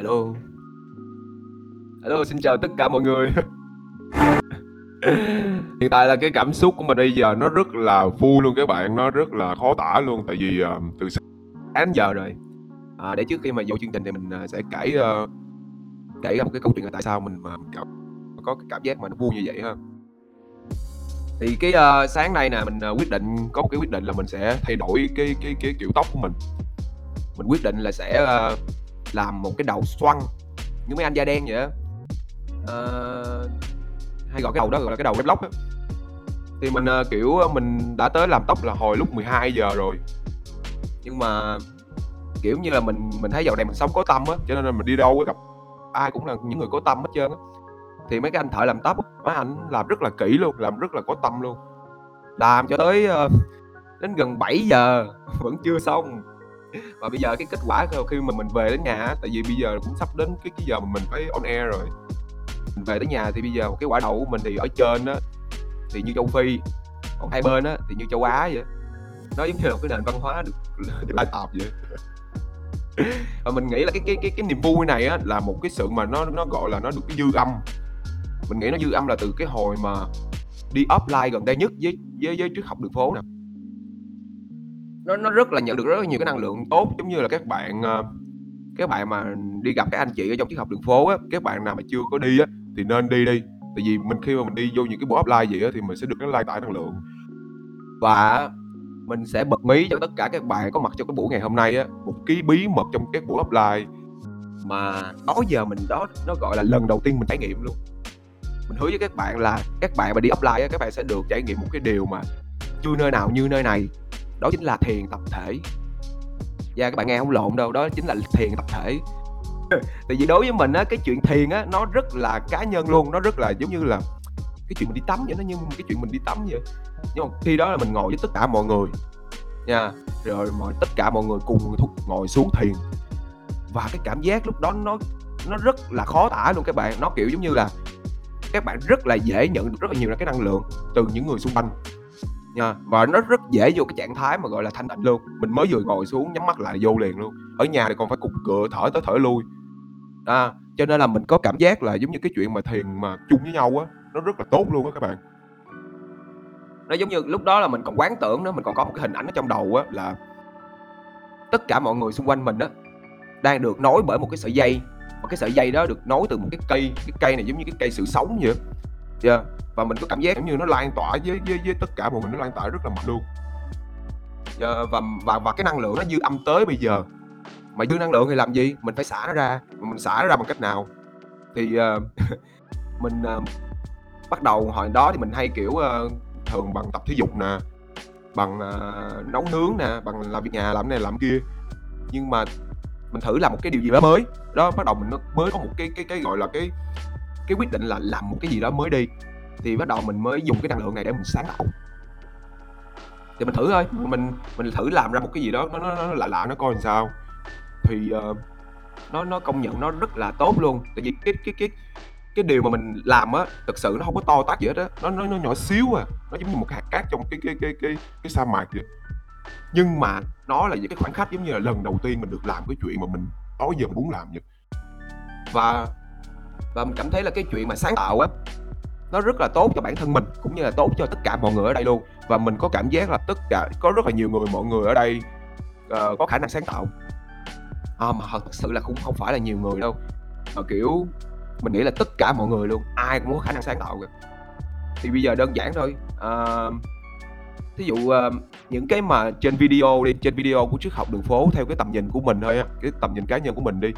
Hello. Hello, xin chào tất cả mọi người. Hiện tại là cái cảm xúc của mình bây giờ nó rất là vui luôn các bạn, nó rất là khó tả luôn tại vì, uh, từ sáng đến giờ rồi. À, để trước khi mà vô chương trình thì mình, uh, sẽ kể, uh, kể ra một cái câu chuyện là tại sao mình mà cảm có cái cảm giác mà nó vui như vậy ha. Thì cái, uh, sáng nay nè, mình, uh, quyết định có một cái quyết định là mình sẽ thay đổi cái cái cái kiểu tóc của mình. Mình quyết định là sẽ, uh, làm một cái đầu xoăn như mấy anh da đen vậy á. à, hay gọi cái đầu đó gọi là cái đầu dreadlock á. Thì mình, uh, kiểu, ờ, mình đã tới làm tóc là hồi lúc 12 giờ rồi. Nhưng mà, kiểu như là, mình mình thấy dạo này mình sống có tâm á, cho nên là mình đi đâu á gặp ai cũng là những người có tâm hết trơn á. Thì mấy cái anh thợ làm tóc mấy anh làm rất là kỹ luôn, làm rất là có tâm luôn. Làm cho tới, uh, đến gần 7 giờ vẫn chưa xong. Và bây giờ cái kết quả khi mà mình về đến nhà tại vì bây giờ cũng sắp đến cái cái giờ mà mình phải on air rồi. Mình về tới nhà thì bây giờ cái quả đậu của mình thì ở trên á, thì như châu Phi, còn hai bên á thì như châu Á vậy. Nó giống như là một cái nền văn hóa được được lai vậy. Và mình nghĩ là cái cái cái cái niềm vui này á là một cái sự mà nó nó, gọi là, nó được cái dư âm. Mình nghĩ nó dư âm là từ cái hồi mà đi offline gần đây nhất với với với triết học đường phố nè. Nó nó rất là nhận được rất là nhiều cái năng lượng tốt, giống như là các bạn, ờ, các bạn mà đi gặp các anh chị ở trong triết học đường phố á, các bạn nào mà chưa có đi á thì nên đi đi. Tại vì mình khi mà mình đi vô những cái buổi offline vậy á thì mình sẽ được cái lan tỏa năng lượng. Và mình sẽ bật mí cho tất cả các bạn có mặt trong cái buổi ngày hôm nay á, một cái bí mật trong các buổi offline mà đó giờ mình đó nó, gọi là, lần đầu tiên mình trải nghiệm luôn. Mình hứa với các bạn là các bạn mà đi offline á, các bạn sẽ được trải nghiệm một cái điều mà chưa nơi nào như nơi này, đó chính là thiền tập thể. Yeah, các bạn nghe không lộn đâu, đó chính là thiền tập thể. Tại vì đối với mình á, cái chuyện thiền á, nó rất là cá nhân luôn, nó rất là giống như là cái chuyện mình đi tắm vậy, nó như cái chuyện mình đi tắm vậy. Nhưng mà khi đó là mình ngồi với tất cả mọi người nha, rồi mọi tất cả mọi người cùng thúc ngồi xuống thiền. Và cái cảm giác lúc đó nó nó rất là khó tả luôn các bạn, nó, kiểu, giống như là các bạn rất là dễ nhận được rất là nhiều là cái năng lượng từ những người xung quanh nha, và nó rất dễ vô cái trạng thái mà, gọi là, thanh tịnh luôn. Mình mới vừa ngồi xuống nhắm mắt lại vô liền luôn. Ở nhà thì còn phải cục cựa thở tới thở lui. À, cho nên là mình có cảm giác là giống như cái chuyện mà thiền mà chung với nhau á, nó rất là tốt luôn á các bạn. Nó giống như lúc đó là mình còn quán tưởng nữa, mình còn có một cái hình ảnh ở trong đầu á là tất cả mọi người xung quanh mình á, đang được nối bởi một cái sợi dây, và cái sợi dây đó được nối từ một cái cây, cái cây này giống như cái cây sự sống vậy. Yeah, và mình có cảm giác giống như nó lan tỏa với với với tất cả mọi người, nó lan tỏa rất là mạnh luôn. Yeah, và và và cái năng lượng nó dư âm tới bây giờ. Mà dư năng lượng thì làm gì? Mình phải xả nó ra, mà mình xả nó ra bằng cách nào? Thì, uh, mình, uh, bắt đầu hồi đó thì mình hay, kiểu, uh, thường bằng tập thể dục nè, bằng, uh, nấu nướng nè, bằng làm việc nhà, làm này làm kia. Nhưng mà mình thử làm một cái điều gì đó mới, đó, bắt đầu mình nó mới có một cái cái cái, gọi là, cái cái quyết định là làm một cái gì đó mới đi, thì bắt đầu mình mới dùng cái năng lượng này để mình sáng tạo. Thì mình thử thôi, mình mình thử làm ra một cái gì đó nó nó nó lạ lạ nó coi làm sao. Thì, ờ, nó nó công nhận nó rất là tốt luôn, tại vì cái cái cái cái điều mà mình làm á, thực sự nó hông có to tát gì hết á, nó nó nó nhỏ xíu à, nó giống như một hạt cát trong cái cái cái cái cái sa mạc vậy. Nhưng mà nó là những cái khoảnh khắc giống như là lần đầu tiên mình được làm cái chuyện mà mình đó giờ mình muốn làm vậy. Và và mình cảm thấy là cái chuyện mà sáng tạo á, nó rất là tốt cho bản thân mình, cũng như là tốt cho tất cả mọi người ở đây luôn. Và mình có cảm giác là tất cả có rất là nhiều người mọi người ở đây, uh, có khả năng sáng tạo. À, mà thật sự là cũng không phải là nhiều người đâu, mà, kiểu, mình nghĩ là tất cả mọi người luôn, ai cũng có khả năng sáng tạo kìa. Thì bây giờ đơn giản thôi, uh, thí dụ, uh, những cái mà trên video đi, trên video của triết học đường phố theo cái tầm nhìn của mình thôi á, cái tầm nhìn cá nhân của mình đi,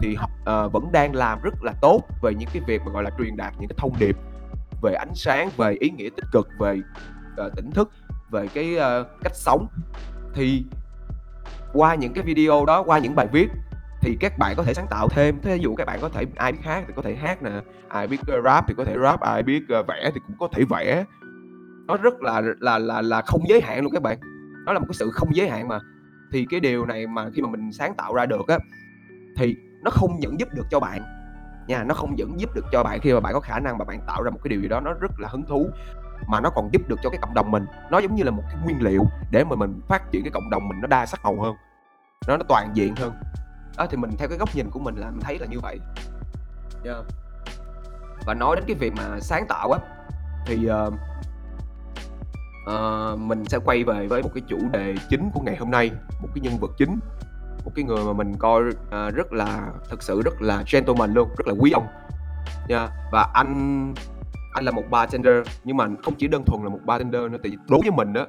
thì họ, uh, vẫn đang làm rất là tốt về những cái việc mà, gọi là, truyền đạt những cái thông điệp về ánh sáng, về ý nghĩa tích cực, về, uh, tỉnh thức, về cái, uh, cách sống. Thì qua những cái video đó, qua những bài viết thì các bạn có thể sáng tạo thêm. ví dụ các bạn có thể ai biết hát thì có thể hát nè, ai biết, rap thì có thể rap, ai biết, vẽ thì cũng có thể vẽ. Nó rất là là là là không giới hạn luôn các bạn, nó là một cái sự không giới hạn mà. Thì cái điều này mà khi mà mình sáng tạo ra được á, thì nó không những giúp được cho bạn nha, nó không những giúp được cho bạn khi mà bạn có khả năng mà bạn tạo ra một cái điều gì đó nó rất là hứng thú, mà nó còn giúp được cho cái cộng đồng mình. Nó giống như là một cái nguyên liệu để mà mình phát triển cái cộng đồng mình nó đa sắc màu hơn, nó nó toàn diện hơn. đó thì mình theo cái góc nhìn của mình là mình thấy là như vậy yeah. và nói đến cái việc mà sáng tạo á thì uh, uh, mình sẽ quay về với một cái chủ đề chính của ngày hôm nay một cái nhân vật chính một cái người mà mình coi uh, rất là thực sự rất là gentleman luôn rất là quý ông nha yeah. và anh anh là một bartender nhưng mà không chỉ đơn thuần là một bartender nữa tại đối với mình đó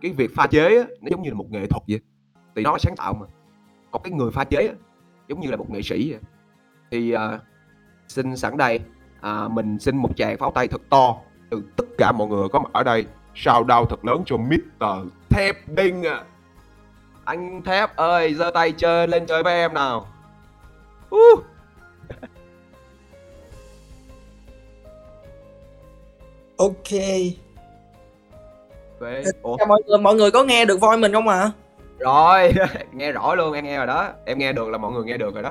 cái việc pha chế á, nó giống như là một nghệ thuật vậy thì nó là sáng tạo mà còn cái người pha chế á, giống như là một nghệ sĩ vậy thì uh, xin sẵn đây uh, mình xin một tràng pháo tay thật to từ tất cả mọi người có mặt ở đây sao đau thật lớn cho Mr. Thép Đinh à anh Thép ơi giơ tay chơi lên chơi với em nào uh. ok. Ủa? mọi người mọi người có nghe được voi mình không ạ à? rồi nghe rõ luôn em nghe rồi đó em nghe được là mọi người nghe được rồi đó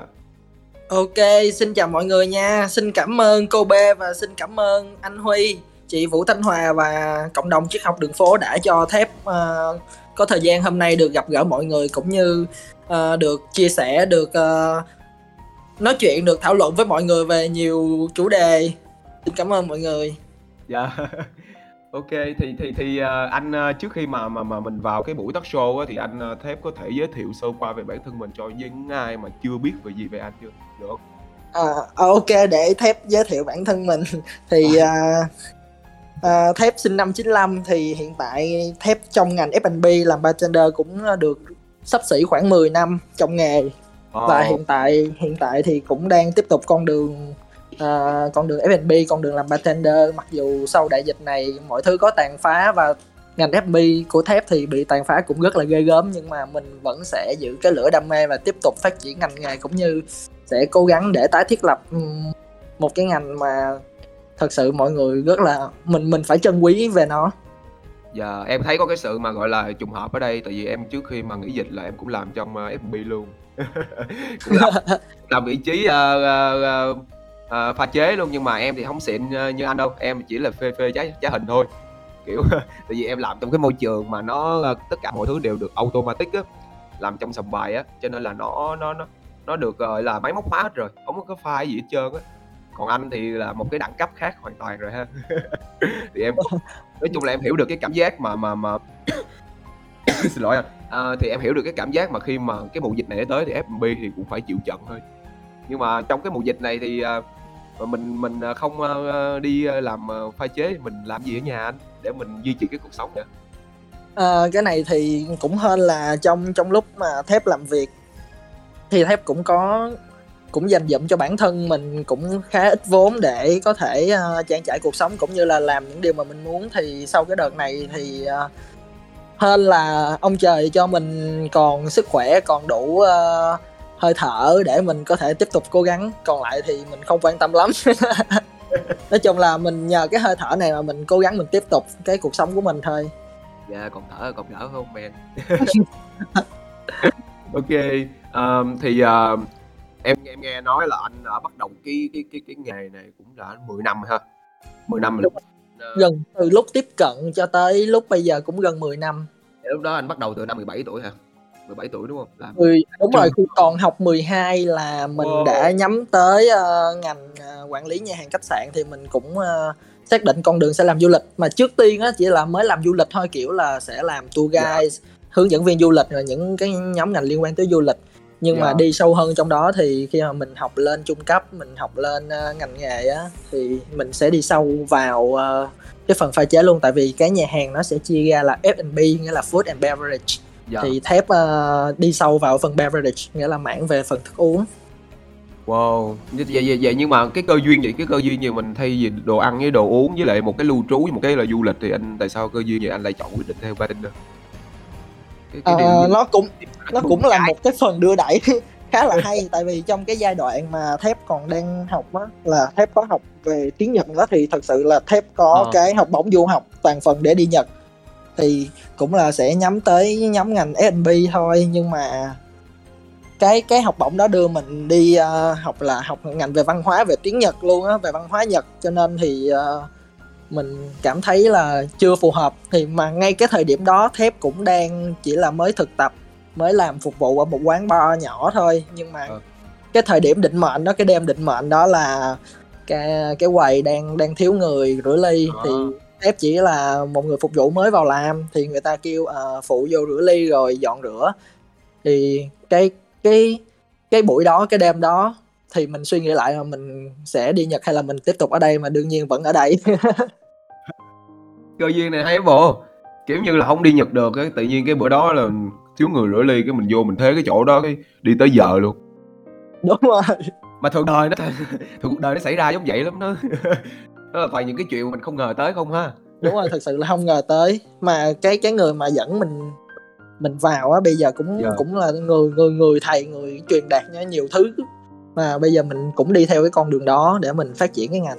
ok xin chào mọi người nha xin cảm ơn cô B và xin cảm ơn anh Huy chị Vũ Thanh Hòa và cộng đồng triết học đường phố đã cho thép uh, có thời gian hôm nay được gặp gỡ mọi người cũng như uh, được chia sẻ được uh, nói chuyện được thảo luận với mọi người về nhiều chủ đề. Xin cảm ơn mọi người. Dạ. Ok thì thì thì uh, anh trước khi mà mà mà mình vào cái buổi talk show á, thì anh thép có thể giới thiệu sơ qua về bản thân mình cho những ai mà chưa biết về gì về anh chưa? Được không? À, ok để thép giới thiệu bản thân mình. Thì uh, uh, thép sinh năm 95 thì hiện tại thép trong ngành F&B làm bartender cũng được sắp xỉ khoảng 10 năm trong nghề oh. và hiện tại hiện tại thì cũng đang tiếp tục con đường uh, con đường F&B con đường làm bartender mặc dù sau đại dịch này mọi thứ có tàn phá và ngành F&B của thép thì bị tàn phá cũng rất là ghê gớm nhưng mà mình vẫn sẽ giữ cái lửa đam mê và tiếp tục phát triển ngành nghề cũng như sẽ cố gắng để tái thiết lập một cái ngành mà thật sự mọi người rất là mình mình phải trân quý về nó Dạ, em thấy có cái sự mà gọi là trùng hợp ở đây tại vì em trước khi mà nghỉ dịch là em cũng làm trong uh, F&B luôn. cũng làm, làm vị trí uh, uh, uh, pha chế luôn nhưng mà em thì không xịn uh, như anh đâu, em chỉ là phê phê trái trái hình thôi. Kiểu tại vì em làm trong cái môi trường mà nó uh, tất cả mọi thứ đều được automatic á, làm trong sòng bài á, cho nên là nó nó nó nó được gọi là máy móc hóa hết rồi, không có pha gì hết trơn á còn anh thì là một cái đẳng cấp khác hoàn toàn rồi ha. Thì em nói chung là em hiểu được cái cảm giác mà mà mà xin lỗi anh. À, thì em hiểu được cái cảm giác mà khi mà cái mùa dịch này tới thì F&B thì cũng phải chịu trận thôi. Nhưng mà trong cái mùa dịch này thì uh, mình mình không uh, đi làm uh, pha chế mình làm gì ở nhà anh để mình duy trì cái cuộc sống vậy? À, cái này thì cũng hơn là trong trong lúc mà thép làm việc thì thép cũng có cũng dành dụm cho bản thân mình cũng khá ít vốn để có thể uh, trang trải cuộc sống cũng như là làm những điều mà mình muốn. Thì sau cái đợt này thì uh, hơn là ông trời cho mình còn sức khỏe còn đủ uh, hơi thở để mình có thể tiếp tục cố gắng. Còn lại thì mình không quan tâm lắm. Nói chung là mình nhờ cái hơi thở này mà mình cố gắng mình tiếp tục cái cuộc sống của mình thôi. Dạ còn thở còn đỡ không men ok um, thì uh, em em nghe nói là anh đã bắt đầu cái cái cái cái nghề này cũng đã 10 năm ha 10 năm rồi ờ. gần từ lúc tiếp cận cho tới lúc bây giờ cũng gần 10 năm lúc đó anh bắt đầu từ năm 17 tuổi hả 17 tuổi đúng không làm 10, đúng rồi khi còn học 12 là mình wow. đã nhắm tới uh, ngành uh, quản lý nhà hàng khách sạn thì mình cũng uh, xác định con đường sẽ làm du lịch mà trước tiên á chỉ là mới làm du lịch thôi kiểu là sẽ làm tour dạ. guide yeah. hướng dẫn viên du lịch rồi những cái nhóm ngành liên quan tới du lịch nhưng yeah. mà dạ. đi sâu hơn trong đó thì khi mà mình học lên trung cấp mình học lên uh, ngành nghề á thì mình sẽ đi sâu vào uh, cái phần pha chế luôn tại vì cái nhà hàng nó sẽ chia ra là F&B nghĩa là food and beverage yeah. Dạ. thì thép uh, đi sâu vào phần beverage nghĩa là mảng về phần thức uống Wow, vậy, vậy, vậy nhưng mà cái cơ duyên vậy, cái cơ duyên như mình thay vì đồ ăn với đồ uống với lại một cái lưu trú với một cái là du lịch thì anh tại sao cơ duyên vậy anh lại chọn quyết định theo bartender? Cái, cái uh, nó cũng nó cũng là một cái phần đưa đẩy khá là hay tại vì trong cái giai đoạn mà thép còn đang học á là thép có học về tiếng nhật đó thì thật sự là thép có à. cái học bổng du học toàn phần để đi nhật. Thì cũng là sẽ nhắm tới nhóm ngành S&B thôi nhưng mà cái cái học bổng đó đưa mình đi uh, học là học ngành về văn hóa về tiếng Nhật luôn á về văn hóa Nhật. Cho nên thì uh, mình cảm thấy là chưa phù hợp. Thì mà ngay cái thời điểm đó thép cũng đang chỉ là mới thực tập mới làm phục vụ ở một quán bar nhỏ thôi. Nhưng mà Ờ. cái thời điểm định mệnh đó cái đêm định mệnh đó là cái cái quầy đang đang thiếu người rửa ly. Ờ. thì thép chỉ là một người phục vụ mới vào làm. Thì người ta kêu ờ, phụ vô rửa ly rồi dọn rửa. Thì cái cái cái buổi đó cái đêm đó thì mình suy nghĩ lại là mình sẽ đi Nhật hay là mình tiếp tục ở đây mà đương nhiên vẫn ở đây. Cơ duyên này hay bộ. Kiểu như là không đi nhật được cái tự nhiên cái bữa đó là thiếu người rửa ly cái mình vô mình thế cái chỗ đó cái đi tới giờ luôn. Đúng rồi. Mà thường đời nó thường cuộc đời nó xảy ra giống vậy lắm đó. Đó là toàn những cái chuyện mà mình không ngờ tới không ha. Đúng rồi thật sự là không ngờ tới. Mà cái cái người mà dẫn mình mình vào á bây giờ cũng Dạ. cũng là người người người thầy người truyền đạt nhiều thứ. Mà bây giờ mình cũng đi theo cái con đường đó để mình phát triển cái ngành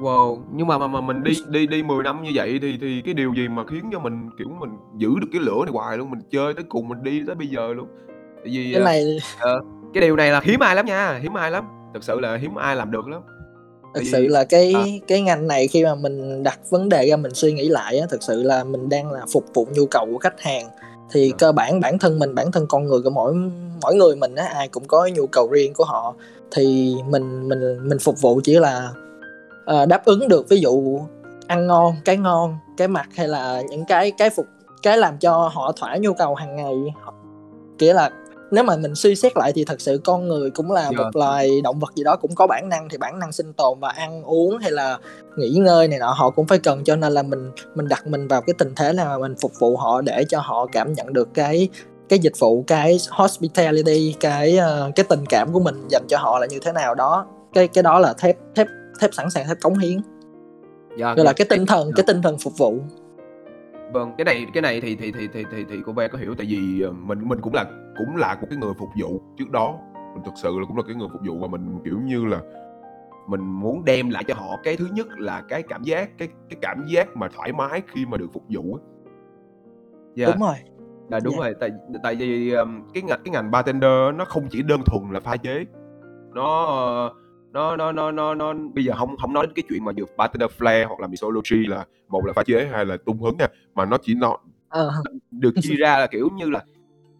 wow nhưng mà mà, mà mình đi đi đi 10 năm như vậy thì thì cái điều gì mà khiến cho mình kiểu mình giữ được cái lửa này hoài luôn mình chơi tới cùng mình đi tới bây giờ luôn? Tại vì cái à, này cái điều này là hiếm ai lắm nha hiếm ai lắm. Thật sự là hiếm ai làm được lắm. Thực Tại sự vì- là cái à. cái ngành này khi mà mình đặt vấn đề ra mình suy nghĩ lại á thực sự là mình đang là phục vụ nhu cầu của khách hàng. Thì Dạ. cơ bản bản thân mình bản thân con người của mỗi mỗi người mình á ai cũng có nhu cầu riêng của họ. Thì mình mình mình phục vụ chỉ là ờ, đáp ứng được ví dụ ăn ngon cái ngon cái mặt hay là những cái cái phục cái làm cho họ thỏa nhu cầu hàng ngày nghĩa là nếu mà mình suy xét lại thì thật sự con người cũng là Dạ. một loài động vật gì đó cũng có bản năng thì bản năng sinh tồn và ăn uống hay là nghỉ ngơi này nọ họ cũng phải cần cho nên là mình mình đặt mình vào cái tình thế là mình phục vụ họ để cho họ cảm nhận được cái cái dịch vụ cái hospitality cái ờ, cái tình cảm của mình dành cho họ là như thế nào đó cái cái đó là thép thép thép sẵn sàng thép cống hiến. Dạ, gọi là cái tinh thần cái tinh thần phục vụ. Vâng cái này cái này thì thì thì thì thì, thì cô bé có hiểu tại vì ờ, mình mình cũng là cũng là một cái người phục vụ trước đó. Mình thực sự là cũng là cái người phục vụ và mình kiểu như là mình muốn đem lại cho họ cái thứ nhất là cái cảm giác cái cái cảm giác mà thoải mái khi mà được phục vụ á. Dạ. Đúng rồi. Dạ đúng Dạ. rồi, tại tại vì um, cái ngành cái ngành bartender nó không chỉ đơn thuần là pha chế. Nó ờ, nó nó nó nó nó bây giờ không không nói đến cái chuyện mà được bartender flair hoặc là mixology là một là pha chế hai là tung hứng nha, mà nó chỉ nó Ờ, được chia ra là kiểu như là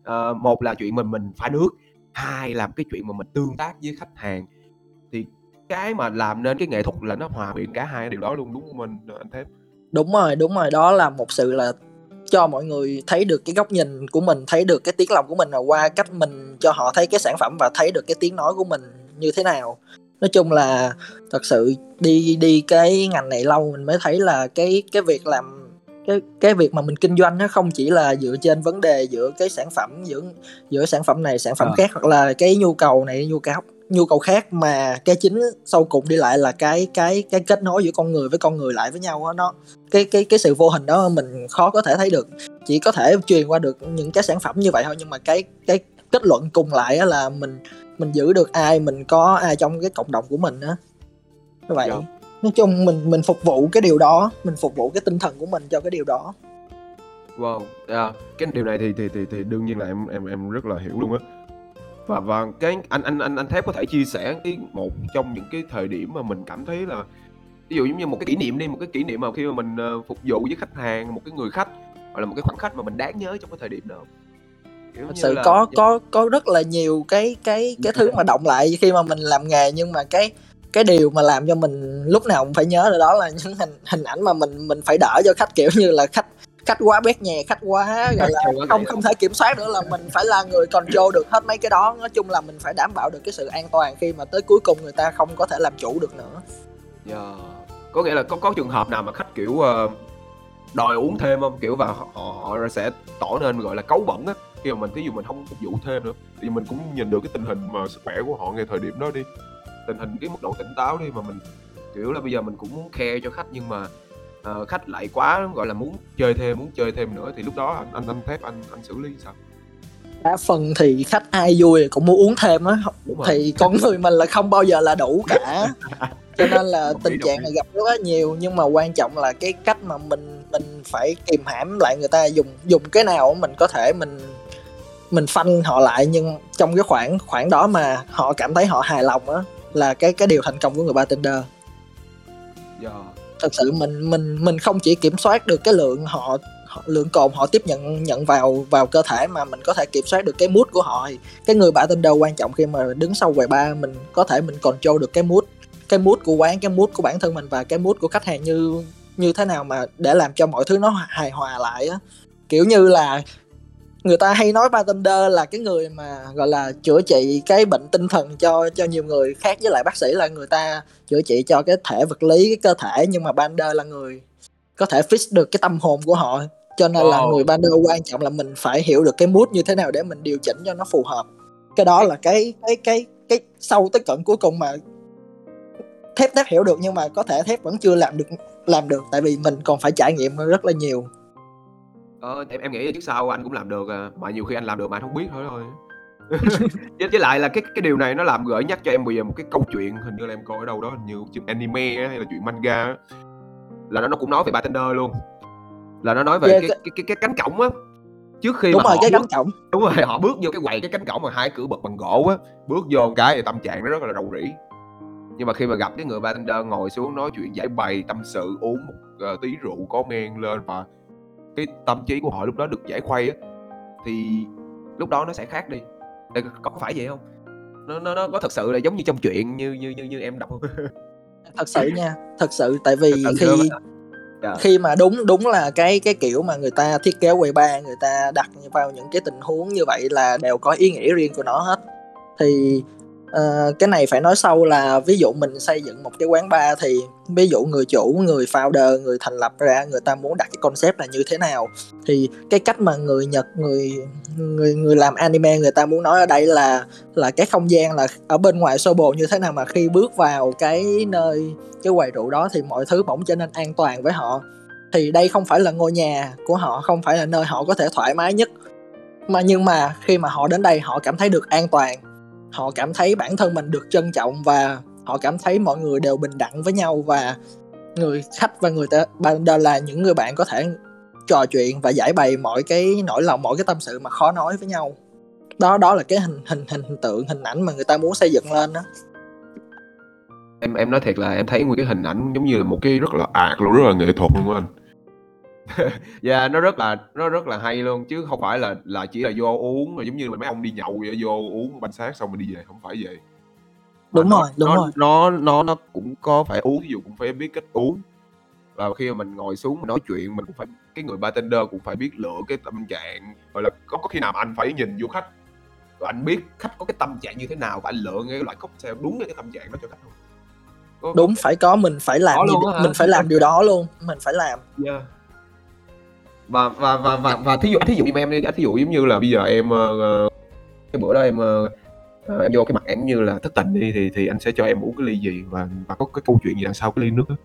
ờ, một là chuyện mình mình pha nước, hai là cái chuyện mà mình tương tác với khách hàng. Thì cái mà làm nên cái nghệ thuật là nó hòa quyện cả hai điều đó luôn đúng không mình anh Thép? đúng rồi đúng rồi đó là một sự là cho mọi người thấy được cái góc nhìn của mình thấy được cái tiếng lòng của mình là qua cách mình cho họ thấy cái sản phẩm và thấy được cái tiếng nói của mình như thế nào nói chung là thật sự đi đi cái ngành này lâu mình mới thấy là cái cái việc làm cái cái việc mà mình kinh doanh nó không chỉ là dựa trên vấn đề giữa cái sản phẩm giữa giữa sản phẩm này sản phẩm Ờ. khác hoặc là cái nhu cầu này nhu cầu nhu cầu khác mà cái chính sau cùng đi lại là cái cái cái kết nối giữa con người với con người lại với nhau á nó cái cái cái sự vô hình đó mình khó có thể thấy được chỉ có thể truyền qua được những cái sản phẩm như vậy thôi nhưng mà cái cái kết luận cùng lại á là mình mình giữ được ai mình có ai trong cái cộng đồng của mình á như vậy Dạ. nói chung mình mình phục vụ cái điều đó mình phục vụ cái tinh thần của mình cho cái điều đó Wow, à, cái điều này thì thì thì thì đương nhiên là em em em rất là hiểu luôn á. Và và cái anh anh anh anh thép có thể chia sẻ cái một trong những cái thời điểm mà mình cảm thấy là ví dụ giống như một cái kỷ niệm đi, một cái kỷ niệm mà khi mà mình ờ, phục vụ với khách hàng, một cái người khách hoặc là một cái khoảnh khắc mà mình đáng nhớ trong cái thời điểm đó. Kiểu thật sự là- có có có rất là nhiều cái cái cái thứ mà động lại khi mà mình làm nghề nhưng mà cái cái điều mà làm cho mình lúc nào cũng phải nhớ là đó là những hình hình ảnh mà mình mình phải đỡ cho khách kiểu như là khách khách quá bét nhè khách quá gọi là không không thể kiểm soát nữa là mình phải là người control được hết mấy cái đó nói chung là mình phải đảm bảo được cái sự an toàn khi mà tới cuối cùng người ta không có thể làm chủ được nữa Dạ. Có nghĩa là có có trường hợp nào mà khách kiểu ờ, đòi uống thêm không? Kiểu và họ họ sẽ tỏ nên gọi là cấu bẩn á. Khi mà mình ví dụ mình không phục vụ thêm nữa thì mình cũng nhìn được cái tình hình mà sức khỏe của họ ngay thời điểm đó đi. Tình hình cái mức độ tỉnh táo đi mà mình kiểu là bây giờ mình cũng muốn khe cho khách nhưng mà ờ, khách lại quá gọi là muốn chơi thêm muốn chơi thêm nữa thì lúc đó anh anh anh thép anh anh xử lý sao? đa phần thì khách ai vui cũng muốn uống thêm á thì con người mình là không bao giờ là đủ cả cho nên là Đồng tình trạng này gặp rất là nhiều nhưng mà quan trọng là cái cách mà mình mình phải kìm hãm lại người ta dùng dùng cái nào mình có thể mình mình phanh họ lại nhưng trong cái khoảng khoảng đó mà họ cảm thấy họ hài lòng á là cái cái điều thành công của người bartender. Dạ. thật sự mình mình mình không chỉ kiểm soát được cái lượng họ lượng cồn họ tiếp nhận nhận vào vào cơ thể mà mình có thể kiểm soát được cái mood của họ. Cái người bartender quan trọng khi mà đứng sau quầy bar mình có thể mình control được cái mood cái mood của quán cái mood của bản thân mình và cái mood của khách hàng như như thế nào mà để làm cho mọi thứ nó hài hòa lại á. Kiểu như là người ta hay nói bartender là cái người mà gọi là chữa trị cái bệnh tinh thần cho cho nhiều người khác với lại bác sĩ là người ta chữa trị cho cái thể vật lý cái cơ thể nhưng mà bartender là người có thể fix được cái tâm hồn của họ. Cho nên oh. là người bartender quan trọng là mình phải hiểu được cái mood như thế nào để mình điều chỉnh cho nó phù hợp. Cái đó là cái cái cái cái sâu tới cận cuối cùng mà thép thép hiểu được nhưng mà có thể thép vẫn chưa làm được làm được tại vì mình còn phải trải nghiệm rất là nhiều Ờ, em em nghĩ là trước sau anh cũng làm được à, mà nhiều khi anh làm được mà anh không biết thôi thôi. với, với lại là cái cái điều này nó làm gợi nhắc cho em bây giờ một cái câu chuyện hình như là em coi ở đâu đó hình như chuyện anime hay là chuyện manga là nó nó cũng nói về bartender luôn. Là nó nói về yeah, cái, cái, cái cái cánh cổng á. Trước khi đúng mà rồi cái cánh cổng. Đúng rồi họ bước vô cái quầy cái cánh cổng mà hai cửa bật bằng gỗ á bước vô một cái thì tâm trạng nó rất là rầu rĩ. Nhưng mà khi mà gặp cái người bartender ngồi xuống nói chuyện giải bày tâm sự uống một uh, tí rượu có men lên và cái tâm trí của họ lúc đó được giải khuây á thì lúc đó nó sẽ khác đi. Để, có phải vậy không? Nó nó nó có thật sự là giống như trong chuyện như như như như em đọc thật sự nha thật sự tại vì khi dạ. khi mà đúng đúng là cái cái kiểu mà người ta thiết kế quầy bar người ta đặt vào những cái tình huống như vậy là đều có ý nghĩa riêng của nó hết. Thì à, cái này phải nói sau là ví dụ mình xây dựng một cái quán bar thì ví dụ người chủ người founder người thành lập ra người ta muốn đặt cái concept là như thế nào thì cái cách mà người nhật người người người làm anime người ta muốn nói ở đây là là cái không gian là ở bên ngoài sơ bồ như thế nào mà khi bước vào cái nơi cái quầy rượu đó thì mọi thứ bỗng trở nên an toàn với họ. Thì đây không phải là ngôi nhà của họ không phải là nơi họ có thể thoải mái nhất. Mà nhưng mà khi mà họ đến đây họ cảm thấy được an toàn họ cảm thấy bản thân mình được trân trọng và họ cảm thấy mọi người đều bình đẳng với nhau và người khách và người ta đều là những người bạn có thể trò chuyện và giải bày mọi cái nỗi lòng, mọi cái tâm sự mà khó nói với nhau. Đó đó là cái hình hình hình tượng, hình ảnh mà người ta muốn xây dựng lên đó em em nói thiệt là em thấy nguyên cái hình ảnh giống như là một cái rất là ạt luôn rất là nghệ thuật luôn anh yeah, nó rất là nó rất là hay luôn chứ không phải là là chỉ là vô uống giống như là mấy ông đi nhậu vậy vô uống bánh xác xong rồi đi về không phải vậy. Đúng nó, rồi đúng nó, rồi. nó nó nó cũng có phải uống ví dụ cũng phải biết cách uống. Và khi mà mình ngồi xuống mình nói chuyện mình cũng phải cái người bartender cũng phải biết lựa cái tâm trạng gọi là có có khi nào mà anh phải nhìn vô khách và anh biết khách có cái tâm trạng như thế nào và anh lựa cái loại cocktail đúng cái tâm trạng đó cho khách không? Có, đúng phải có mình phải làm gì, mình phải làm điều đó luôn mình phải làm. Yeah và và và và, và thí dụ thí dụ như em đi thí dụ giống như là bây giờ em uh, cái bữa đó em uh, em vô cái mặt em như là thất tình đi thì thì anh sẽ cho em uống cái ly gì và và có cái câu chuyện gì đằng sau cái ly nước đó?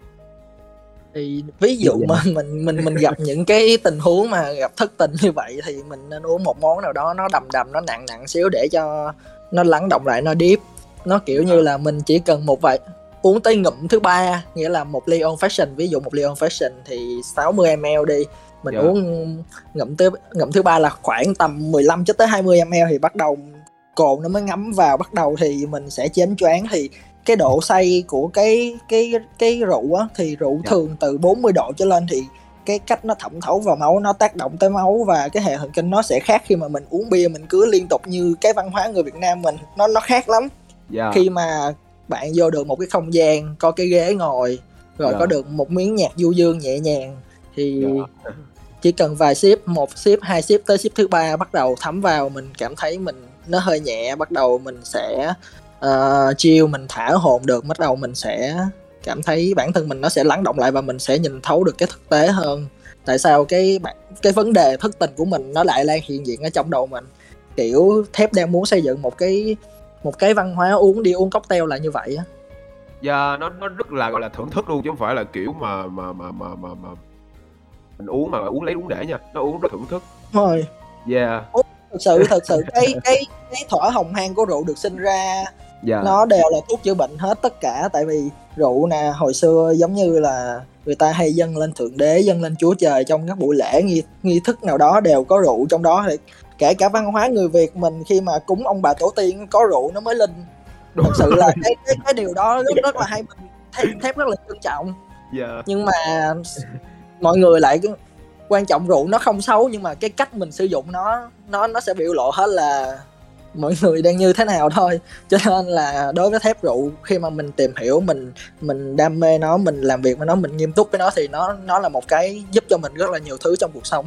Thì ví dụ mà mình mình mình gặp những cái tình huống mà gặp thất tình như vậy thì mình nên uống một món nào đó nó đầm đầm nó nặng nặng xíu để cho nó lắng động lại nó deep. Nó kiểu như là mình chỉ cần một vài uống tới ngụm thứ ba nghĩa là một ly old fashion ví dụ một ly old fashion thì 60 ml đi mình yeah. Dạ. uống ngậm thứ ngậm thứ ba là khoảng tầm 15 cho tới 20 ml thì bắt đầu cồn nó mới ngấm vào bắt đầu thì mình sẽ chén choáng thì cái độ say của cái cái cái rượu á thì rượu yeah. Dạ. thường từ 40 độ trở lên thì cái cách nó thẩm thấu vào máu nó tác động tới máu và cái hệ thần kinh nó sẽ khác khi mà mình uống bia mình cứ liên tục như cái văn hóa người Việt Nam mình nó nó khác lắm yeah. Dạ. khi mà bạn vô được một cái không gian có cái ghế ngồi rồi yeah. có được một miếng nhạc du dương nhẹ nhàng thì yeah chỉ cần vài ship một ship hai ship tới ship thứ ba bắt đầu thấm vào mình cảm thấy mình nó hơi nhẹ bắt đầu mình sẽ ờ, uh, chiêu mình thả hồn được bắt đầu mình sẽ cảm thấy bản thân mình nó sẽ lắng động lại và mình sẽ nhìn thấu được cái thực tế hơn. Tại sao cái cái vấn đề thất tình của mình nó lại đang hiện diện ở trong đầu mình? Kiểu thép đang muốn xây dựng một cái một cái văn hóa uống đi uống cocktail là như vậy á. Dạ nó nó rất là gọi là thưởng thức luôn chứ không phải là kiểu mà mà mà mà mà, mà mình uống mà uống lấy uống để nha nó uống rất thưởng thức rồi yeah thật sự thật sự cái cái cái thỏa hồng hang của rượu được sinh ra yeah. Dạ. nó đều là thuốc chữa bệnh hết tất cả tại vì rượu nè hồi xưa giống như là người ta hay dâng lên thượng đế dâng lên chúa trời trong các buổi lễ nghi nghi thức nào đó đều có rượu trong đó thì kể cả văn hóa người việt mình khi mà cúng ông bà tổ tiên có rượu nó mới linh Đúng thật sự là cái, cái cái điều đó rất, rất là hay mình thép, thép rất là trân trọng yeah. Dạ. nhưng mà mọi người lại quan trọng rượu nó không xấu nhưng mà cái cách mình sử dụng nó nó nó sẽ biểu lộ hết là mọi người đang như thế nào thôi. Cho nên là đối với thép rượu khi mà mình tìm hiểu mình mình đam mê nó mình làm việc với nó mình nghiêm túc với nó thì nó nó là một cái giúp cho mình rất là nhiều thứ trong cuộc sống.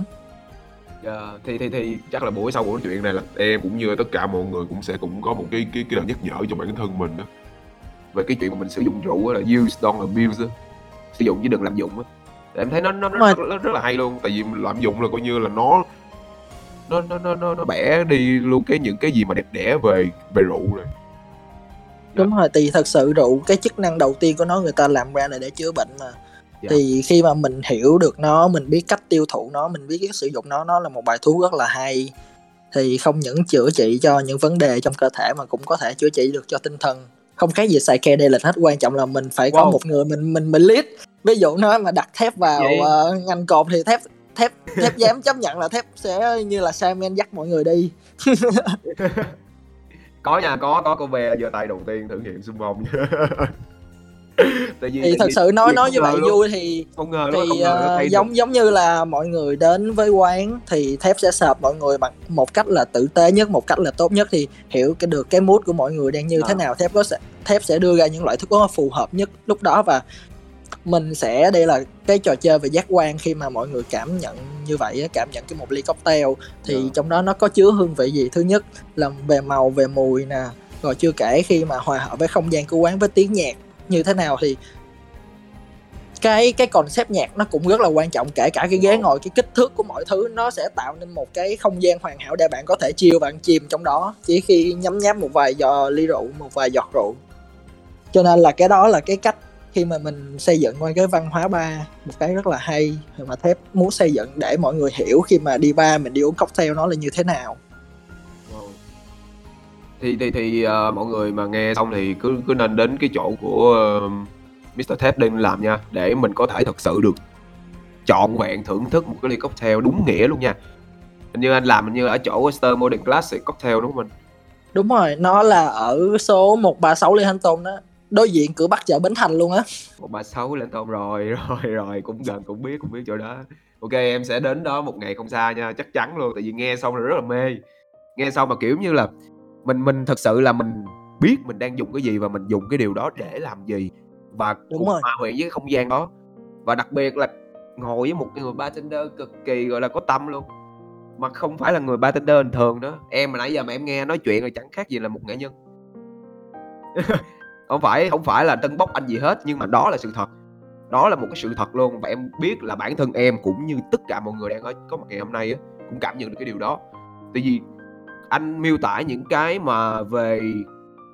Yeah, thì thì thì chắc là buổi sau buổi nói chuyện này là em cũng như tất cả mọi người cũng sẽ cũng có một cái cái cái lời nhắc nhở cho bản thân mình đó về cái chuyện mà mình sử dụng rượu là use don't abuse sử dụng chứ đừng lạm dụng đó em thấy nó nó, nó, Đúng rất, rất, là hay luôn tại vì lạm dụng là coi như là nó nó nó nó nó, nó bẻ đi luôn cái những cái gì mà đẹp đẽ về về rượu rồi. Đúng rồi thì thật sự rượu cái chức năng đầu tiên của nó người ta làm ra là để chữa bệnh mà. Dạ. thì khi mà mình hiểu được nó mình biết cách tiêu thụ nó mình biết cách sử dụng nó nó là một bài thuốc rất là hay. Thì không những chữa trị cho những vấn đề trong cơ thể mà cũng có thể chữa trị được cho tinh thần. Không khác gì xài kê lịch hết quan trọng là mình phải có Wow. một người mình mình mình lead ví dụ nói mà đặt thép vào ờ, ngành cột thì thép thép thép dám chấp nhận là thép sẽ như là Simon dắt mọi người đi. Có nha có có cô bé giơ tay đầu tiên thử nghiệm xung phong. Tại vì thì thật sự nói nói như vậy vui thì không ngờ thì không ngờ ờ, thay giống giống như là mọi người đến với quán thì thép sẽ sợp mọi người bằng một cách là tử tế nhất một cách là tốt nhất. Thì hiểu cái được cái mood của mọi người đang như thế À. nào thép có sẽ thép sẽ đưa ra những loại thức uống phù hợp nhất lúc đó. Và mình sẽ đây là cái trò chơi về giác quan khi mà mọi người cảm nhận như vậy cảm nhận cái một ly cocktail thì Dạ. trong đó nó có chứa hương vị gì thứ nhất là về màu về mùi nè rồi chưa kể khi mà hòa hợp với không gian của quán với tiếng nhạc như thế nào thì cái cái concept nhạc nó cũng rất là quan trọng kể cả cái ghế Wow. ngồi cái kích thước của mọi thứ nó sẽ tạo nên một cái không gian hoàn hảo để bạn có thể và ăn chìm trong đó chỉ khi nhấm nháp một vài giò ly rượu một vài giọt rượu cho nên là cái đó là cái cách khi mà mình xây dựng qua cái văn hóa bar một cái rất là hay mà thép muốn xây dựng để mọi người hiểu khi mà đi bar mình đi uống cocktail nó là như thế nào. Thì thì thì ờ, mọi người mà nghe xong thì cứ cứ nên đến cái chỗ của uh, Mr. Ted đang làm nha để mình có thể thật sự được trọn vẹn thưởng thức một cái ly cocktail đúng nghĩa luôn nha. Hình như anh làm hình như ở chỗ Star Modern Classic Cocktail đúng không anh? Đúng rồi nó là ở số 136 Lê Thanh Tôn đó đối diện cửa Bắc chợ Bến Thành luôn á. Một ba sáu lên tôm rồi rồi rồi cũng gần cũng biết cũng biết chỗ đó. Ok em sẽ đến đó một ngày không xa nha chắc chắn luôn tại vì nghe xong là rất là mê. Nghe xong mà kiểu như là mình mình thật sự là mình biết mình đang dùng cái gì và mình dùng cái điều đó để làm gì và Đúng cùng rồi. hòa quyện với cái không gian đó. Và đặc biệt là ngồi với một người bartender cực kỳ gọi là có tâm luôn. Mà không phải là người bartender bình thường đó em mà nãy giờ mà em nghe nói chuyện là chẳng khác gì là một nghệ nhân không phải không phải là tân bốc anh gì hết nhưng mà đó là sự thật. Đó là một cái sự thật luôn và em biết là bản thân em cũng như tất cả mọi người đang ở có mặt ngày hôm nay á cũng cảm nhận được cái điều đó. Tại vì anh miêu tả những cái mà về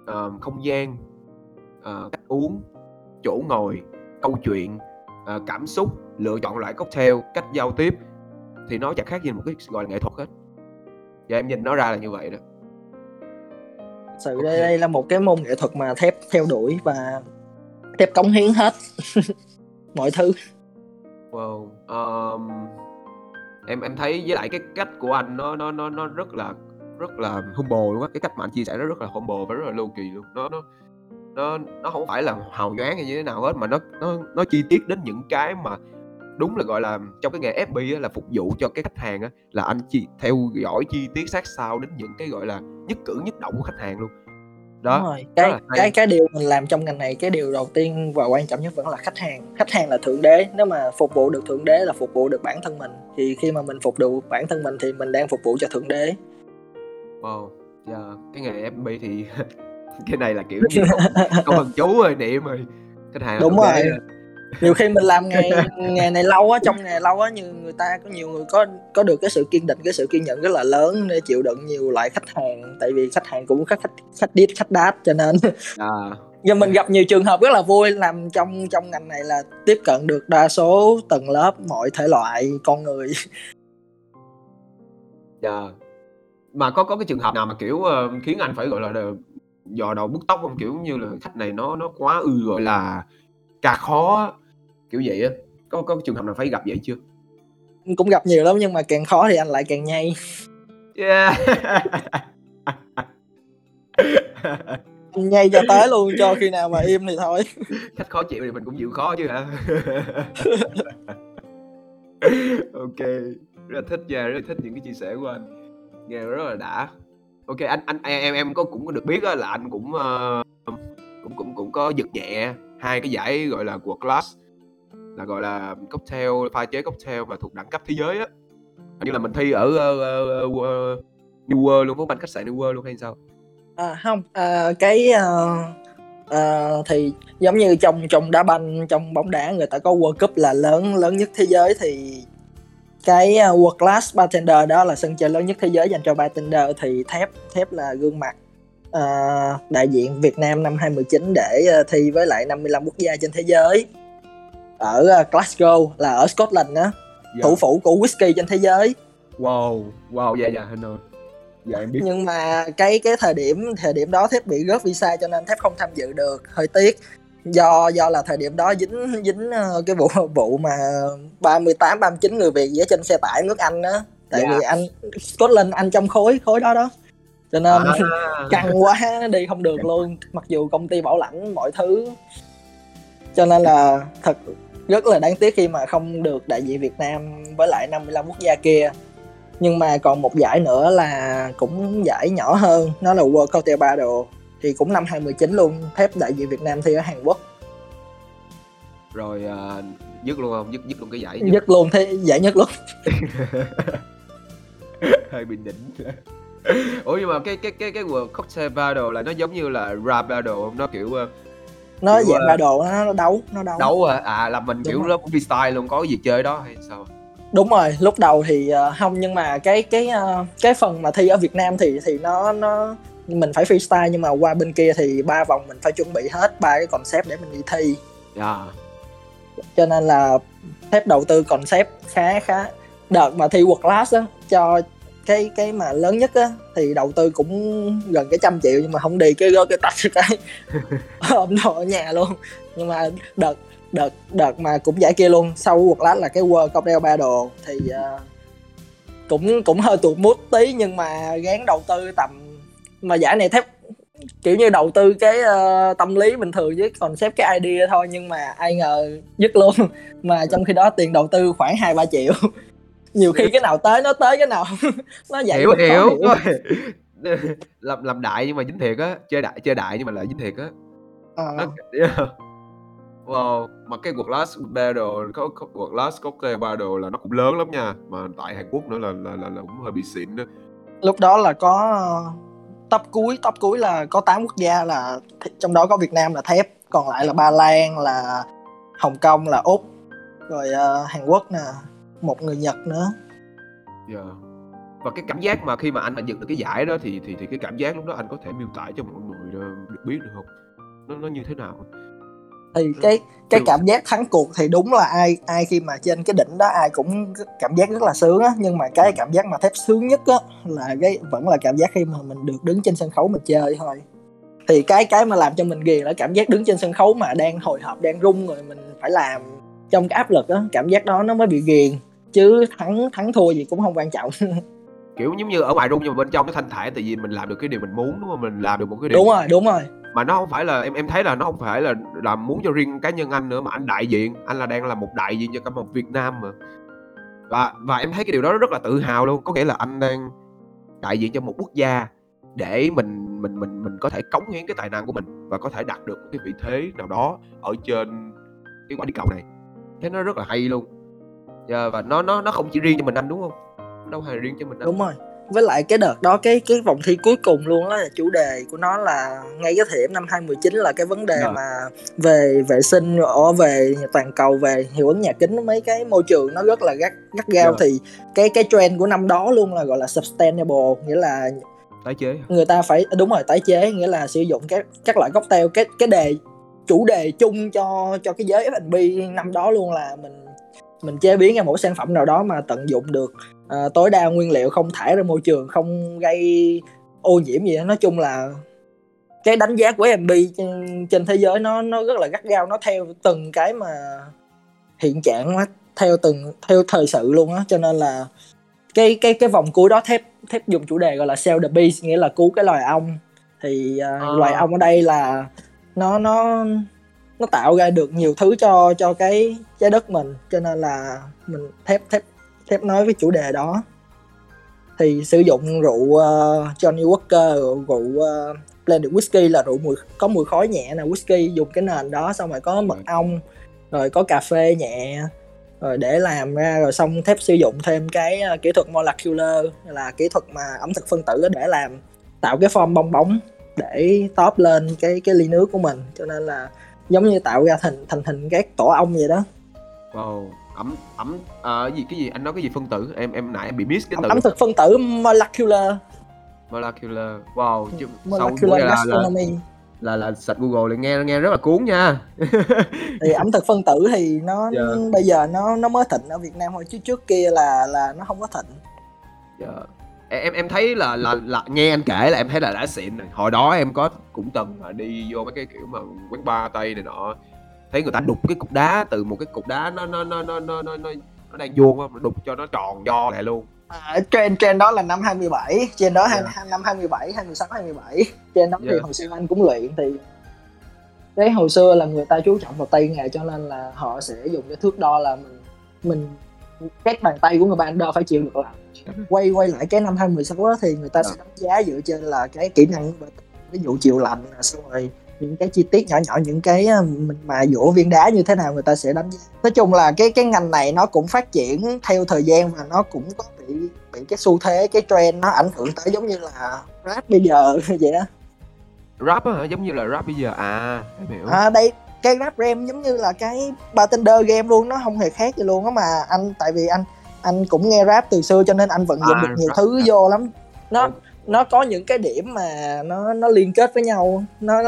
uh, không gian uh, cách uống chỗ ngồi câu chuyện uh, cảm xúc lựa chọn loại cocktail cách giao tiếp thì nó chẳng khác gì một cái gọi là nghệ thuật hết. Và em nhìn nó ra là như vậy đó sự Ok. đây, đây là một cái môn nghệ thuật mà thép theo đuổi và thép cống hiến hết mọi thứ Wow. Um, em em thấy với lại cái cách của anh nó nó nó nó rất là rất là humble luôn á cái cách mà anh chia sẻ nó rất là humble và rất là low kỳ luôn nó nó nó nó không phải là hào nhoáng hay như thế nào hết mà nó nó nó chi tiết đến những cái mà đúng là gọi là trong cái nghề FB á, là phục vụ cho cái khách hàng á là anh chi theo dõi chi tiết sát sao đến những cái gọi là nhất cử nhất động của khách hàng luôn đó Đúng rồi. cái hay. cái cái điều mình làm trong ngành này cái điều đầu tiên và quan trọng nhất vẫn là khách hàng khách hàng là thượng đế nếu mà phục vụ được thượng đế là phục vụ được bản thân mình thì khi mà mình phục vụ bản thân mình thì mình đang phục vụ cho thượng đế Wow, dạ, cái nghề FB thì cái này là kiểu như câu thần chú rồi niệm rồi khách hàng là Đúng rồi. Nhiều khi mình làm nghề nghề này lâu á trong nghề lâu á như người ta có nhiều người có có được cái sự kiên định cái sự kiên nhẫn rất là lớn để chịu đựng nhiều loại khách hàng. Tại vì khách hàng cũng khách khách khách điếc khách đát cho nên à, nhưng mình gặp nhiều trường hợp rất là vui làm trong trong ngành này là tiếp cận được đa số tầng lớp mọi thể loại con người. Dạ. mà có có cái trường hợp nào mà kiểu ờ, khiến anh phải gọi là dò đầu bứt tóc không? Kiểu như là khách này nó nó quá ư gọi là cà khó kiểu vậy á. Có có trường hợp nào phải gặp vậy chưa? Cũng gặp nhiều lắm nhưng mà càng khó thì anh lại càng nhây. Yeah. Nhây cho tới luôn cho khi nào mà im thì thôi. Khách khó chịu thì mình cũng chịu khó chứ hả? Ok rất là thích nha rất là thích những cái chia sẻ của anh. Nghe rất là đã. Ok anh anh em em có cũng được biết là anh cũng uh, cũng cũng cũng có giật nhẹ hai cái giải gọi là world class là gọi là cocktail pha chế cocktail mà thuộc đẳng cấp thế giới á như là mình thi ở uh, uh, New World luôn, phải banh khách sạn New World luôn hay sao? À, không, à, cái, uh, uh, thì giống như trong trong đá banh, trong bóng đá người ta có World Cup là lớn lớn nhất thế giới thì cái, World Class Bartender đó là sân chơi lớn nhất thế giới dành cho bartender thì Thép Thép là gương mặt, uh, đại diện Việt Nam năm 2019 để, uh, thi với lại 55 quốc gia trên thế giới. Ở, a, Glasgow là ở Scotland á, Dạ. thủ phủ của whisky trên thế giới. Wow, wow, dạ, dạ, anh ơi. Dạ, em biết. Nhưng mà cái cái thời điểm thời điểm đó Thép bị rớt visa cho nên Thép không tham dự được, hơi tiếc. Do do là thời điểm đó dính dính, ơ, cái vụ vụ mà 38, 39 người Việt dễ trên xe tải nước Anh á, tại Dạ. vì Anh Scotland Anh trong khối khối đó đó. Cho nên À. căng quá đi không được luôn, mặc dù công ty bảo lãnh mọi thứ. Cho nên là thật rất là đáng tiếc khi mà không được đại diện Việt Nam với lại 55 quốc gia kia. Nhưng mà còn một giải nữa là cũng giải nhỏ hơn, nó là World Cocktail Battle thì cũng năm 2019 luôn, Thép đại diện Việt Nam thi ở Hàn Quốc. Rồi, à, dứt luôn hông? Dứt dứt luôn cái giải Nhất luôn thế giải nhất luôn. Hơi bị đỉnh. Ủa, nhưng mà cái cái cái cái World Cocktail Battle là nó giống như là rap battle hông? Nó, kiểu, ơ Nó Kiểu, dạng ờ, battle nó nó đấu, nó đấu. đấu hả? À, là mình, Đúng kiểu, nó cũng freestyle luôn, có gì chơi đó hay sao? Đúng rồi, lúc đầu thì, ờ, hông, nhưng mà cái cái, ơ, cái phần mà thi ở Việt Nam thì thì nó nó mình phải freestyle nhưng mà qua bên kia thì 3 vòng mình phải chuẩn bị hết 3 cái concept để mình đi thi. Yeah. Cho nên là Thép đầu tư concept khá khá đợt mà thi World Class á, cho cái cái mà lớn nhất á, thì đầu tư cũng gần cái trăm triệu nhưng mà không đi cái gói cái tập cái ôm đồ ở nhà luôn. Nhưng mà đợt đợt đợt mà cũng giải kia luôn, sau World lát là cái World ba đồ thì, uh, cũng cũng hơi tụt mút tí nhưng mà gán đầu tư tầm mà giải này Thép, kiểu như, đầu tư cái, uh, tâm lý bình thường với concept cái idea thôi nhưng mà ai ngờ dứt luôn. Mà trong khi đó tiền đầu tư khoảng 2-3 triệu. Nhiều khi cái nào tới nó tới, cái nào nó vậy Hiểu, hiểu, hiểu. Làm làm đại nhưng mà dính thiệt á, chơi đại chơi đại nhưng mà lại dính thiệt á. Ờ. Nó yeah. Wow, mà cái World Class Battle có có World Class Cocktail Battle là nó cũng lớn lắm nha, mà tại Hàn Quốc nữa là là là là cũng hơi bị xịn đó. Lúc đó là có, ơ, top cuối top cuối là có 8 quốc gia là trong đó có Việt Nam là Thép, còn lại là Ba Lan, là Hồng Kông, là Úc, rồi, ờ, Hàn Quốc nè, một người Nhật nữa. Yeah. Và cái cảm giác mà khi mà anh đã giật được cái giải đó thì thì thì cái cảm giác lúc đó anh có thể miêu tả cho mọi người, ờ, được biết được hông? Nó nó như thế nào? Thì cái cái cảm giác thắng cuộc thì đúng là ai ai khi mà trên cái đỉnh đó ai cũng cảm giác rất là sướng á, nhưng mà cái cảm giác mà Thép sướng nhất á là cái vẫn là cảm giác khi mà mình được đứng trên sân khấu mình chơi thôi. Thì cái cái mà làm cho mình ghiền là cảm giác đứng trên sân khấu mà đang hồi hộp, đang run rồi mình phải làm trong cái áp lực á, cảm giác đó nó mới bị ghiền, chứ thắng thắng thua gì cũng hông quan trọng. Kiểu, giống như ở ngoài rung nhưng mà bên trong nó thanh thản tại vì mình làm được cái điều mình muốn, đúng hông? Mình làm được một cái điều Đúng rồi, đúng rồi. mà nó hông phải là em em thấy là nó hông phải là làm muốn cho riêng cá nhân anh nữa mà anh đại diện, anh là đang là một đại diện cho cả một Việt Nam mà. Và và em thấy cái điều đó rất là tự hào luôn, có nghĩa là anh đang đại diện cho một quốc gia để mình mình mình mình có thể cống hiến cái tài năng của mình và có thể đạt được cái vị thế nào đó ở trên cái quả địa cầu này. Thấy nó rất là hay luôn. Yeah, và nó nó nó không chỉ riêng cho mình anh, đúng hông? Nó đâu hề riêng cho mình anh. Đúng rồi. Với lại cái đợt đó cái cái vòng thi cuối cùng luôn á là chủ đề của nó là ngay cái thời điểm năm 2019 là cái vấn đề Rồi. mà về vệ sinh ở về toàn cầu, về hiệu ứng nhà kính, mấy cái môi trường nó rất là gắt gắt gao Rồi. thì cái cái trend của năm đó luôn là, gọi là, sustainable, nghĩa là Tái chế người ta phải đúng rồi, tái chế, nghĩa là sử dụng các các loại cocktail, cái cái đề chủ đề chung cho cho cái giới F&B năm đó luôn là mình mình chế biến ra một sản phẩm nào đó mà tận dụng được, ờ, tối đa nguyên liệu, không thải ra môi trường, không gây ô nhiễm gì á. Nói chung là cái đánh giá của F&B trên trên thế giới nó nó rất là gắt gao, nó theo từng cái mà hiện trạng á, theo từng theo thời sự luôn á, cho nên là cái cái cái vòng cuối đó Thép Thép dùng chủ đề, gọi là "Save the bees", nghĩa là cứu cái loài ong. Thì, ờ, Ờ. loài ong ở đây là nó nó nó tạo ra được nhiều thứ cho cho cái trái đất mình. Cho nên là mình thép thép thép nói với chủ đề đó. Thì sử dụng rượu uh, Johnny Walker rượu, rượu uh, blended whisky là rượu mùi có mùi khói nhẹ là whisky dùng cái nền đó xong rồi có mật ong rồi có cà phê nhẹ rồi để làm ra rồi xong thép sử dụng thêm cái uh, kỹ thuật molecular là kỹ thuật mà ẩm thực phân tử để làm tạo cái form bong bóng để top lên cái cái ly nước của mình. Cho nên là giống như tạo ra thành thành hình các tổ ong vậy đó. Wow ẩm ẩm à, gì cái gì? Anh nói cái gì phân tử? Em em nãy em bị miss cái từ. ẩm thực phân tử molecular. Molecular. Wow chứ molecular là, là, là là sạch google lại nghe nghe rất là cuốn nha. Thì ẩm thực phân tử thì nó yeah. Dạ. bây giờ nó nó mới thịnh ở việt nam thôi chứ trước kia là là nó không có thịnh. Yeah. Em em thấy là là là nghe anh kể là em thấy là đã xịn rồi hồi đó em có cũng từng đi vô mấy cái kiểu mà quán bar tây này nọ thấy người ta đục cái cục đá từ một cái cục đá nó nó nó nó nó nó nó, nó đang vuông á đục cho nó tròn do lại luôn À, trend trend đó là năm 27 trên đó yeah. Dạ. năm 27 26 27 trên đó yeah. thì dạ. hồi xưa anh cũng luyện thì cái hồi xưa là người ta chú trọng vào tay nghề cho nên là họ sẽ dùng cái thước đo là mình mình các bàn tay của người bạn đo phải chịu được làm quay quay lại cái năm 2016 đó thì người ta sẽ dạ. đánh giá dựa trên là cái kỹ năng ví dụ chịu lạnh xong rồi những cái chi tiết nhỏ nhỏ những cái mình mà dỗ viên đá như thế nào người ta sẽ đánh giá. Nói chung là cái cái ngành này nó cũng phát triển theo thời gian và nó cũng có bị bị cái xu thế cái trend nó ảnh hưởng tới giống như là rap bây giờ vậy đó. Rap hả? Giống như là rap bây giờ. À em hiểu. À đây cái rap game giống như là cái bartender game luôn nó không hề khác gì luôn á mà anh tại vì anh anh cũng nghe rap từ xưa cho nên anh vận dụng à, được nhiều thứ rap. vô lắm nó ừ. nó có những cái điểm mà nó nó liên kết với nhau nó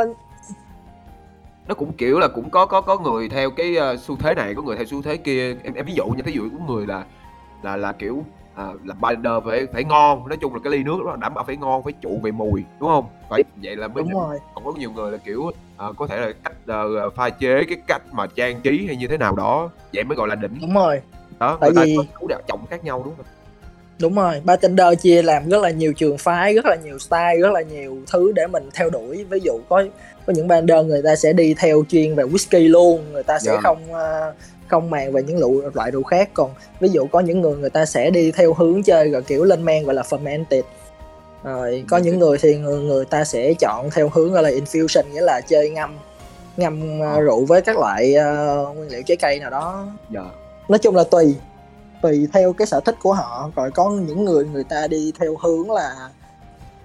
nó cũng kiểu là cũng có có có người theo cái uh, xu thế này có người theo xu thế kia em em ví dụ như thí dụ có người là là là kiểu à, làm blender phải phải ngon. Nói chung là cái ly nước đó đảm bảo phải ngon phải trụ về mùi đúng không? Phải vậy là mới đúng rồi. Còn có nhiều người là kiểu à, có thể là cách uh, pha chế cái cách mà trang trí hay như thế nào đó vậy mới gọi là đỉnh. Đúng rồi. Đó tại vì có đạo trọng khác nhau đúng không? Đúng rồi. Bartender chia làm rất là nhiều trường phái rất là nhiều style rất là nhiều thứ để mình theo đuổi. Ví dụ có có những bartender người ta sẽ đi theo chuyên về whisky luôn người ta sẽ yeah. Dạ. không uh, không màng về những loại loại rượu khác. Còn ví dụ có những người người ta sẽ đi theo hướng chơi rồi kiểu lên men gọi là fermented. Rồi có những người thì người, người ta sẽ chọn theo hướng gọi là infusion nghĩa là chơi ngâm ngâm uh, rượu với các loại uh, nguyên liệu trái cây nào đó. Dạ. nói chung là tùy tùy theo cái sở thích của họ. Rồi có những người người ta đi theo hướng là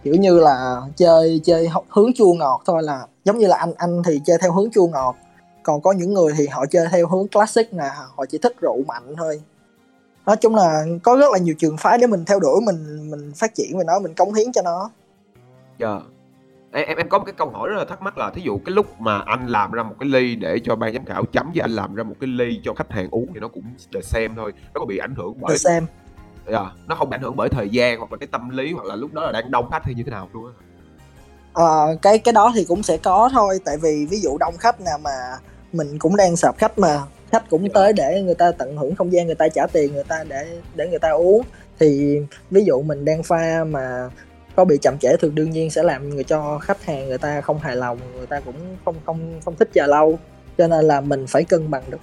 kiểu như là chơi chơi hướng chua ngọt thôi là giống như là anh anh thì chơi theo hướng chua ngọt còn có những người thì họ chơi theo hướng classic nè họ chỉ thích rượu mạnh thôi nói chung là có rất là nhiều trường phái để mình theo đuổi mình mình phát triển về nó mình cống hiến cho nó dạ yeah. em em có một cái câu hỏi rất là thắc mắc là thí dụ cái lúc mà anh làm ra một cái ly để cho ban giám khảo chấm với anh làm ra một cái ly cho khách hàng uống thì nó cũng để xem thôi nó có bị ảnh hưởng bởi xem yeah. Dạ, nó không bị ảnh hưởng bởi thời gian hoặc là cái tâm lý hoặc là lúc đó là đang đông khách hay như thế nào luôn á à, cái cái đó thì cũng sẽ có thôi tại vì ví dụ đông khách nào mà mình cũng đang sập khách mà. Khách cũng tới để người ta tận hưởng không gian người ta trả tiền người ta để để người ta uống. Thì ví dụ mình đang pha mà có bị chậm trễ thường đương nhiên sẽ làm người cho khách hàng người ta không hài lòng người ta cũng không không không thích chờ lâu. Cho nên là mình phải cân bằng được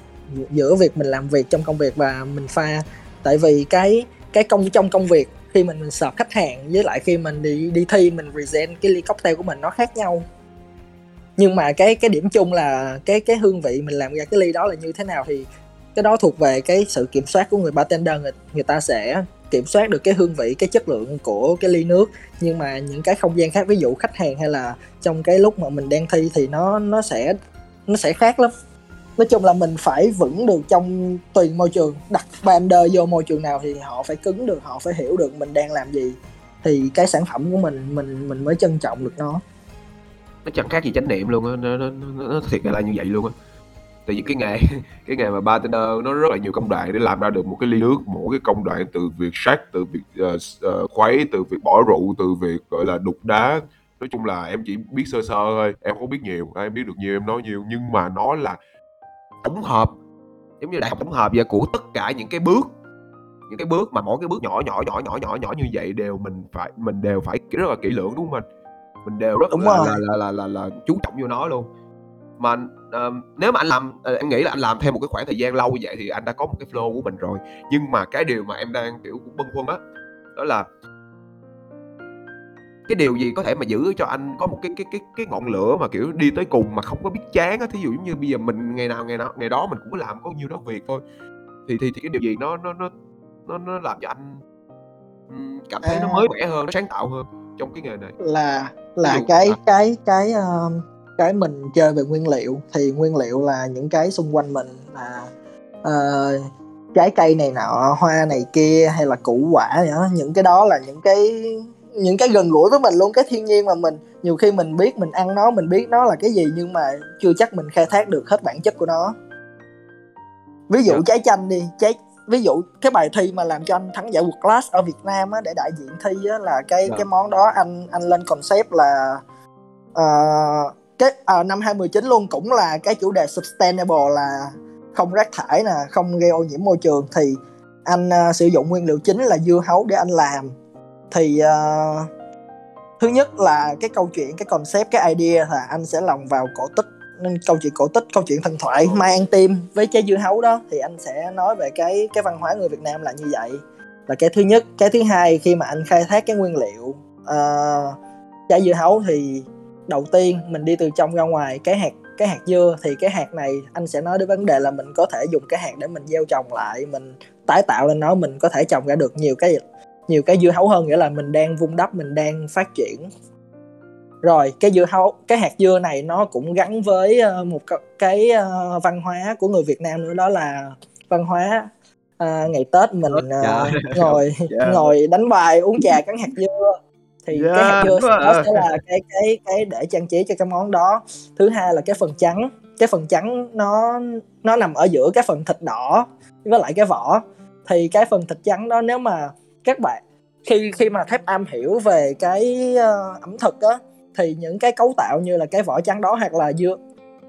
giữa việc mình làm việc trong công việc và mình pha. Tại vì cái cái công trong công việc khi mình mình sợp khách hàng với lại khi mình đi đi thi mình present cái ly cocktail của mình nó khác nhau nhưng mà cái cái điểm chung là cái cái hương vị mình làm ra cái ly đó là như thế nào thì cái đó thuộc về cái sự kiểm soát của người bartender. Người, người ta sẽ kiểm soát được cái hương vị cái chất lượng của cái ly nước. Nhưng mà những cái không gian khác ví dụ khách hàng hay là trong cái lúc mà mình đang thi thì nó nó sẽ nó sẽ khác lắm. Nói chung là mình phải vững được trong tùy môi trường. Đặt bartender vô môi trường nào thì họ phải cứng được họ phải hiểu được mình đang làm gì. Thì cái sản phẩm của mình mình mình mới trân trọng được nó nó chẳng khác gì chánh niệm luôn á nó, nó, nó, nó thiệt là như vậy luôn á. Tại vì cái nghề cái nghề mà bartender nó rất là nhiều công đoạn để làm ra được một cái ly nước mỗi cái công đoạn từ việc sát từ việc uh, uh, khuấy từ việc bỏ rượu từ việc gọi là đục đá. Nói chung là em chỉ biết sơ sơ thôi em không biết nhiều em biết được nhiều em nói nhiều nhưng mà nó là tổng hợp giống như đại học tổng hợp vậy của tất cả những cái bước. Những cái bước mà mỗi cái bước nhỏ nhỏ nhỏ nhỏ nhỏ nhỏ như vậy đều mình phải mình đều phải rất là kỹ lưỡng đúng không anh? Mình đều rất đúng là, là, là, là, là, là chú trọng vô nó luôn. Mà ờ, nếu mà anh làm ờ, em nghĩ là anh làm thêm một cái khoảng thời gian lâu như vậy thì anh đã có một cái flow của mình rồi. Nhưng mà cái điều mà em đang kiểu cũng bâng khuâng á đó là cái điều gì có thể mà giữ cho anh có một cái cái cái cái ngọn lửa mà kiểu đi tới cùng mà không có biết chán á. Thí dụ như bây giờ mình ngày nào ngày nào ngày đó mình cũng có làm có nhiêu đó việc thôi. Thì thì thì cái điều gì nó nó nó nó nó làm cho anh cảm thấy nó À. mới mẻ hơn nó sáng tạo hơn trong cái nghề này là là dụ cái hả? cái cái ờ, cái mình chơi về nguyên liệu thì nguyên liệu là những cái xung quanh mình là ờ, trái cây này nọ hoa này kia hay là củ quả gì đó những cái đó là những cái những cái gần gũi với mình luôn cái thiên nhiên mà mình nhiều khi mình biết mình ăn nó mình biết nó là cái gì nhưng mà chưa chắc mình khai thác được hết bản chất của nó ví dụ Dạ. trái chanh đi trái ví dụ cái bài thi mà làm cho anh thắng giải World Class ở Việt Nam á, để đại diện thi á, là cái Dạ. cái món đó anh anh lên concept là ờ, cái à, năm 2019 luôn cũng là cái chủ đề sustainable là không rác thải nè không gây ô nhiễm môi trường thì anh ờ, sử dụng nguyên liệu chính là dưa hấu để anh làm thì ờ, thứ nhất là cái câu chuyện cái concept cái idea là anh sẽ lồng vào cổ tích nên câu chuyện cổ tích câu chuyện thần thoại mai ăn tim với trái dưa hấu đó thì anh sẽ nói về cái cái văn hóa người Việt Nam là như vậy. Là cái thứ nhất cái thứ hai khi mà anh khai thác cái nguyên liệu ờ, trái dưa hấu thì đầu tiên mình đi từ trong ra ngoài cái hạt cái hạt dưa thì cái hạt này anh sẽ nói đến vấn đề là mình có thể dùng cái hạt để mình gieo trồng lại mình tái tạo lên nó mình có thể trồng ra được nhiều cái nhiều cái dưa hấu hơn nghĩa là mình đang vun đắp mình đang phát triển rồi cái dưa hấu cái hạt dưa này nó cũng gắn với ờ, một cái- ờ, văn hóa của người Việt Nam nữa đó là văn hóa ờ, ngày Tết mình dạ. ngồi Dạ. ngồi đánh bài uống trà cắn hạt dưa thì Dạ, cái hạt dưa đó sẽ là cái cái cái để trang trí cho cái món đó thứ hai là cái phần trắng cái phần trắng nó nó nằm ở giữa cái phần thịt đỏ với lại cái vỏ thì cái phần thịt trắng đó nếu mà các bạn khi khi mà thép am hiểu về cái ờ, ẩm thực á thì những cái cấu tạo như là cái vỏ trắng đó hoặc là dưa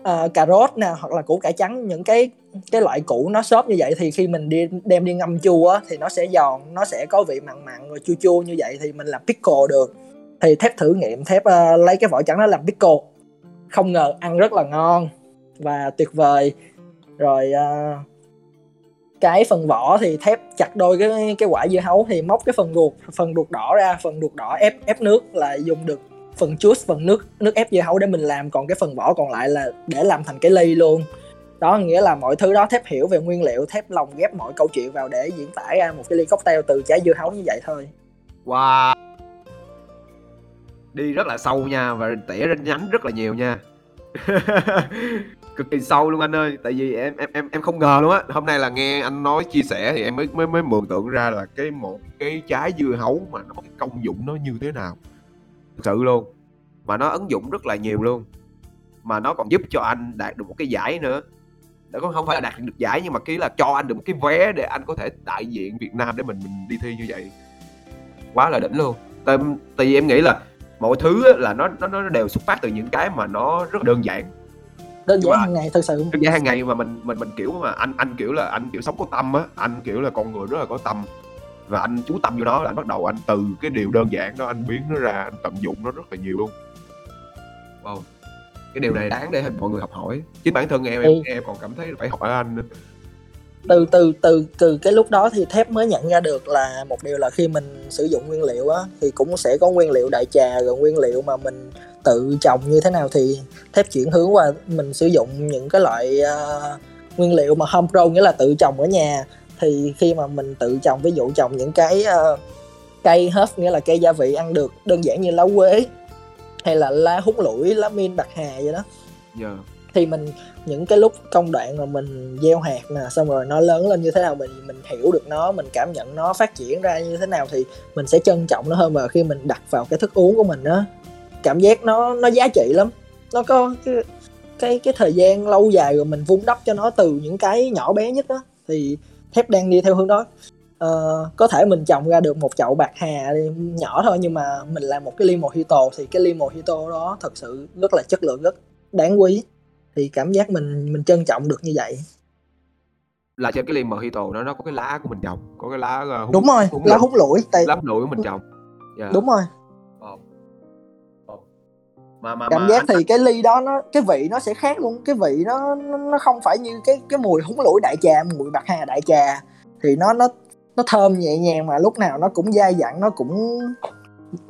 uh, cà rốt nè hoặc là củ cải trắng những cái cái loại củ nó xốp như vậy thì khi mình đi đem đi ngâm chua á thì nó sẽ giòn nó sẽ có vị mặn mặn rồi chua chua như vậy thì mình làm pickle được. Thì thép thử nghiệm thép uh, lấy cái vỏ trắng đó làm pickle. Không ngờ ăn rất là ngon và tuyệt vời. Rồi uh, cái phần vỏ thì thép chặt đôi cái cái quả dưa hấu thì móc cái phần ruột phần ruột đỏ ra phần ruột đỏ ép ép nước là dùng được phần juice, phần nước nước ép dưa hấu để mình làm. Còn cái phần vỏ còn lại là để làm thành cái ly luôn. Đó, nghĩa là mọi thứ đó thép hiểu về nguyên liệu, thép lồng ghép mọi câu chuyện vào để diễn tả ra một cái ly cocktail từ trái dưa hấu như vậy thôi. Wow. Đi rất là sâu nha Và tỉa ra nhánh rất là nhiều nha. Cực kỳ sâu luôn anh ơi, Tại vì em em em em không ngờ luôn á. Hôm nay là nghe anh nói chia sẻ Thì em mới mới mới mường tượng ra là cái một cái trái dưa hấu Mà nó có cái công dụng nó như thế nào sự luôn. Mà nó ứng dụng rất là nhiều luôn. Mà nó còn giúp cho anh đạt được một cái giải nữa. Đó cũng không phải là đạt được giải Nhưng mà cái là cho anh được một cái vé Để anh có thể đại diện Việt Nam để mình mình đi thi như vậy. Quá là đỉnh luôn. Tại, tại vì em nghĩ là mọi thứ là nó nó nó đều xuất phát từ những cái mà nó rất là đơn giản. Đơn giản hàng ngày thật sự đơn giản hàng ngày mà mình mình mình kiểu mà anh anh kiểu là anh kiểu sống có tâm á. Anh kiểu là con người rất là có tâm và anh chú tâm vô nó là anh bắt đầu anh từ cái điều đơn giản đó anh biến nó ra anh tận dụng nó rất là nhiều luôn wow cái điều này đáng để mọi người học hỏi chính bản thân em em, Ừ. em còn cảm thấy phải hỏi anh nữa. từ từ từ từ cái lúc đó thì thép mới nhận ra được là một điều là khi mình sử dụng nguyên liệu á thì cũng sẽ có nguyên liệu đại trà rồi nguyên liệu mà mình tự trồng như thế nào thì thép chuyển hướng qua mình sử dụng những cái loại ờ, nguyên liệu mà home grown nghĩa là tự trồng ở nhà thì khi mà mình tự trồng ví dụ trồng những cái ờ, cây herb nghĩa là cây gia vị ăn được đơn giản như lá quế hay là lá húng lủi lá min bạc hà vậy đó Dạ. thì mình những cái lúc công đoạn mà mình gieo hạt nè xong rồi nó lớn lên như thế nào mình mình hiểu được nó mình cảm nhận nó phát triển ra như thế nào thì mình sẽ trân trọng nó hơn và khi mình đặt vào cái thức uống của mình á cảm giác nó nó giá trị lắm nó có cái cái cái thời gian lâu dài rồi mình vun đắp cho nó từ những cái nhỏ bé nhất á thì thép đang đi theo hướng đó Ờ, có thể mình trồng ra được một chậu bạc hà nhỏ thôi nhưng mà mình làm một cái ly mojito thì cái ly mojito đó thật sự rất là chất lượng rất đáng quý thì cảm giác mình mình trân trọng được như vậy là trên cái ly mojito nó nó có cái lá của mình trồng có cái lá uh, húng, đúng rồi húng lá lụi, hút lủi tại lá lụi của mình trồng Dạ. đúng rồi Ờ. Ờ. mà mà cảm mà giác anh, thì cái ly đó nó cái vị nó sẽ khác luôn. Cái vị nó nó không phải như cái cái mùi húng lủi đại trà mùi bạc hà đại trà. Thì nó nó nó thơm nhẹ nhàng mà lúc nào nó cũng dai dẳng nó cũng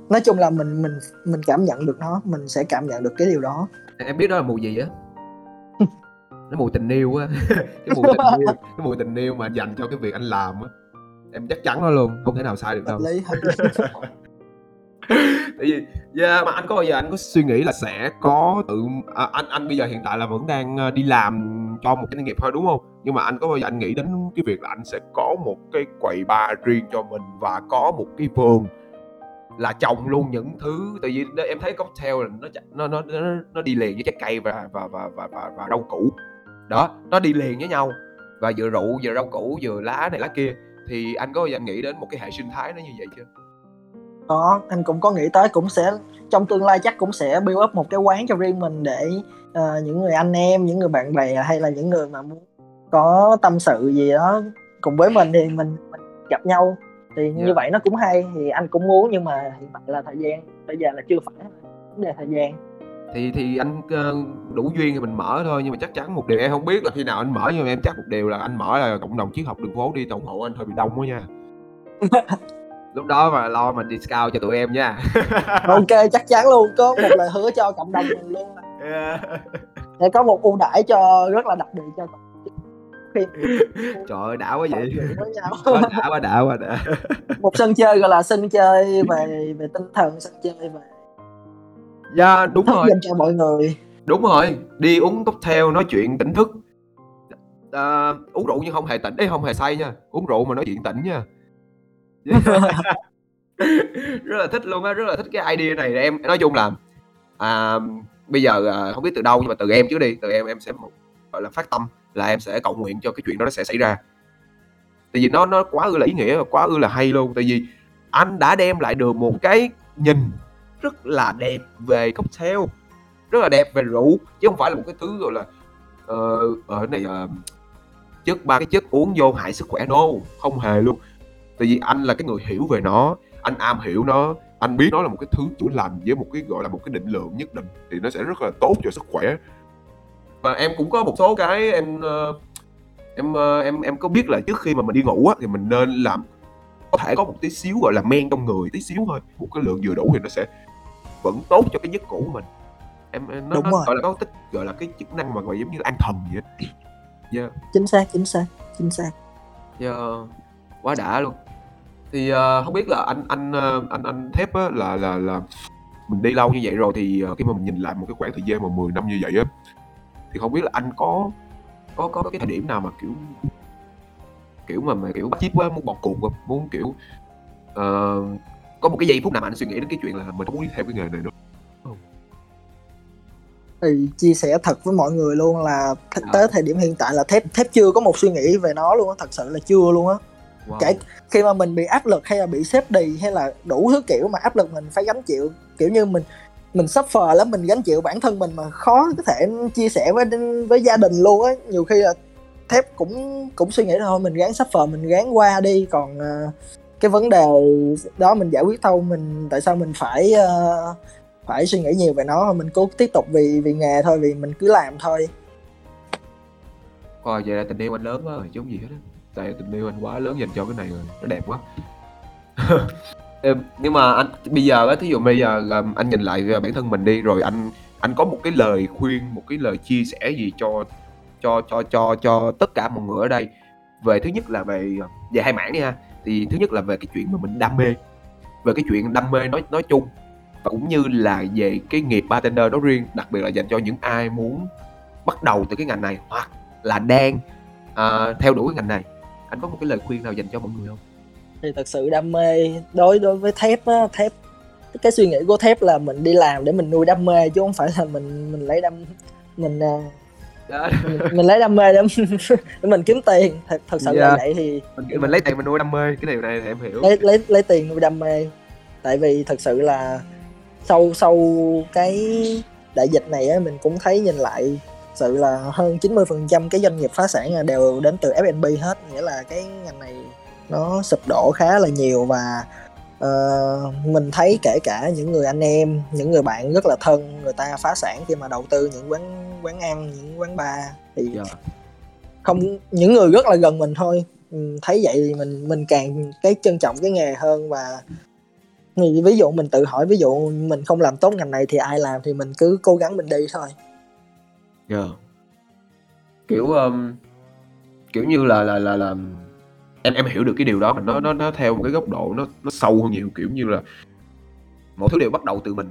nói chung là mình mình mình cảm nhận được nó mình sẽ cảm nhận được cái điều đó. Em biết đó là mùi gì á? Nó mùi tình yêu á. Cái mùi tình yêu cái mùi tình yêu mà dành cho cái việc anh làm á. Em chắc chắn nó luôn không thể nào sai được đâu. hợp lý hợp lý tại vì yeah, mà anh có bao giờ anh có suy nghĩ là sẽ có tự à, anh anh bây giờ hiện tại là vẫn đang ờ, đi làm cho một cái doanh nghiệp thôi đúng không? Nhưng mà anh có bao giờ anh nghĩ đến cái việc là anh sẽ có một cái quầy bar riêng cho mình và có một cái vườn là trồng luôn những thứ? Tại vì em thấy cocktail là nó nó nó nó, nó đi liền với trái cây và và và và và, và rau củ. Đó nó đi liền với nhau. Và vừa rượu vừa rau củ vừa lá này lá kia. Thì anh có bao giờ anh nghĩ đến một cái hệ sinh thái nó như vậy chưa? Có anh cũng có nghĩ tới cũng sẽ trong tương lai chắc cũng sẽ build up một cái quán cho riêng mình để ờ, những người anh em những người bạn bè hay là những người mà muốn có tâm sự gì đó cùng với mình thì mình, mình gặp nhau. Thì như Dạ. vậy nó cũng hay thì anh cũng muốn nhưng mà hiện tại là thời gian bây giờ là chưa phải vấn đề thời gian. Thì thì anh ờ, đủ duyên thì mình mở thôi nhưng mà chắc chắn một điều em không biết là khi nào anh mở nhưng mà em chắc một điều là anh mở là cộng đồng triết học đường phố đi ủng hộ anh hơi bị đông quá nha lúc đó mà lo mà discount cho tụi em nha. Ok chắc chắn luôn. Có một lời hứa cho cộng đồng mình luôn. Là sẽ có một ưu đãi cho rất là đặc biệt cho trời ơi đã quá vậy. Quá đã quá đã quá đã. Một sân chơi gọi là sân chơi về về tinh thần sân chơi về dạ đúng thức rồi. cho mọi người. Đúng rồi. Đi uống cocktail nói chuyện tỉnh thức. À, uống rượu nhưng không hề tỉnh. Ấy không hề say nha. Uống rượu mà nói chuyện tỉnh nha rất là thích luôn á rất là thích cái idea này. Em nói chung là à, bây giờ à, không biết từ đâu nhưng mà từ em trước đi từ em em sẽ một, gọi là phát tâm là em sẽ cầu nguyện cho cái chuyện đó nó sẽ xảy ra. Tại vì nó nó quá ư là ý nghĩa và quá ư là hay luôn. Tại vì anh đã đem lại được một cái nhìn rất là đẹp về cocktail rất là đẹp về rượu chứ không phải là một cái thứ gọi là ờ, ờ ở này uh, chất ba cái chất uống vô hại sức khỏe no không hề luôn tại vì anh là cái người hiểu về nó anh am hiểu nó anh biết nó là một cái thứ chữa lành với một cái gọi là một cái định lượng nhất định thì nó sẽ rất là tốt cho sức khỏe. Và em cũng có một số cái em ờ, em ờ, em em có biết là trước khi mà mình đi ngủ á thì mình nên làm có thể có một tí xíu gọi là men trong người tí xíu thôi. Một cái lượng vừa đủ thì nó sẽ vẫn tốt cho cái giấc ngủ của mình. Em em- nó, Đúng nó rồi. gọi là có tích gọi là cái chức năng mà gọi giống như là an thần vậy yeah. chính xác chính xác chính xác. Yeah, quá đã luôn thì ờ, không biết là anh anh ờ, anh anh thép á, là là là mình đi lâu như vậy rồi thì ờ, khi mà mình nhìn lại một cái khoảng thời gian mà 10 năm như vậy á thì không biết là anh có có có cái thời điểm nào mà kiểu kiểu mà, mà kiểu bắt chip quá muốn bỏ cuộc không? Muốn kiểu ờ, có một cái giây phút nào mà anh suy nghĩ đến cái chuyện là mình không muốn đi theo cái nghề này nữa? Thì chia sẻ thật với mọi người luôn là th- Dạ. tới thời điểm hiện tại là thép thép chưa có một suy nghĩ về nó luôn á thật sự là chưa luôn á wow. Kể- khi mà mình bị áp lực hay là bị xếp đì hay là đủ thứ kiểu mà áp lực mình phải gánh chịu kiểu như mình mình suffer lắm mình gánh chịu bản thân mình mà khó có thể chia sẻ với với gia đình luôn á. Nhiều khi là thép cũng cũng suy nghĩ thôi mình gắng suffer mình gắng qua đi. Còn ờ, cái vấn đề đó mình giải quyết thôi mình tại sao mình phải ờ, phải suy nghĩ nhiều về nó? Mình cố tiếp tục vì vì nghề thôi vì mình cứ làm thôi. Wow, vậy là tình yêu anh lớn quá rồi chứ gì hết á Tại tình yêu anh quá lớn dành cho cái này rồi Nó đẹp quá. Nhưng mà anh bây giờ á, thí dụ bây giờ là anh nhìn lại à, bản thân mình đi Rồi anh anh có một cái lời khuyên, một cái lời chia sẻ gì cho cho cho cho cho tất cả mọi người ở đây? Về thứ nhất là về à, về hai mảng đi ha. Thì thứ nhất là về cái chuyện mà mình đam mê Về cái chuyện đam mê nói nói chung Và cũng như là về cái nghiệp bartender đó riêng Đặc biệt là dành cho những ai muốn bắt đầu từ cái ngành này Hoặc là đang uh, theo đuổi cái ngành này anh có một cái lời khuyên nào dành cho mọi người không? Thì thật sự đam mê đối đối với thép á thép cái suy nghĩ của thép là mình đi làm để mình nuôi đam mê chứ không phải là mình mình lấy đam mình à, Đó, mình, mình lấy đam mê để, để mình kiếm tiền. Thật, thật sự Dạ. là vậy thì mình, mình lấy tiền mình nuôi đam mê cái điều này thì em hiểu. Lấy lấy lấy tiền nuôi đam mê. Tại vì thật sự là sau sau cái đại dịch này á mình cũng thấy nhìn lại sự là hơn 90% cái doanh nghiệp phá sản đều đến từ F&B hết. Nghĩa là cái ngành này nó sụp đổ khá là nhiều và Ờ, mình thấy kể cả những người anh em những người bạn rất là thân người ta phá sản khi mà đầu tư những quán quán ăn những quán bar thì Dạ. không những người rất là gần mình thôi. Ừ, thấy vậy thì mình mình càng cái trân trọng cái nghề hơn và ví dụ mình tự hỏi ví dụ mình không làm tốt ngành này thì ai làm thì mình cứ cố gắng mình đi thôi Dạ. Kiểu um, kiểu như là là là là em em hiểu được cái điều đó mà nó nó nó theo một cái góc độ nó nó sâu hơn nhiều kiểu như là mọi thứ đều bắt đầu từ mình.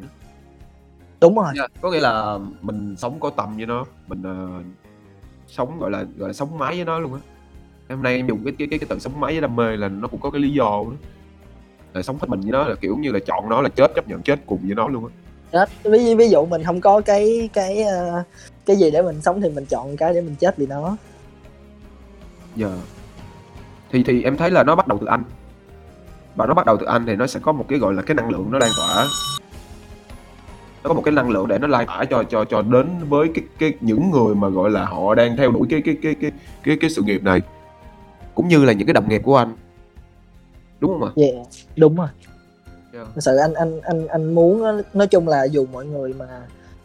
đúng rồi Dạ, Có nghĩa là mình sống có tâm với nó, mình ờ, sống gọi là gọi là sống mái với nó luôn á. Hôm nay em dùng cái cái cái, cái từ sống mái với đam mê là nó cũng có cái lý do đó. Là sống hết mình với nó là kiểu như là chọn nó là chết chấp nhận chết cùng với nó luôn á. Chết ví ví dụ mình không có cái cái ờ, cái gì để mình sống thì mình chọn cái để mình chết vì nó. Giờ thì thì em thấy là nó bắt đầu từ anh. Và nó bắt đầu từ anh thì nó sẽ có một cái gọi là cái năng lượng nó lan tỏa. Nó có một cái năng lượng để nó lan tỏa cho cho cho đến với cái cái những người mà gọi là họ đang theo đuổi cái cái cái cái cái cái sự nghiệp này. Cũng như là những cái đồng nghiệp của anh. Đúng không ạ? yeah, đúng rồi Yeah. Thật sự anh anh anh anh muốn nói chung là dù mọi người mà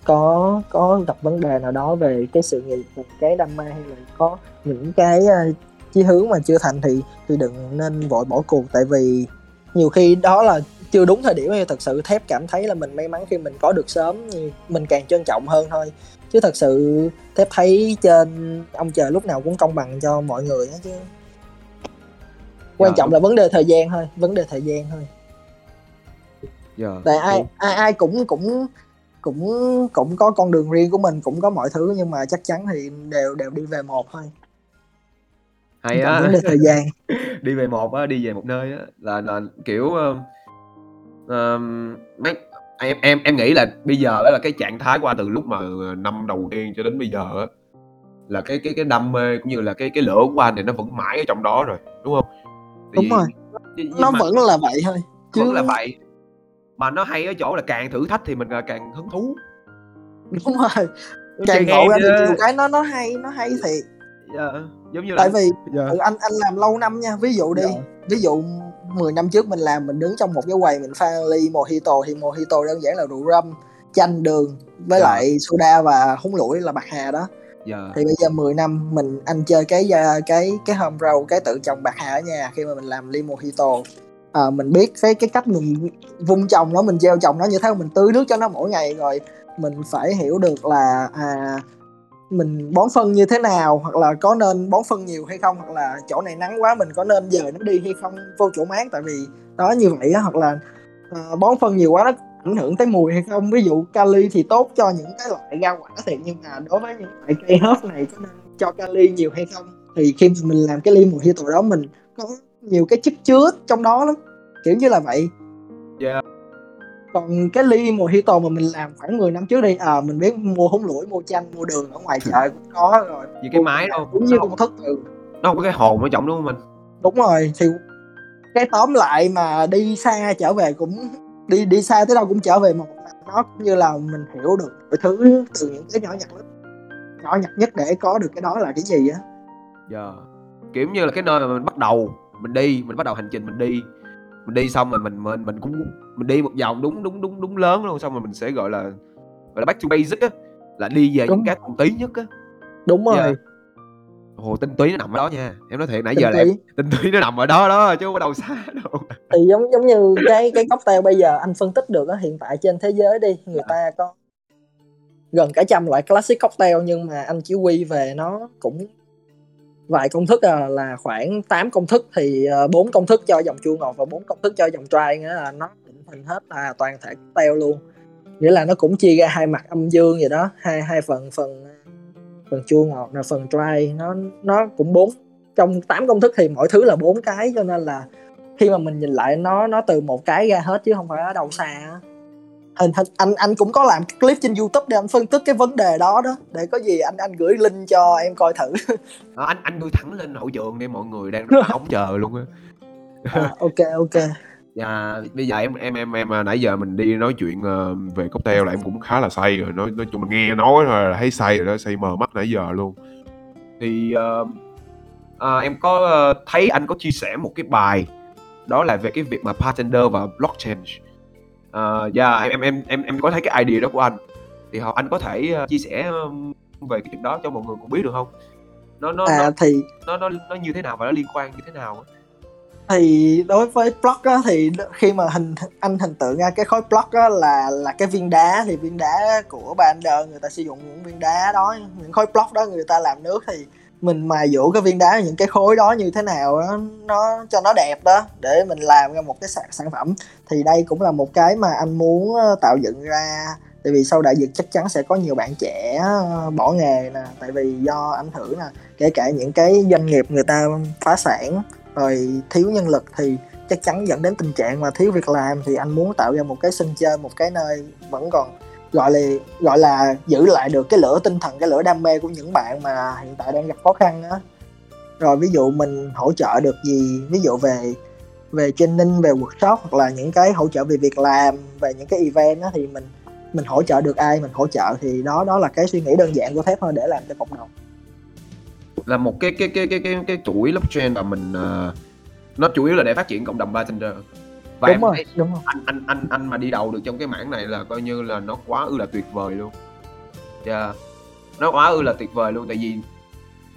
có có gặp vấn đề nào đó về cái sự nghiệp cái đam mê hay là có những cái uh, chí hướng mà chưa thành thì thì đừng nên vội bỏ cuộc. Tại vì nhiều khi đó là chưa đúng thời điểm thì thật sự thép cảm thấy là mình may mắn khi mình có được sớm thì mình càng trân trọng hơn thôi. Chứ thật sự thép thấy trên ông trời lúc nào cũng công bằng cho mọi người á chứ. Quan Dạ, trọng là vấn đề thời gian thôi vấn đề thời gian thôi Dạ. tại ai ai ai cũng cũng cũng cũng có con đường riêng của mình cũng có mọi thứ nhưng mà chắc chắn thì đều đều đi về một thôi. Hay á. vấn đề thời gian. Đi về một á đi về một nơi á là là kiểu um, mấy em em em nghĩ là bây giờ á là cái trạng thái anh từ lúc mà năm đầu tiên cho đến bây giờ á là cái cái cái đam mê cũng như là cái cái lửa của anh thì nó vẫn mãi ở trong đó rồi đúng không? Đúng rồi. nó mà vẫn là vậy thôi chứ vẫn là vậy mà nó hay ở chỗ là càng thử thách thì mình là càng hứng thú đúng rồi càng ngộ ra được chứ. nhiều cái nó nó hay nó hay thiệt Dạ, giống như là tại vì dạ. ừ, anh anh làm lâu năm nha ví dụ đi Dạ. ví dụ 10 năm trước mình làm mình đứng trong một cái quầy mình pha ly mojito thì mojito đơn giản là rượu rum chanh đường với Dạ. lại soda và húng lủi là bạc hà đó dạ thì bây giờ 10 năm mình anh chơi cái gia- cái cái home rau cái tự trồng bạc hà ở nhà khi mà mình làm ly mojito à, mình biết cái cái cách mình vung trồng nó mình gieo trồng nó như thế mình tưới nước cho nó mỗi ngày rồi mình phải hiểu được là à mình bón phân như thế nào hoặc là có nên bón phân nhiều hay không hoặc là chỗ này nắng quá mình có nên dời nó đi hay không vô chỗ mát. Tại vì đó như vậy đó hoặc là à, bón phân nhiều quá nó ảnh hưởng tới mùi hay không. Ví dụ kali thì tốt cho những cái loại rau quả thiệt nhưng mà đối với những loại cây hớp này có nên cho kali nhiều hay không? Thì khi mình làm cái ly mojito đó mình có nhiều cái chất chứa trong đó lắm kiểu như là vậy Dạ. còn cái ly mojito mà mình làm khoảng 10 năm trước đi à mình biết mua húng lủi mua chanh mua đường ở ngoài chợ cũng có rồi như cái máy đâu cũng như công thức ừ. nó không có cái hồn ở trong đúng không anh đúng rồi thì cái tóm lại mà đi xa trở về cũng đi đi xa tới đâu cũng trở về một nó cũng như là mình hiểu được mọi thứ từ những cái nhỏ nhặt lắm nhỏ nhặt nhất để có được cái đó là cái gì á Dạ. Kiểu như là cái nơi mà mình bắt đầu mình đi, mình bắt đầu hành trình mình đi. Mình đi xong rồi mình mình mình cũng mình đi một vòng đúng đúng đúng đúng lớn luôn xong rồi mình sẽ gọi là gọi là back to basic á, là đi về Đúng. những cái thuần túy nhất á. đúng rồi Dạ. Ồ tinh túy nó nằm ở đó nha. Em nói thiệt nãy Tinh giờ là em, tinh túy nó nằm ở đó đó chứ không có đâu xa đâu. thì giống giống như cái cái cocktail bây giờ anh phân tích được á hiện tại trên thế giới đi người ta có gần cả trăm loại classic cocktail nhưng mà anh chỉ quy về nó cũng vài công thức à, là khoảng 8 công thức thì ờ, bốn công thức cho dòng chua ngọt và bốn công thức cho dòng trai nghĩa là nó định hình hết là toàn thể teo luôn nghĩa là nó cũng chia ra hai mặt âm dương vậy đó hai hai phần phần phần chua ngọt là phần dry nó nó cũng bốn trong 8 công thức thì mỗi thứ là bốn cái cho nên là khi mà mình nhìn lại nó nó từ một cái ra hết chứ không phải ở đâu xa hình hình anh anh cũng có làm clip trên youtube để anh phân tích cái vấn đề đó đó. Để có gì anh anh gửi link cho em coi thử. Đó, anh anh đưa thẳng lên hậu trường đi mọi người đang đóng chờ luôn á. à, ok ok. Dạ, bây giờ em em em em à, nãy giờ mình đi nói chuyện ờ, về cocktail là em cũng khá là say rồi, nói nói chung mình nghe nói thôi là thấy say rồi đó, say mờ mắt nãy giờ luôn. Thì ờ, à, em có ờ, thấy anh có chia sẻ một cái bài đó là về cái việc mà bartender và blockchain uh, yeah, em em em em có thấy cái idea đó của anh. Thì họ anh có thể uh, chia sẻ về cái chuyện đó cho mọi người cũng biết được không? Nó nó à nó, thì nó nó nó như thế nào và nó liên quan như thế nào thì đối với block á, thì khi mà hình anh hình tượng ra cái khối block á, là là cái viên đá. Thì viên đá của Bander người ta sử dụng những viên đá đó những khối block đó người ta làm nước. Thì mình mài dũa cái viên đá những cái khối đó như thế nào đó, nó cho nó đẹp đó để mình làm ra một cái sản, sản phẩm. Thì đây cũng là một cái mà anh muốn ờ, tạo dựng ra. Tại vì sau đại dịch chắc chắn sẽ có nhiều bạn trẻ ờ, bỏ nghề nè. Tại vì do ảnh hưởng nè kể cả những cái doanh nghiệp người ta phá sản rồi thiếu nhân lực thì chắc chắn dẫn đến tình trạng mà thiếu việc làm. Thì anh muốn tạo ra một cái sân chơi một cái nơi vẫn còn gọi là gọi là giữ lại được cái lửa tinh thần cái lửa đam mê của những bạn mà hiện tại đang gặp khó khăn á. Rồi ví dụ mình hỗ trợ được gì ví dụ về về training về workshop hoặc là những cái hỗ trợ về việc làm về những cái event á thì mình mình hỗ trợ được ai mình hỗ trợ thì đó đó là cái suy nghĩ đơn giản của thép thôi để làm cho cộng đồng. Là một cái cái cái cái cái cái chuỗi blockchain mà mình uh, nó chủ yếu là để phát triển cộng đồng bartender và đúng em rồi, thấy đúng rồi. anh anh anh anh mà đi đầu được trong cái mảng này là coi như là nó quá ư là tuyệt vời luôn yeah. nó quá ư là tuyệt vời luôn tại vì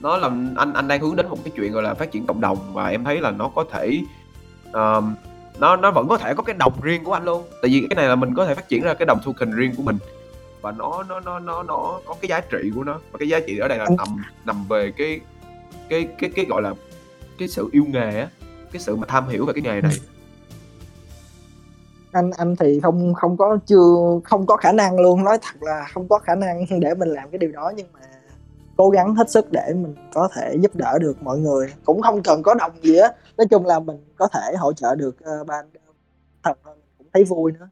nó làm anh anh đang hướng đến một cái chuyện gọi là phát triển cộng đồng và em thấy là nó có thể um, nó nó vẫn có thể có cái đồng riêng của anh luôn tại vì cái này là mình có thể phát triển ra cái đồng token riêng của mình và nó nó nó nó nó có cái giá trị của nó và cái giá trị ở đây là nằm nằm về cái cái cái cái gọi là cái sự yêu nghề á cái sự mà tham hiểu về cái nghề này anh anh thì không không có chưa không có khả năng luôn. Nói thật là không có khả năng để mình làm cái điều đó nhưng mà cố gắng hết sức để mình có thể giúp đỡ được mọi người. Cũng không cần có đồng gì á. Nói chung là mình có thể hỗ trợ được ờ, uh, ban thật cũng thấy vui nữa.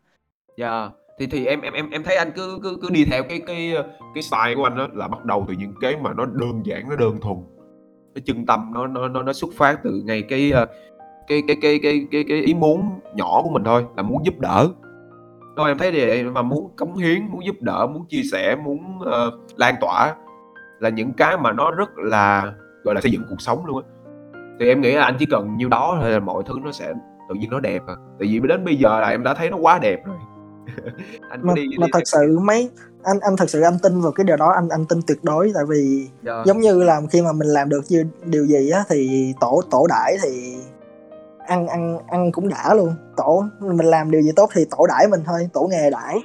Dạ. Yeah. thì thì em em em em thấy anh cứ cứ cứ đi theo cái cái ờ, cái style của anh đó là bắt đầu từ những cái mà nó đơn giản nó đơn thuần. Cái chân tâm nó nó nó nó xuất phát từ ngay cái uh, cái cái cái cái cái cái ý muốn nhỏ của mình thôi là muốn giúp đỡ. Thôi em thấy thì mà muốn cống hiến muốn giúp đỡ muốn chia sẻ muốn uh, lan tỏa là những cái mà nó rất là gọi là xây dựng cuộc sống luôn á. Thì em nghĩ là anh chỉ cần nhiêu đó thôi là mọi thứ nó sẽ tự nhiên nó đẹp à. Tại vì đến bây giờ là em đã thấy nó quá đẹp rồi. Anh mà, đi, mà đi thật sự mấy anh anh thật sự anh tin vào cái điều đó anh anh tin tuyệt đối. Tại vì yeah. Dạ. giống như là khi mà mình làm được như điều gì á thì tổ tổ đãi thì ăn ăn ăn cũng đã luôn. Tổ mình làm điều gì tốt thì tổ đãi mình thôi tổ nghề đãi.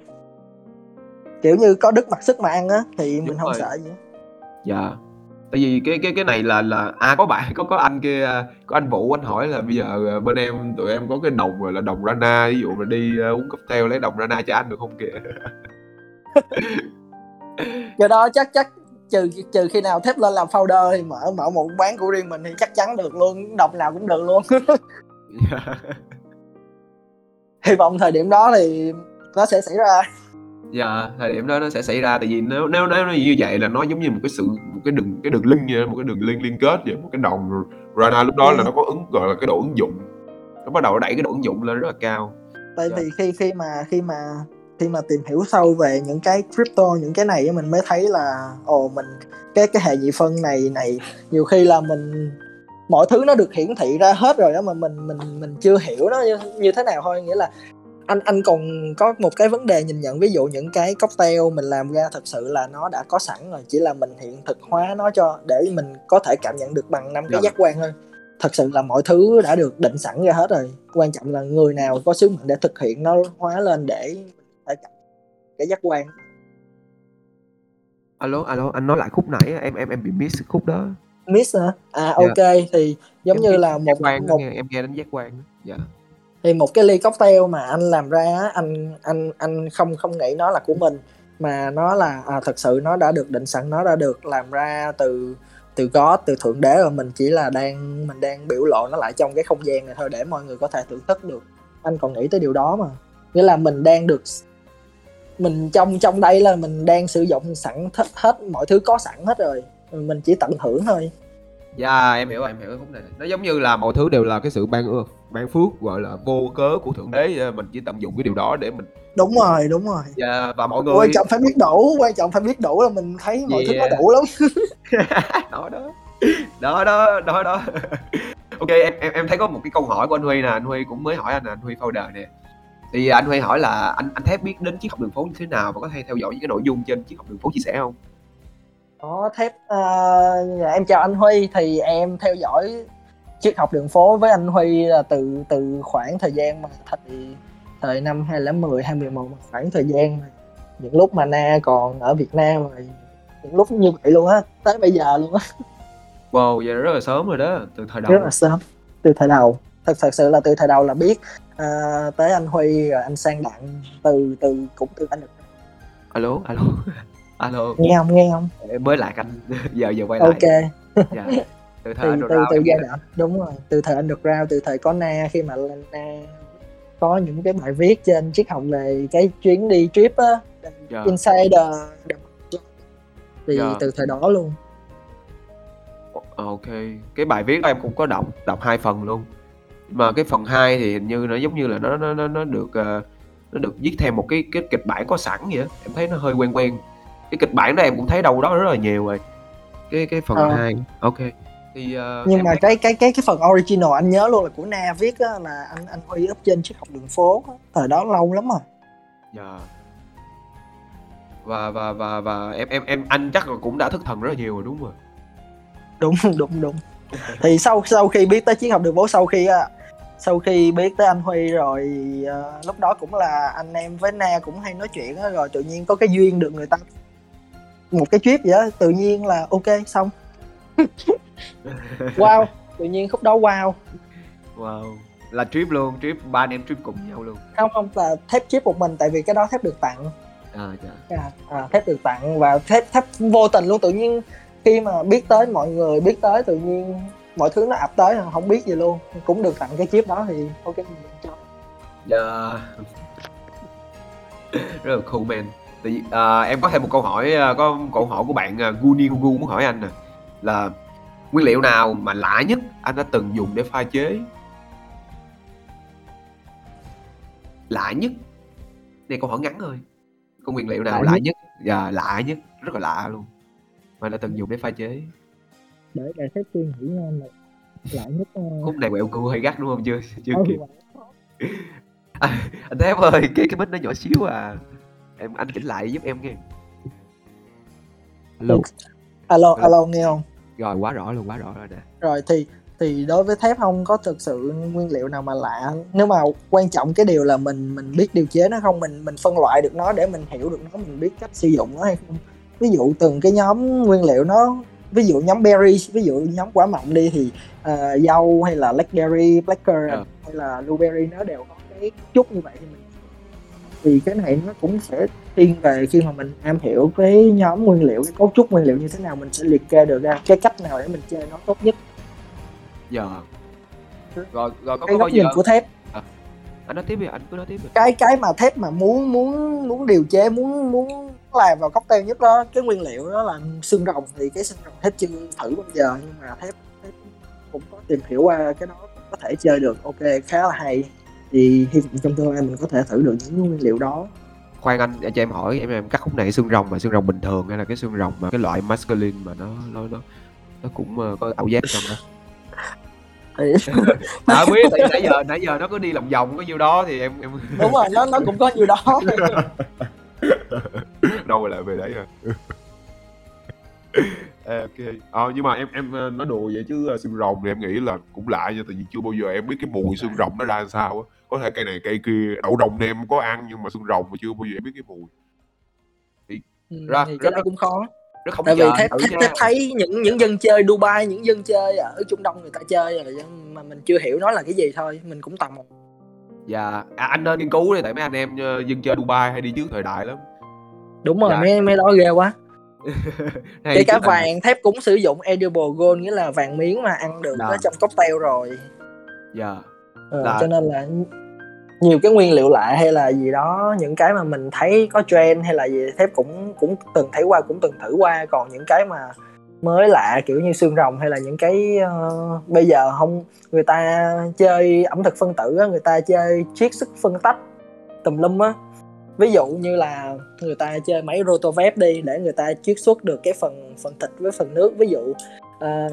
Kiểu như có đức mặc sức mà ăn á thì Đúng mình không rồi. sợ gì dạ. Tại vì cái cái cái này là là à có bạn có có anh kia có anh vũ anh hỏi là bây giờ à, bên em tụi em có cái đồng rồi là đồng rana ví dụ mà đi uh, uống cocktail lấy đồng rana cho anh được không kìa? Do đó chắc chắc trừ trừ khi nào thép lên làm founder thì mở mở một quán của riêng mình thì chắc chắn được luôn đồng nào cũng được luôn hy vọng thời điểm đó thì nó sẽ xảy ra. Dạ thời điểm đó nó sẽ xảy ra tại vì nếu nếu nếu như vậy là nó giống như một cái sự một cái đường cái đường link vậy một cái đường link liên kết vậy một cái đồng Rana lúc đó là nó có ứng gọi là cái độ ứng dụng. Nó bắt đầu đẩy cái độ ứng dụng lên rất là cao. Tại dạ. vì khi khi mà khi mà khi mà tìm hiểu sâu về những cái crypto những cái này mình mới thấy là ồ mình cái cái hệ nhị phân này này nhiều khi là mình mọi thứ nó được hiển thị ra hết rồi đó mà mình mình mình chưa hiểu nó như, như thế nào thôi. Nghĩa là anh anh còn có một cái vấn đề nhìn nhận ví dụ những cái cocktail mình làm ra thật sự là nó đã có sẵn rồi chỉ là mình hiện thực hóa nó cho để mình có thể cảm nhận được bằng năm cái dạ. giác quan thôi. Thật sự là mọi thứ đã được định sẵn ra hết rồi. Quan trọng là người nào có sứ mệnh để thực hiện nó hóa lên để phải cái giác quan. Alo alo anh nói lại khúc nãy em em em bị miss khúc đó miss hả? À dạ. ok thì giống em như là một quan một em nghe đến giác quan dạ. Thì một cái ly cocktail mà anh làm ra anh anh anh không không nghĩ nó là của mình mà nó là à, thật sự nó đã được định sẵn nó đã được làm ra từ từ God từ thượng đế và mình chỉ là đang mình đang biểu lộ nó lại trong cái không gian này thôi để mọi người có thể thưởng thức được. Anh còn nghĩ tới điều đó mà. Nghĩa là mình đang được mình trong trong đây là mình đang sử dụng sẵn hết, hết mọi thứ có sẵn hết rồi mình chỉ tận hưởng thôi. Dạ yeah, em hiểu em hiểu. Cái khúc này nó giống như là mọi thứ đều là cái sự ban ơn ban phước gọi là vô cớ của thượng đế. Mình chỉ tận dụng cái điều đó để mình đúng rồi đúng rồi. Dạ yeah, và mọi người quan trọng phải biết đủ quan trọng phải biết đủ là mình thấy mọi yeah. thứ nó đủ lắm. Đó đó. Đó đó đó đó. Ok em em em thấy có một cái câu hỏi của anh Huy nè. Anh Huy cũng mới hỏi anh nè anh Huy founder nè. Thì anh Huy hỏi là anh anh thép biết đến triết học đường phố như thế nào và có thể theo dõi những cái nội dung trên triết học đường phố chia sẻ không có thép uh, em chào anh Huy. Thì em theo dõi triết học đường phố với anh Huy là từ từ khoảng thời gian mà thời thời năm 2010 2011 một khoảng thời gian mà những lúc mà Na còn ở Việt Nam rồi những lúc như vậy luôn á tới bây giờ luôn á. Wow vậy rất là sớm rồi đó từ thời đầu. Rất là sớm từ thời đầu. Thật thật sự là từ thời đầu là biết uh, tới anh Huy rồi anh sang đặng từ từ cũng từ anh được alo alo alo nghe không nghe không? Mới lại anh giờ giờ quay lại. Ok. Dạ. từ thời từ anh từ từ giai đoạn đúng rồi. Từ thời anh được ra từ thời có na khi mà na có những cái bài viết trên triết học về cái chuyến đi trip á yeah. insider. Thì yeah. từ thời đó luôn. Ok. Cái bài viết em cũng có đọc đọc hai phần luôn. Mà cái phần 2 thì hình như nó giống như là nó nó nó, nó được uh, nó được viết thêm một cái cái kịch bản có sẵn vậy đó. em thấy nó hơi quen quen cái kịch bản đó em cũng thấy đâu đó rất là nhiều rồi cái cái phần à. 2 ok thì uh, nhưng mà thấy... cái cái cái cái phần original anh nhớ luôn là của Na viết á là anh anh Huy up trên chiếc học đường phố á. thời đó lâu lắm rồi dạ yeah. và và và và em em em anh chắc là cũng đã thức thần rất là nhiều rồi đúng rồi đúng đúng đúng thì sau sau khi biết tới chiến học đường phố sau khi sau khi biết tới anh Huy rồi uh, lúc đó cũng là anh em với Na cũng hay nói chuyện đó, rồi tự nhiên có cái duyên được người ta một cái trip vậy đó tự nhiên là ok xong. Wow tự nhiên khúc đó wow. Wow là trip luôn trip ba anh em trip cùng nhau luôn. Không không là thép trip một mình tại vì cái đó thép được tặng. À, dạ. à, à, thép được tặng và thép thép vô tình luôn tự nhiên khi mà biết tới mọi người biết tới tự nhiên mọi thứ nó ập tới không biết gì luôn. Cũng được tặng cái chip đó thì ok mình cho. Yeah. rất là cool man thì uh, em có thêm một câu hỏi uh, có một câu hỏi của bạn uh, Guni Gugu muốn hỏi anh nè là nguyên liệu nào mà lạ nhất anh đã từng dùng để pha chế? Lạ nhất? Đây câu hỏi ngắn thôi. Có nguyên liệu nào lạ, lạ nhất. và yeah, lạ nhất. Rất là lạ luôn. Mà đã từng dùng để pha chế. Để để thấy suy nghĩ là lại nhất uh... khúc này quẹo cua hơi gắt đúng không? Chưa chưa ừ, kịp. à, anh thép ơi cái cái mic nó nhỏ xíu à em anh chỉnh lại giúp em nghe. Alo. Alo alo. nghe không? Rồi quá rõ luôn quá rõ rồi nè. Rồi thì thì đối với thép không có thực sự nguyên liệu nào mà lạ? Nếu mà quan trọng cái điều là mình mình biết điều chế nó không? Mình mình phân loại được nó để mình hiểu được nó mình biết cách sử dụng nó hay không? Ví dụ từng cái nhóm nguyên liệu nó ví dụ nhóm berry ví dụ nhóm quả mọng đi thì uh, dâu hay là blackberry blackcurrant yeah. hay là blueberry nó đều có cái chút như vậy thì mình thì cái này nó cũng sẽ thiên về khi mà mình am hiểu cái nhóm nguyên liệu cái cấu trúc nguyên liệu như thế nào mình sẽ liệt kê được ra cái cách nào để mình chơi nó tốt nhất. Giờ yeah. rồi rồi có cái góc nhìn của thép. À, anh nói tiếp đi anh cứ nói tiếp đi. Cái cái mà thép mà muốn muốn muốn điều chế muốn muốn làm vào cocktail nhất đó cái nguyên liệu đó là xương rồng thì cái xương rồng thép chưa thử bao giờ nhưng mà thép, thép cũng có tìm hiểu qua cái đó cũng có thể chơi được. Ok khá là hay thì hy vọng trong tương lai mình có thể thử được những nguyên liệu đó. Khoan anh cho em hỏi em em cắt khúc này xương rồng mà xương rồng bình thường hay là cái xương rồng mà cái loại masculine mà nó nó nó nó cũng uh, có ảo giác trong đó? À biết tại nãy giờ nãy giờ nó có đi lòng vòng có nhiêu đó thì em em đúng rồi nó nó cũng có nhiêu đó. Đâu rồi lại về đấy à ok. Ờ nhưng mà em em ờ, nói đùa vậy chứ ờ, xương rồng thì em nghĩ là cũng lạ nha tại vì chưa bao giờ em biết cái mùi xương rồng nó ra sao á. Có thể cây này cây kia đậu đồng thì em có ăn nhưng mà xương rồng mà chưa bao giờ em biết cái mùi. Thì, ừ, ra thì cái đó cũng khó. rất không tại vì thép, thép, thép thấy những những dân chơi Dubai những dân chơi ở Trung Đông người ta chơi rồi mà mình chưa hiểu nó là cái gì thôi mình cũng tò mò. Dạ à, anh nên nghiên cứu đi tại mấy anh em ờ, dân chơi Dubai hay đi trước thời đại lắm. Đúng rồi dạ. mấy mấy đó ghê quá kể cả vàng thép cũng sử dụng edible gold nghĩa là vàng miếng mà ăn được dạ. trong cocktail rồi. Dạ. Ờ, là... cho nên là nhiều cái nguyên liệu lạ hay là gì đó những cái mà mình thấy có trend hay là gì thép cũng cũng từng thấy qua cũng từng thử qua. Còn những cái mà mới lạ kiểu như xương rồng hay là những cái uh, bây giờ không người ta chơi ẩm thực phân tử á người ta chơi chiết sức phân tách tùm lum á ví dụ như là người ta chơi máy rotovap đi để người ta chiết xuất được cái phần phần thịt với phần nước. Ví dụ ờ,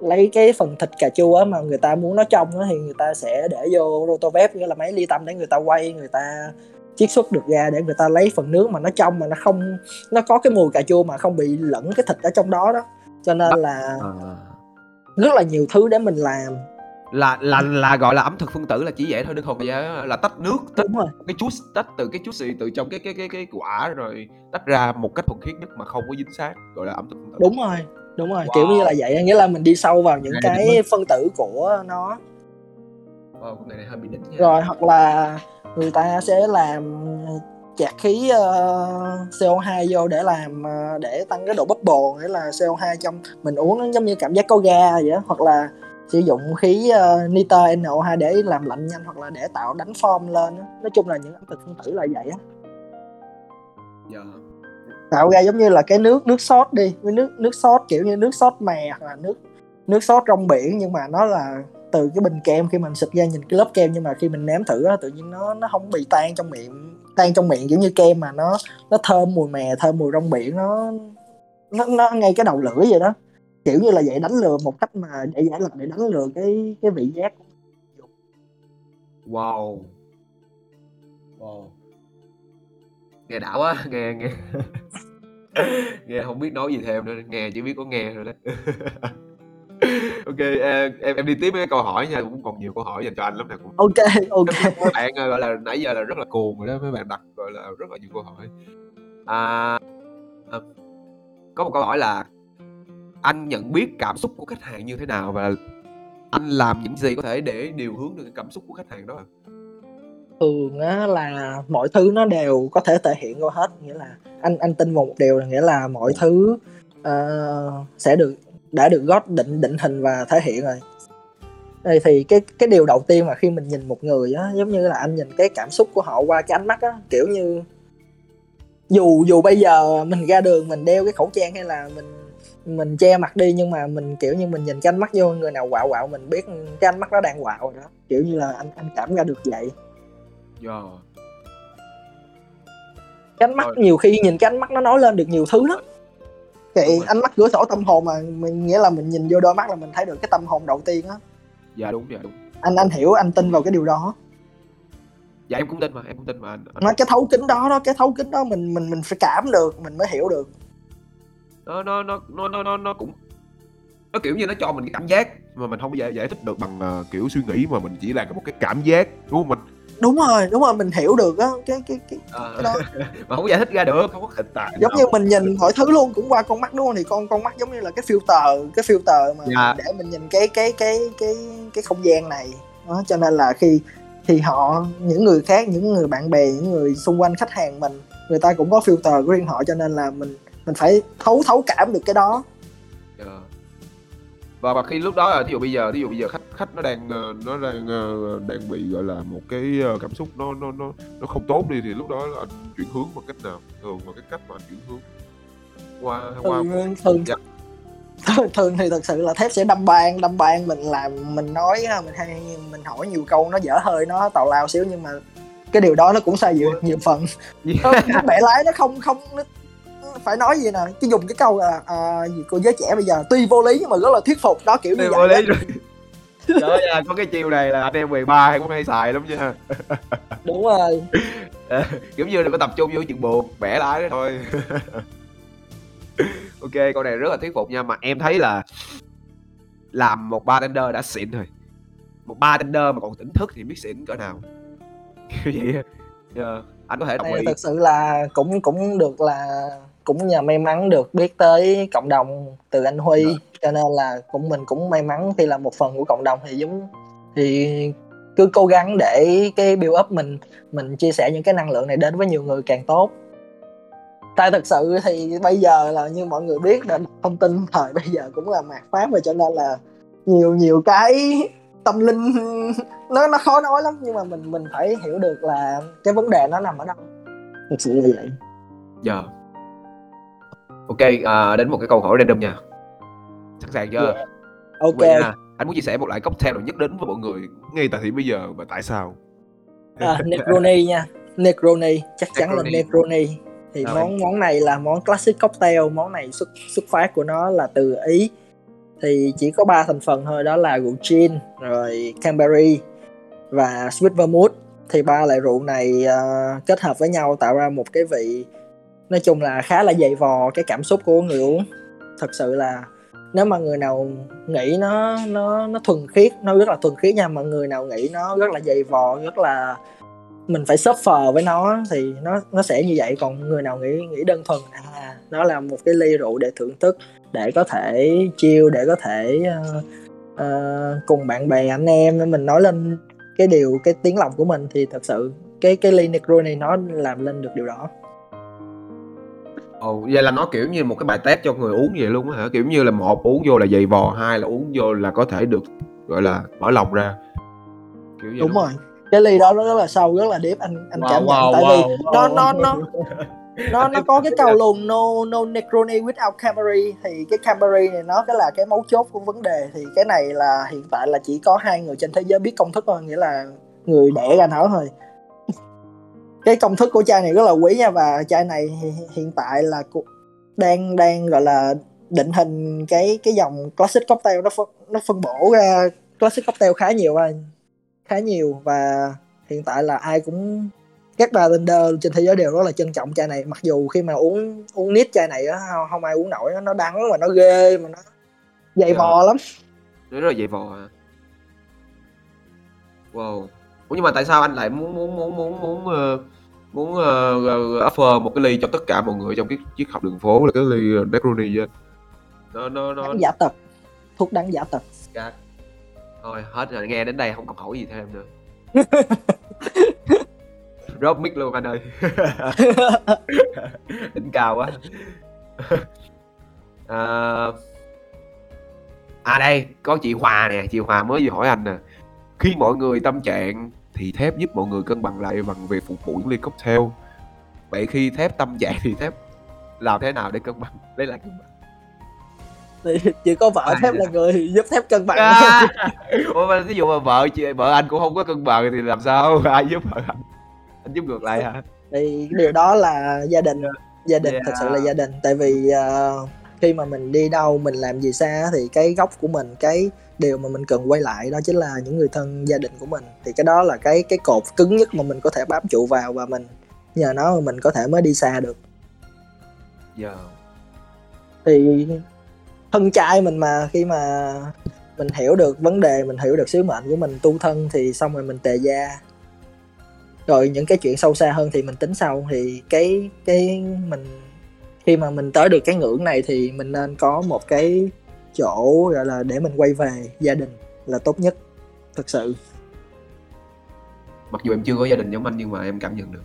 lấy cái phần thịt cà chua á mà người ta muốn nó trong á thì người ta sẽ để vô rotovap nghĩa là máy ly tâm để người ta quay người ta chiết xuất được ra để người ta lấy phần nước mà nó trong mà nó không nó có cái mùi cà chua mà không bị lẫn cái thịt ở trong đó đó. Cho nên là À. rất là nhiều thứ để mình làm là là là gọi là ẩm thực phân tử là chỉ vậy thôi đơn thuần là vậy là tách nước tách đúng rồi. cái chút tách từ cái chút xì từ trong cái cái cái cái quả rồi tách ra một cách thuần khiết nhất mà không có dính sát gọi là ẩm thực phân tử. Đúng rồi đúng rồi Wow. kiểu như là vậy nghĩa là mình đi sâu vào những Này cái phân tử của nó. Wow, này này hơi bị đỉnh nha. Rồi hoặc là người ta sẽ làm chạc khí ờ, CO2 vô để làm ờ, để tăng cái độ bubble nghĩa là CO2 trong mình uống nó giống như cảm giác có ga vậy đó. hoặc là sử dụng khí uh, nitơ NO2 để làm lạnh nhanh hoặc là để tạo đánh form lên á. nói chung là những ẩm thực phân tử là vậy á Dạ. tạo ra giống như là cái nước nước sốt đi với nước nước sốt kiểu như nước sốt mè hoặc là nước nước sốt rong biển nhưng mà nó là từ cái bình kem khi mình xịt ra nhìn cái lớp kem nhưng mà khi mình nếm thử á tự nhiên nó nó không bị tan trong miệng tan trong miệng kiểu như kem mà nó nó thơm mùi mè thơm mùi rong biển nó nó nó ngay cái đầu lưỡi vậy đó kiểu như là vậy đánh lừa một cách mà để giải lập để đánh lừa cái cái vị giác wow. Wow. Nghe đã quá nghe nghe. Nghe không biết nói gì thêm nữa nghe chỉ biết có nghe thôi đó. Ok à, em em đi tiếp với cái câu hỏi nha cũng còn nhiều câu hỏi dành cho anh lắm nè cũng ok ok. Mấy bạn gọi là nãy giờ là rất là cuồng rồi đó mấy bạn đặt gọi là rất là nhiều câu hỏi. À, à, có một câu hỏi là anh nhận biết cảm xúc của khách hàng như thế nào và anh làm những gì có thể để điều hướng được cái cảm xúc của khách hàng đó thường á là mọi thứ nó đều có thể thể hiện qua hết nghĩa là anh anh tin vào một điều là nghĩa là mọi thứ uh, sẽ được đã được gót định định hình và thể hiện rồi. Đây thì cái cái điều đầu tiên mà khi mình nhìn một người á giống như là anh nhìn cái cảm xúc của họ qua cái ánh mắt á kiểu như dù dù bây giờ mình ra đường mình đeo cái khẩu trang hay là mình mình che mặt đi nhưng mà mình kiểu như mình nhìn cái ánh mắt vô người nào quạo quạo mình biết cái ánh mắt đó đang quạo rồi đó. Kiểu như là anh anh cảm ra được vậy. Yeah. cái ánh mắt Rồi. nhiều khi nhìn cái ánh mắt nó nói lên được nhiều thứ lắm. Thì ánh mắt cửa sổ tâm hồn mà mình nghĩa là mình nhìn vô đôi mắt là mình thấy được cái tâm hồn đầu tiên á. Dạ đúng dạ đúng. Anh anh hiểu anh tin vào cái điều đó. Dạ em cũng tin mà em cũng tin mà anh, anh nó cái thấu kính đó đó cái thấu kính đó mình mình mình phải cảm được mình mới hiểu được nó nó nó nó nó nó nó cũng nó kiểu như nó cho mình cái cảm giác mà mình không có giải giải thích được bằng ờ, kiểu suy nghĩ mà mình chỉ là một cái cảm giác đúng không mình? Đúng rồi đúng rồi mình hiểu được á cái cái cái Ờ, cái đó. Mà không giải thích ra được. Không có hình tại giống như mình nhìn mọi thứ luôn cũng qua con mắt đúng không? Thì con con mắt giống như là cái filter cái filter mà Dạ. để mình nhìn cái cái cái cái cái không gian này. Đó cho nên là khi thì họ những người khác những người bạn bè những người xung quanh khách hàng mình người ta cũng có filter của riêng họ cho nên là mình mình phải thấu thấu cảm được cái đó. Ờ. và và khi lúc đó là ví dụ bây giờ ví dụ bây giờ khách khách nó đang ờ, nó đang ờ, đang bị gọi là một cái ờ, cảm xúc nó nó nó nó không tốt đi thì lúc đó là anh chuyển hướng bằng cách nào? Thường là cái cách mà anh chuyển hướng qua qua thường thường, Dạ. thường thường thì thật sự là thép sẽ đâm ban đâm ban mình làm mình nói mình hay mình hỏi nhiều câu nó dở hơi nó tào lao xíu nhưng mà cái điều đó nó cũng sai nhiều, nhiều phần. Nó, nó bẻ lái nó không không nó phải nói gì nè? Cái dùng cái câu là à, gì cô giới trẻ bây giờ tuy vô lý nhưng mà rất là thuyết phục. Đó kiểu như vậy lý rồi. Trời ơi, à, có cái chiêu này là anh em 13 hay cũng hay xài lắm nha. Đúng rồi. Kiểu như đừng có tập trung vô chuyện buồn vẽ lại đó thôi. Ok câu này rất là thuyết phục nha mà em thấy là làm một bartender đã xịn rồi. Một bartender mà còn tỉnh thức thì biết xịn cỡ nào. Kiểu vậy á. Dạ, anh có thể đồng ý. thật sự là cũng cũng được là cũng nhờ may mắn được biết tới cộng đồng từ anh Huy Dạ. cho nên là cũng mình cũng may mắn khi là một phần của cộng đồng thì giống thì cứ cố gắng để cái build up mình mình chia sẻ những cái năng lượng này đến với nhiều người càng tốt tại thật sự thì bây giờ là như mọi người biết là thông tin thời bây giờ cũng là mạt pháp rồi cho nên là nhiều nhiều cái tâm linh nó nó khó nói lắm nhưng mà mình mình phải hiểu được là cái vấn đề nó nằm ở đâu thực sự là vậy Dạ. Ok à, đến một cái câu hỏi random nha. Sẵn sàng chưa? Dạ. ok. Vậy anh muốn chia sẻ một loại cocktail nào nhất đến với mọi người ngay tại điểm bây giờ và tại sao? À, Negroni nha. Negroni chắc chắn là Negroni. Negroni. Thì Rồi. món món này là món classic cocktail. Món này xuất xuất phát của nó là từ Ý. Thì chỉ có ba thành phần thôi đó là rượu gin rồi cranberry và sweet vermouth. Thì ba loại rượu này uh, kết hợp với nhau tạo ra một cái vị nói chung là khá là dày vò cái cảm xúc của người uống. Thật sự là nếu mà người nào nghĩ nó nó nó thuần khiết nó rất là thuần khiết nha mà người nào nghĩ nó rất là dày vò rất là mình phải suffer với nó thì nó nó sẽ như vậy. Còn người nào nghĩ nghĩ đơn thuần à nó là một cái ly rượu để thưởng thức để có thể chiêu để có thể uh, uh, cùng bạn bè anh em. Mình nói lên cái điều cái tiếng lòng của mình thì thật sự cái cái ly Negroni nó làm lên được điều đó. Ồ, vậy là nó kiểu như một cái bài test cho người uống vậy luôn á hả? Kiểu như là một uống vô là dày vò, hai là uống vô là có thể được gọi là mở lòng ra. Kiểu vậy đúng, đúng rồi. Cái ly đó nó rất là sâu, rất là deep anh anh wow, cảm nhận wow, tại wow, vì wow. nó nó nó nó nó có cái câu luôn no no Negroni without Camry thì cái Camry này nó cái là cái mấu chốt của vấn đề thì cái này là hiện tại là chỉ có hai người trên thế giới biết công thức thôi nghĩa là người đẻ ra nó thôi cái công thức của chai này rất là quý nha và chai này hiện tại là đang đang gọi là định hình cái cái dòng classic cocktail nó phân, nó phân bổ ra classic cocktail khá nhiều anh khá nhiều và hiện tại là ai cũng các bartender trên thế giới đều rất là trân trọng chai này. Mặc dù khi mà uống uống nít chai này á không, không ai uống nổi nó đắng mà nó ghê mà nó dày vò dạ. lắm. Nó rất là dày vò à. Wow. Ủa nhưng mà tại sao anh lại muốn muốn muốn muốn muốn uh, muốn uh, offer một cái ly cho tất cả mọi người trong cái chiếc học đường phố là cái ly Negroni vậy? Nó nó nó giả tật. Thuốc đắng giả tật. Dạ. Thôi hết rồi nghe đến đây không còn hỏi gì thêm nữa. Drop mic luôn anh ơi. Đỉnh cao quá. à, à đây có chị Hòa nè, chị Hòa mới vừa hỏi anh nè. Khi mọi người tâm trạng thì thép giúp mọi người cân bằng lại bằng việc phục vụ những ly cocktail. Vậy khi thép tâm trạng thì thép làm thế nào để cân bằng? Lấy lại cân bằng. Thì chỉ có vợ à, thép là người giúp thép cân bằng. À, ủa mà ví dụ mà vợ chị vợ anh cũng không có cân bằng thì làm sao? Ai giúp vợ anh? Anh giúp ngược lại hả? Thì điều đó là gia đình. Gia đình yeah. thật sự là gia đình. Tại vì uh, khi mà mình đi đâu mình làm gì xa thì cái gốc của mình cái điều mà mình cần quay lại đó chính là những người thân gia đình của mình. Thì cái đó là cái cái cột cứng nhất mà mình có thể bám trụ vào và mình nhờ nó mà mình có thể mới đi xa được. Yeah. thì thân trai mình mà khi mà mình hiểu được vấn đề mình hiểu được sứ mệnh của mình tu thân thì xong rồi mình tề gia. Rồi những cái chuyện sâu xa hơn thì mình tính sau. Thì cái cái mình khi mà mình tới được cái ngưỡng này thì mình nên có một cái chỗ gọi là để mình quay về gia đình là tốt nhất thật sự. Mặc dù em chưa có gia đình giống anh nhưng mà em cảm nhận được.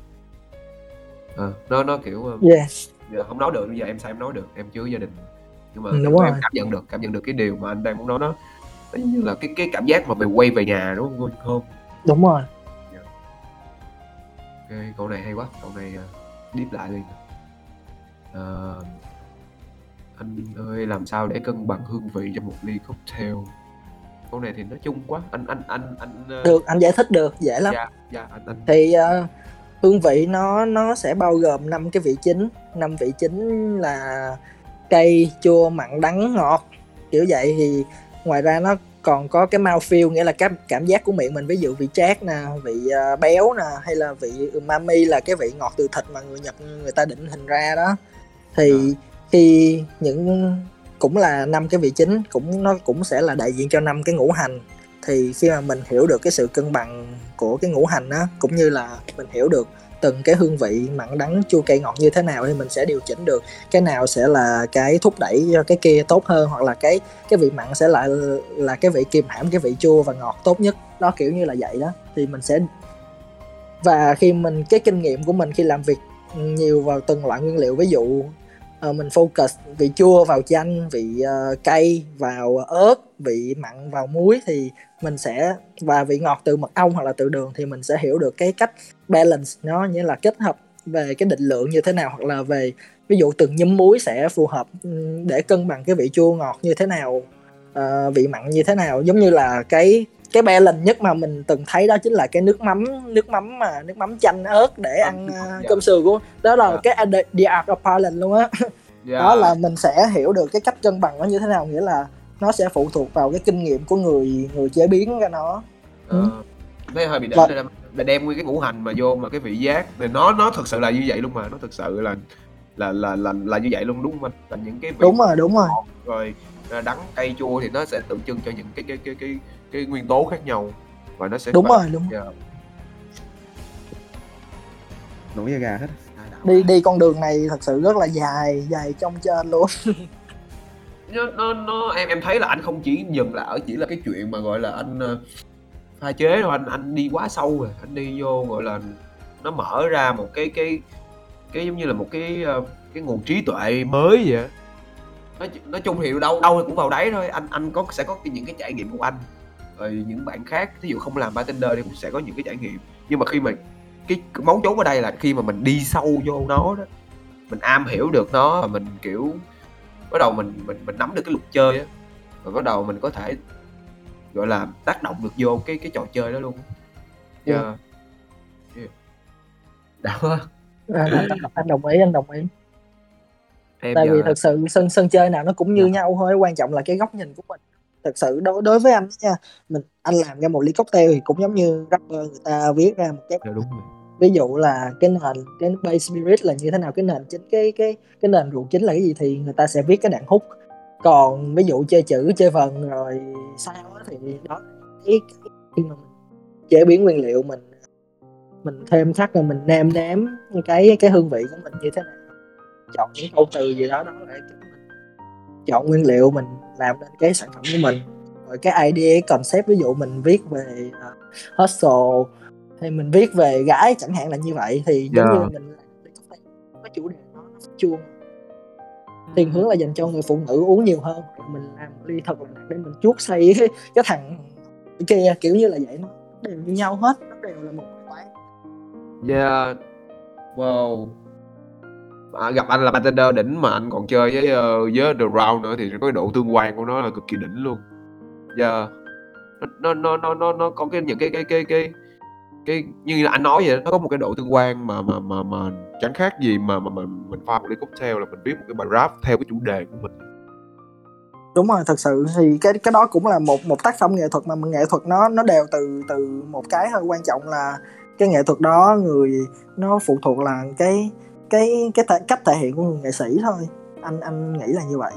À, nó nó kiểu ờ, yeah. giờ không nói được bây giờ em sao em nói được? Em chưa có gia đình. Nhưng mà ừ, đúng em cảm nhận được cảm nhận được cái điều mà anh đang muốn nói nó nó như là cái cái cảm giác mà về quay về nhà đúng không? Không? Đúng rồi. Yeah. ok cậu này hay quá. Cậu này uh, deep lại đi uh, anh ơi làm sao để cân bằng hương vị trong một ly cocktail? Câu này thì nói chung quá. Anh anh anh anh uh... được anh giải thích được dễ lắm. Dạ dạ anh, anh... thì uh, hương vị nó nó sẽ bao gồm năm cái vị chính. Năm vị chính là cay chua mặn đắng ngọt kiểu vậy. Thì ngoài ra nó còn có cái mouthfeel nghĩa là cái cảm giác của miệng mình. Ví dụ vị chát nè vị uh, béo nè hay là vị umami là cái vị ngọt từ thịt mà người nhật người ta định hình ra đó. Thì à khi những cũng là năm cái vị chính, cũng nó cũng sẽ là đại diện cho năm cái ngũ hành. Thì khi mà mình hiểu được cái sự cân bằng của cái ngũ hành á, cũng như là mình hiểu được từng cái hương vị mặn đắng, chua cay ngọt như thế nào thì mình sẽ điều chỉnh được cái nào sẽ là cái thúc đẩy cho cái kia tốt hơn, hoặc là cái cái vị mặn sẽ lại là cái vị kiềm hãm cái vị chua và ngọt tốt nhất. Đó, kiểu như là vậy đó. Thì mình sẽ, và khi mình, cái kinh nghiệm của mình khi làm việc nhiều vào từng loại nguyên liệu, ví dụ uh, mình focus vị chua vào chanh vị uh, cay vào ớt vị mặn vào muối thì mình sẽ và vị ngọt từ mật ong hoặc là từ đường thì mình sẽ hiểu được cái cách balance nó như là kết hợp về cái định lượng như thế nào hoặc là về ví dụ từng nhúm muối sẽ phù hợp ừ, để cân bằng cái vị chua ngọt như thế nào uh, vị mặn như thế nào. Giống như là cái cái balance nhất mà mình từng thấy đó chính là cái nước mắm nước mắm mà nước mắm chanh ớt để ăn uh, cơm sườn của đó là yeah. cái the art of balance luôn á yeah. đó là mình sẽ hiểu được cái cách cân bằng nó như thế nào nghĩa là nó sẽ phụ thuộc vào cái kinh nghiệm của người người chế biến ra nó Ừ. Ờ, thấy hơi bị đỉnh đó. là đem nguyên cái ngũ hành mà vô mà cái vị giác thì nó nó thực sự là như vậy luôn mà nó thực sự là là là là là như vậy luôn đúng không anh là những cái vị đúng rồi đúng rồi rồi à, đắng cay chua thì nó sẽ tượng trưng cho những cái cái cái cái cái nguyên tố khác nhau và nó sẽ đúng phải- rồi đúng. Dạ. nổi da gà hết đạo. đi đi con đường này thật sự rất là dài dài trong trên luôn. Nó, nó, nó em em thấy là anh không chỉ dừng lại ở chỉ là cái chuyện mà gọi là anh ờ, pha chế đâu anh anh đi quá sâu rồi anh đi vô gọi là nó mở ra một cái cái cái giống như là một cái ờ, cái nguồn trí tuệ mới vậy nói, nói chung thì đâu đâu cũng vào đấy thôi anh anh có sẽ có những cái trải nghiệm của anh rồi những bạn khác ví dụ không làm bartender thì cũng sẽ có những cái trải nghiệm. Nhưng mà khi mà cái mấu chốt ở đây là khi mà mình đi sâu vô nó đó mình am hiểu được nó và mình kiểu bắt đầu mình mình mình nắm được cái luật chơi á và bắt đầu mình có thể gọi là tác động được vô cái cái trò chơi đó luôn yeah. yeah. đó anh, anh, đồng ý anh đồng ý. Em tại giờ vì thật sự sân sân chơi nào nó cũng như nhau thôi quan trọng là cái góc nhìn của mình thật sự đối đối với anh nha mình anh làm ra một ly cocktail thì cũng giống như rapper người ta viết ra một cái dạ, đúng rồi. Ví dụ là cái nền cái base spirit là như thế nào cái nền chính cái cái cái nền rượu chính là cái gì thì người ta sẽ viết cái đoạn hút còn ví dụ chơi chữ chơi vần rồi sao á thì đó cái, khi mà mình chế biến nguyên liệu mình mình thêm thắt rồi mình nêm nếm cái cái hương vị của mình như thế nào. Chọn những câu từ gì đó đó là chọn nguyên liệu mình làm nên cái sản phẩm của mình. Rồi cái idea concept ví dụ mình viết về uh, hustle hay mình viết về gái chẳng hạn là như vậy thì giống Yeah. như mình làm cái cocktail, cái chủ đề nó chuông thiên hướng là dành cho người phụ nữ uống nhiều hơn Rồi mình làm ly thật là để mình chuốt say cái, cái thằng kia kiểu như là vậy nó đều như nhau hết nó đều là một toán yeah wow à, gặp anh là bartender đỉnh mà anh còn chơi với uh, với the round nữa thì có cái độ tương quan của nó là cực kỳ đỉnh luôn. Dạ. Yeah nó nó nó nó nó có cái những cái cái cái cái cái như là anh nói vậy nó có một cái độ tương quan mà mà mà mà chẳng khác gì mà mà, mà mình pha một ly cocktail là mình viết một cái bài rap theo cái chủ đề của mình. Đúng rồi thật sự thì cái cái đó cũng là một một tác phẩm nghệ thuật mà nghệ thuật nó nó đều từ từ một cái hơi quan trọng là cái nghệ thuật đó người nó phụ thuộc là cái cái cái thể, cách thể hiện của người nghệ sĩ thôi. Anh anh nghĩ là như vậy.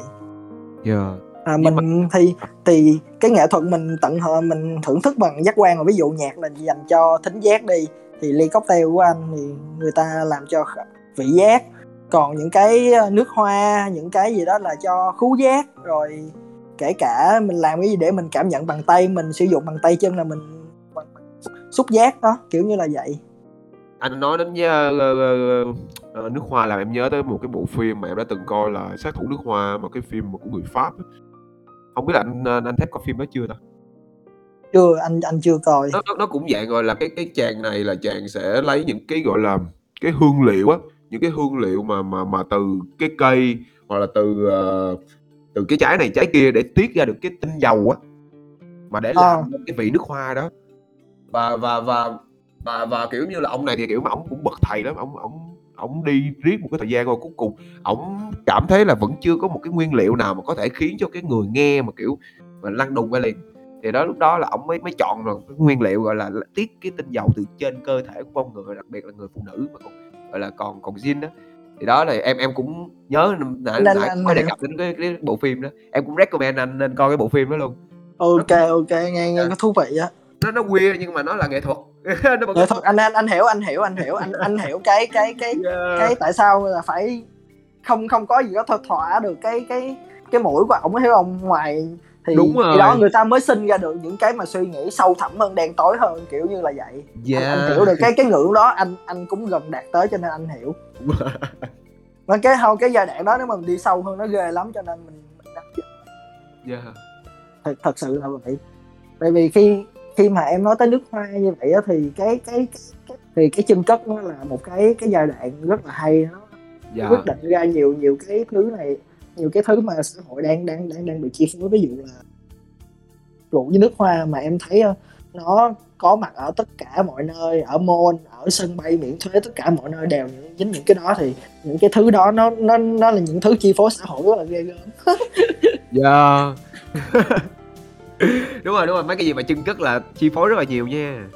Yeah à, Nhưng mình thì thì cái nghệ thuật mình tận hưởng mình thưởng thức bằng giác quan. Mà ví dụ nhạc là dành cho thính giác đi thì ly cocktail của anh thì người ta làm cho vị giác. Còn những cái ờ, nước hoa những cái gì đó là cho khứu giác. Rồi kể cả mình làm cái gì để mình cảm nhận bằng tay mình sử dụng bằng tay chân là mình bằng, bằng xúc giác đó kiểu như là vậy anh nói đến với, ờ, ờ, ờ, nước hoa làm em nhớ tới một cái bộ phim mà em đã từng coi là sát thủ nước hoa một cái phim của người pháp không biết là anh anh anh thép coi phim đó chưa ta? Chưa anh anh chưa coi. Nó, nó nó cũng dạng gọi là cái cái chàng này là chàng sẽ lấy những cái gọi là cái hương liệu á những cái hương liệu mà mà mà từ cái cây hoặc là từ ờ, từ cái trái này trái kia để tiết ra được cái tinh dầu á mà để làm Ờ. nên cái vị nước hoa đó. Và và và và và kiểu như là ông này thì kiểu mà ông cũng bậc thầy lắm ông ông ông đi riết một cái thời gian rồi cuối cùng ông cảm thấy là vẫn chưa có một cái nguyên liệu nào mà có thể khiến cho cái người nghe mà kiểu mà lăn đùng ra liền. Thì đó lúc đó là ông mới mới chọn rồi cái nguyên liệu gọi là tiết cái tinh dầu từ trên cơ thể của con người đặc biệt là người phụ nữ mà còn gọi là còn còn zin đó. Thì đó là em em cũng nhớ nãy nãy có đề cập đến cái, cái bộ phim đó em cũng recommend anh nên coi cái bộ phim đó luôn. Ok ok nghe nghe có thú vị á nó nó weird nhưng mà nó là nghệ thuật nó vẫn nghệ thuật anh anh anh hiểu anh hiểu anh hiểu anh anh hiểu cái cái cái Yeah. cái tại sao là phải không không có gì đó thỏa thỏa được cái cái cái mũi của ổng hiểu không ngoài thì Đúng rồi. đó người ta mới sinh ra được những cái mà suy nghĩ sâu thẳm hơn đen tối hơn kiểu như là vậy yeah. anh, anh hiểu được cái cái ngưỡng đó anh anh cũng gần đạt tới cho nên anh hiểu mà cái không cái giai đoạn đó nếu mà mình đi sâu hơn nó ghê lắm cho nên mình, mình giá yeah. thật, thật sự là vậy tại vì khi khi mà em nói tới nước hoa như vậy á, thì cái cái, cái, thì cái chân cất nó là một cái cái giai đoạn rất là hay nó Dạ. quyết định ra nhiều nhiều cái thứ này nhiều cái thứ mà xã hội đang đang đang đang bị chi phối ví dụ là rượu với nước hoa mà em thấy ờ, nó có mặt ở tất cả mọi nơi ở mall ở sân bay miễn thuế tất cả mọi nơi đều những dính những cái đó thì những cái thứ đó nó nó nó là những thứ chi phối xã hội rất là ghê gớm Dạ. đúng rồi đúng rồi. Mấy cái gì mà chân cất là chi phối rất là nhiều nha.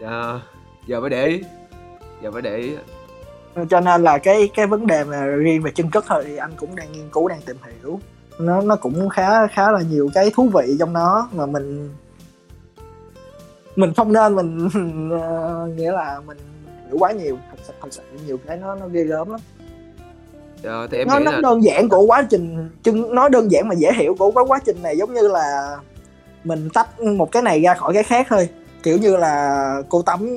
Giờ giờ mới để ý. Giờ mới để ý. Ờ, cho nên là cái cái vấn đề mà riêng về chân cất thôi thì anh cũng đang nghiên cứu đang tìm hiểu. Nó nó cũng khá khá là nhiều cái thú vị trong nó mà mình mình không nên mình uh, nghĩa là mình hiểu quá nhiều thật sự thật sự nhiều cái nó nó ghê gớm lắm. Ờ, thì em nó nghĩ nó là đơn giản của quá trình chân nói đơn giản mà dễ hiểu của cái quá trình này giống như là mình tách một cái này ra khỏi cái khác thôi. Kiểu như là cô tắm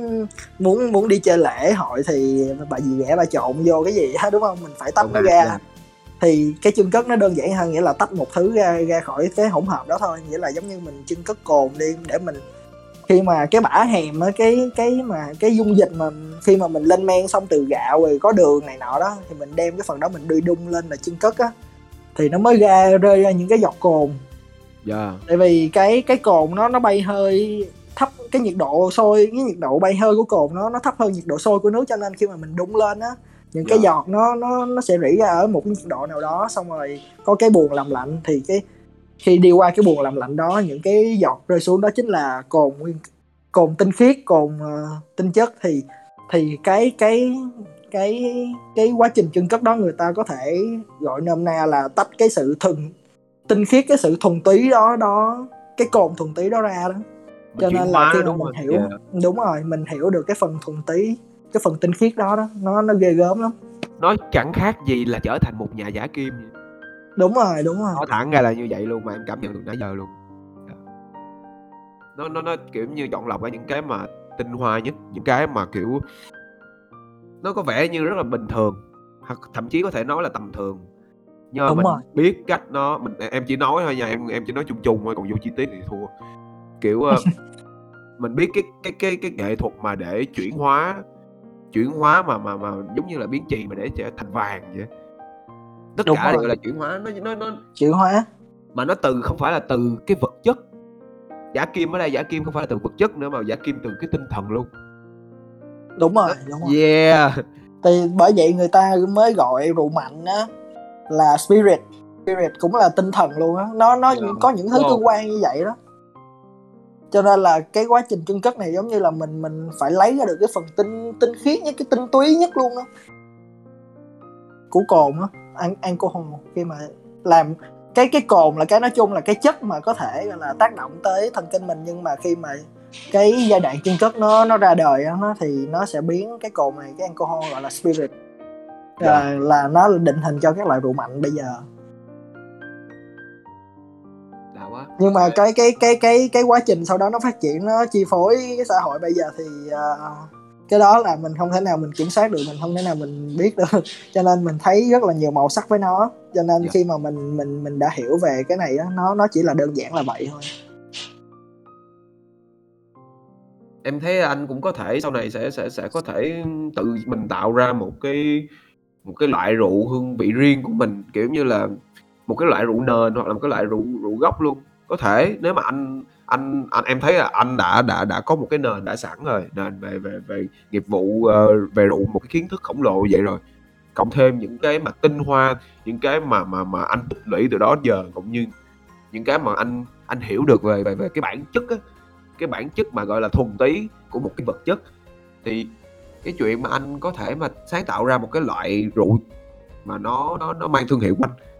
muốn muốn đi chơi lễ hội thì bà gì ghẻ bà trộn vô cái gì á đúng không? Mình phải tách Đúng nó ra. dạ. thì cái chân cất nó đơn giản hơn nghĩa là tách một thứ ra ra khỏi cái hỗn hợp đó thôi. Nghĩa là giống như mình chân cất cồn đi để mình khi mà cái bã hèm á cái cái mà cái dung dịch mà khi mà mình lên men xong từ gạo rồi có đường này nọ đó thì mình đem cái phần đó mình đi đun lên là chân cất á thì nó mới ra rơi ra những cái giọt cồn dạ tại vì cái cái cồn nó nó bay hơi thấp cái nhiệt độ sôi cái nhiệt độ bay hơi của cồn nó nó thấp hơn nhiệt độ sôi của nước cho nên khi mà mình đun lên á những cái Dạ. giọt nó nó nó sẽ rỉ ra ở một cái nhiệt độ nào đó xong rồi có cái buồng làm lạnh thì cái khi đi qua cái buồng làm lạnh đó những cái giọt rơi xuống đó chính là cồn nguyên cồn tinh khiết cồn ờ, tinh chất thì thì cái cái cái cái quá trình chân cất đó người ta có thể gọi nôm na là tách cái sự thuần tinh khiết cái sự thuần túy đó đó cái cồn thuần túy đó ra đó cho nên là khi đúng mình rồi. hiểu Dạ. đúng rồi mình hiểu được cái phần thuần túy cái phần tinh khiết đó đó nó nó ghê gớm lắm nó chẳng khác gì là trở thành một nhà giả kim vậy. Đúng rồi đúng rồi. Nói thẳng ra là như vậy luôn mà em cảm nhận được nãy giờ luôn. Nó nó nó kiểu như chọn lọc ra những cái mà tinh hoa nhất những cái mà kiểu nó có vẻ như rất là bình thường hoặc thậm chí có thể nói là tầm thường. Nhưng mà Đúng mình rồi. biết cách nó mình em chỉ nói thôi nha em em chỉ nói chung chung thôi còn vô chi tiết thì thua. Kiểu ờ, mình biết cái cái cái cái nghệ thuật mà để chuyển hóa chuyển hóa mà mà mà giống như là biến chì mà để trở thành vàng vậy tất Đúng cả rồi. đều là chuyển hóa nó nó nó chuyển hóa. Mà nó từ không phải là từ cái vật chất. Giả kim ở đây giả kim không phải là từ vật chất nữa mà giả kim từ cái tinh thần luôn. Đúng rồi đúng rồi. Yeah. Thì bởi vậy người ta mới gọi rượu mạnh á là spirit. Spirit cũng là tinh thần luôn á. Nó nó Dạ. có những thứ Wow. tương quan như vậy đó. Cho nên là cái quá trình chân cất này giống như là mình mình phải lấy ra được cái phần tinh tinh khiết nhất cái tinh túy nhất luôn á. Của cồn á an alcohol khi mà làm cái cái cồn là cái nói chung là cái chất mà có thể gọi là tác động tới thần kinh mình nhưng mà khi mà cái giai đoạn chân cất nó nó ra đời á nó thì nó sẽ biến cái cồn này cái alcohol gọi là spirit Dạ. là, là nó là định hình cho các loại rượu mạnh bây giờ. Nhưng mà cái cái cái cái cái quá trình sau đó nó phát triển nó chi phối cái xã hội bây giờ thì à, cái đó là mình không thể nào mình kiểm soát được mình không thể nào mình biết được. Cho nên mình thấy rất là nhiều màu sắc với nó. Cho nên Dạ. khi mà mình mình mình đã hiểu về cái này đó, nó nó chỉ là đơn giản là vậy thôi. Em thấy anh cũng có thể sau này sẽ sẽ sẽ có thể tự mình tạo ra một cái một cái loại rượu hương vị riêng của mình kiểu như là một cái loại rượu nền hoặc là một cái loại rượu rượu gốc luôn. Có thể nếu mà anh anh anh em thấy là anh đã đã đã có một cái nền đã sẵn rồi nền về về về nghiệp vụ ờ, về rượu một cái kiến thức khổng lồ vậy rồi. Cộng thêm những cái mà tinh hoa những cái mà mà mà anh tích lũy từ đó giờ cũng như những cái mà anh anh hiểu được về về về cái bản chất á cái bản chất mà gọi là thuần túy của một cái vật chất. Thì cái chuyện mà anh có thể mà sáng tạo ra một cái loại rượu mà nó nó nó mang thương hiệu của anh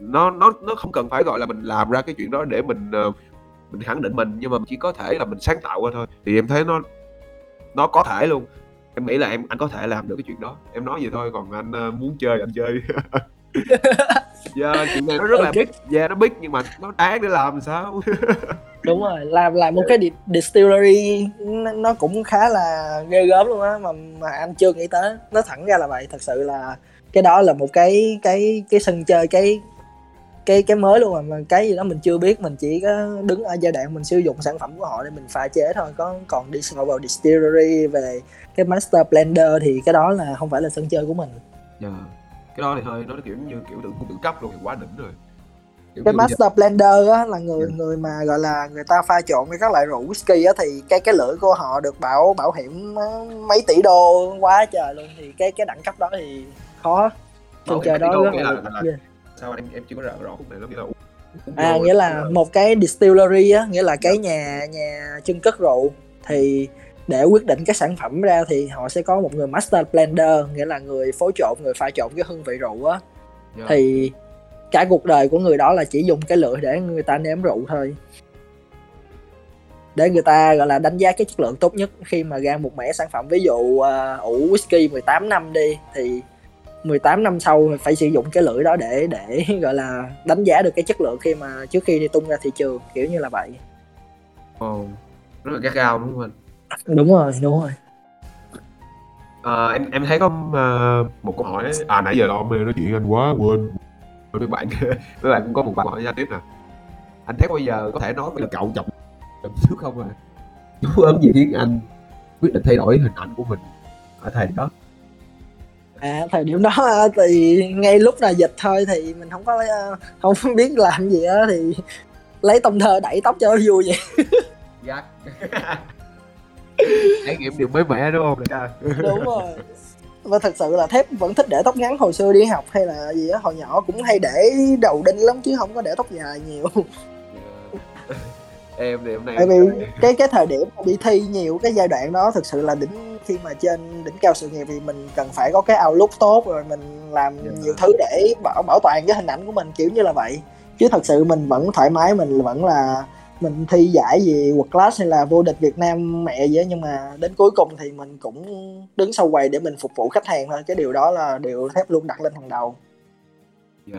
nó nó nó không cần phải gọi là mình làm ra cái chuyện đó để mình uh, mình khẳng định mình nhưng mà chỉ có thể là mình sáng tạo ra thôi. Thì em thấy nó nó có thể luôn. Em nghĩ là em anh có thể làm được cái chuyện đó. Em nói vậy thôi còn anh ờ, muốn chơi anh chơi. Yeah, chuyện này nó rất là big. Yeah, nó big nhưng mà nó đáng để làm sao? Đúng rồi làm làm một cái di- distillery nó, nó cũng khá là ghê gớm luôn á mà mà anh chưa nghĩ tới. Nó thẳng ra là vậy thật sự là cái đó là một cái cái cái sân chơi cái cái cái mới luôn mà, mà cái gì đó mình chưa biết mình chỉ có đứng ở giai đoạn mình sử dụng sản phẩm của họ để mình pha chế thôi. Có còn đi sâu vào distillery về cái master blender thì cái đó là không phải là sân chơi của mình. Dạ. cái đó thì hơi nó kiểu như kiểu tự tự cấp luôn thì quá đỉnh rồi. Kiểu cái master blender á là người Ừ. người mà gọi là người ta pha trộn với các loại rượu whisky á thì cái cái lưỡi của họ được bảo bảo hiểm mấy tỷ đô quá trời luôn. Thì cái cái đẳng cấp đó thì khó. Sân chơi đó rất là, là- là- ghê. Sao em em chưa có rõ rõ khúc này lắm nghĩa là à Rồi, nghĩa là một cái distillery á nghĩa là cái nhà nhà trưng cất rượu. Thì để quyết định cái sản phẩm ra thì họ sẽ có một người master blender nghĩa là người phối trộn người pha trộn cái hương vị rượu á. Dạ. thì cả cuộc đời của người đó là chỉ dùng cái lưỡi để người ta nếm rượu thôi. Để người ta gọi là đánh giá cái chất lượng tốt nhất khi mà ra một mẻ sản phẩm. Ví dụ uh, ủ whisky 18 năm đi thì 18 năm sau phải sử dụng cái lưỡi đó để để gọi là đánh giá được cái chất lượng khi mà trước khi đi tung ra thị trường kiểu như là vậy. Ồ, rất là gắt gao đúng không anh? Đúng rồi đúng rồi. Ờ, em em thấy có ờ, một câu hỏi à nãy giờ lo mê nói chuyện anh quá quên. Mấy bạn mấy bạn cũng có một bạn hỏi ra tiếp nè. Anh thấy bây giờ có thể nói với là cậu chồng chồng trước không à dấu ấn gì khiến anh quyết định thay đổi hình ảnh của mình ở thời đó à thời điểm đó á, thì ngay lúc là dịch thôi thì mình không có ờ, không biết làm gì á thì lấy tông thơ đẩy tóc cho nó vui vậy. Gắt trải nghiệm điều mới mẻ đúng không? Đại ca đúng rồi. Và thật sự là thép vẫn thích để tóc ngắn hồi xưa đi học hay là gì á hồi nhỏ cũng hay để đầu đinh lắm chứ không có để tóc dài nhiều. Em thì hôm nay tại vì cái cái thời điểm đi thi nhiều cái giai đoạn đó thực sự là đỉnh khi mà trên đỉnh cao sự nghiệp thì mình cần phải có cái outlook tốt rồi mình làm Dạ. nhiều thứ để bảo bảo toàn cái hình ảnh của mình kiểu như là vậy chứ thật sự mình vẫn thoải mái mình vẫn là mình thi giải gì world class hay là vô địch Việt Nam mẹ gì á nhưng mà đến cuối cùng thì mình cũng đứng sau quầy để mình phục vụ khách hàng thôi cái điều đó là điều thép luôn đặt lên hàng đầu Dạ.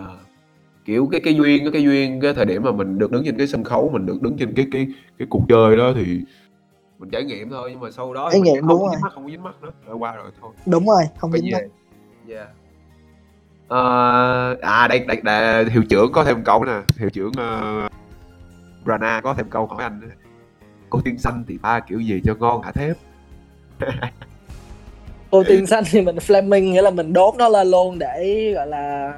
kiểu cái cái duyên cái cái duyên cái thời điểm mà mình được đứng trên cái sân khấu mình được đứng trên cái cái cái cuộc chơi đó thì mình trải nghiệm thôi nhưng mà sau đó Trải nghiệm, không đúng có rồi. dính mắt không có dính mắt nữa. Đã qua rồi thôi. Đúng rồi không phải dính về mắt. Dạ. Ờ, à đây, đây, đây hiệu trưởng có thêm câu nè. Hiệu trưởng uh, Brana có thêm câu hỏi anh nữa. cô tiên xanh thì ba kiểu gì cho ngon hả thép? Ô tiên xanh thì mình flaming nghĩa là mình đốt nó lên luôn để gọi là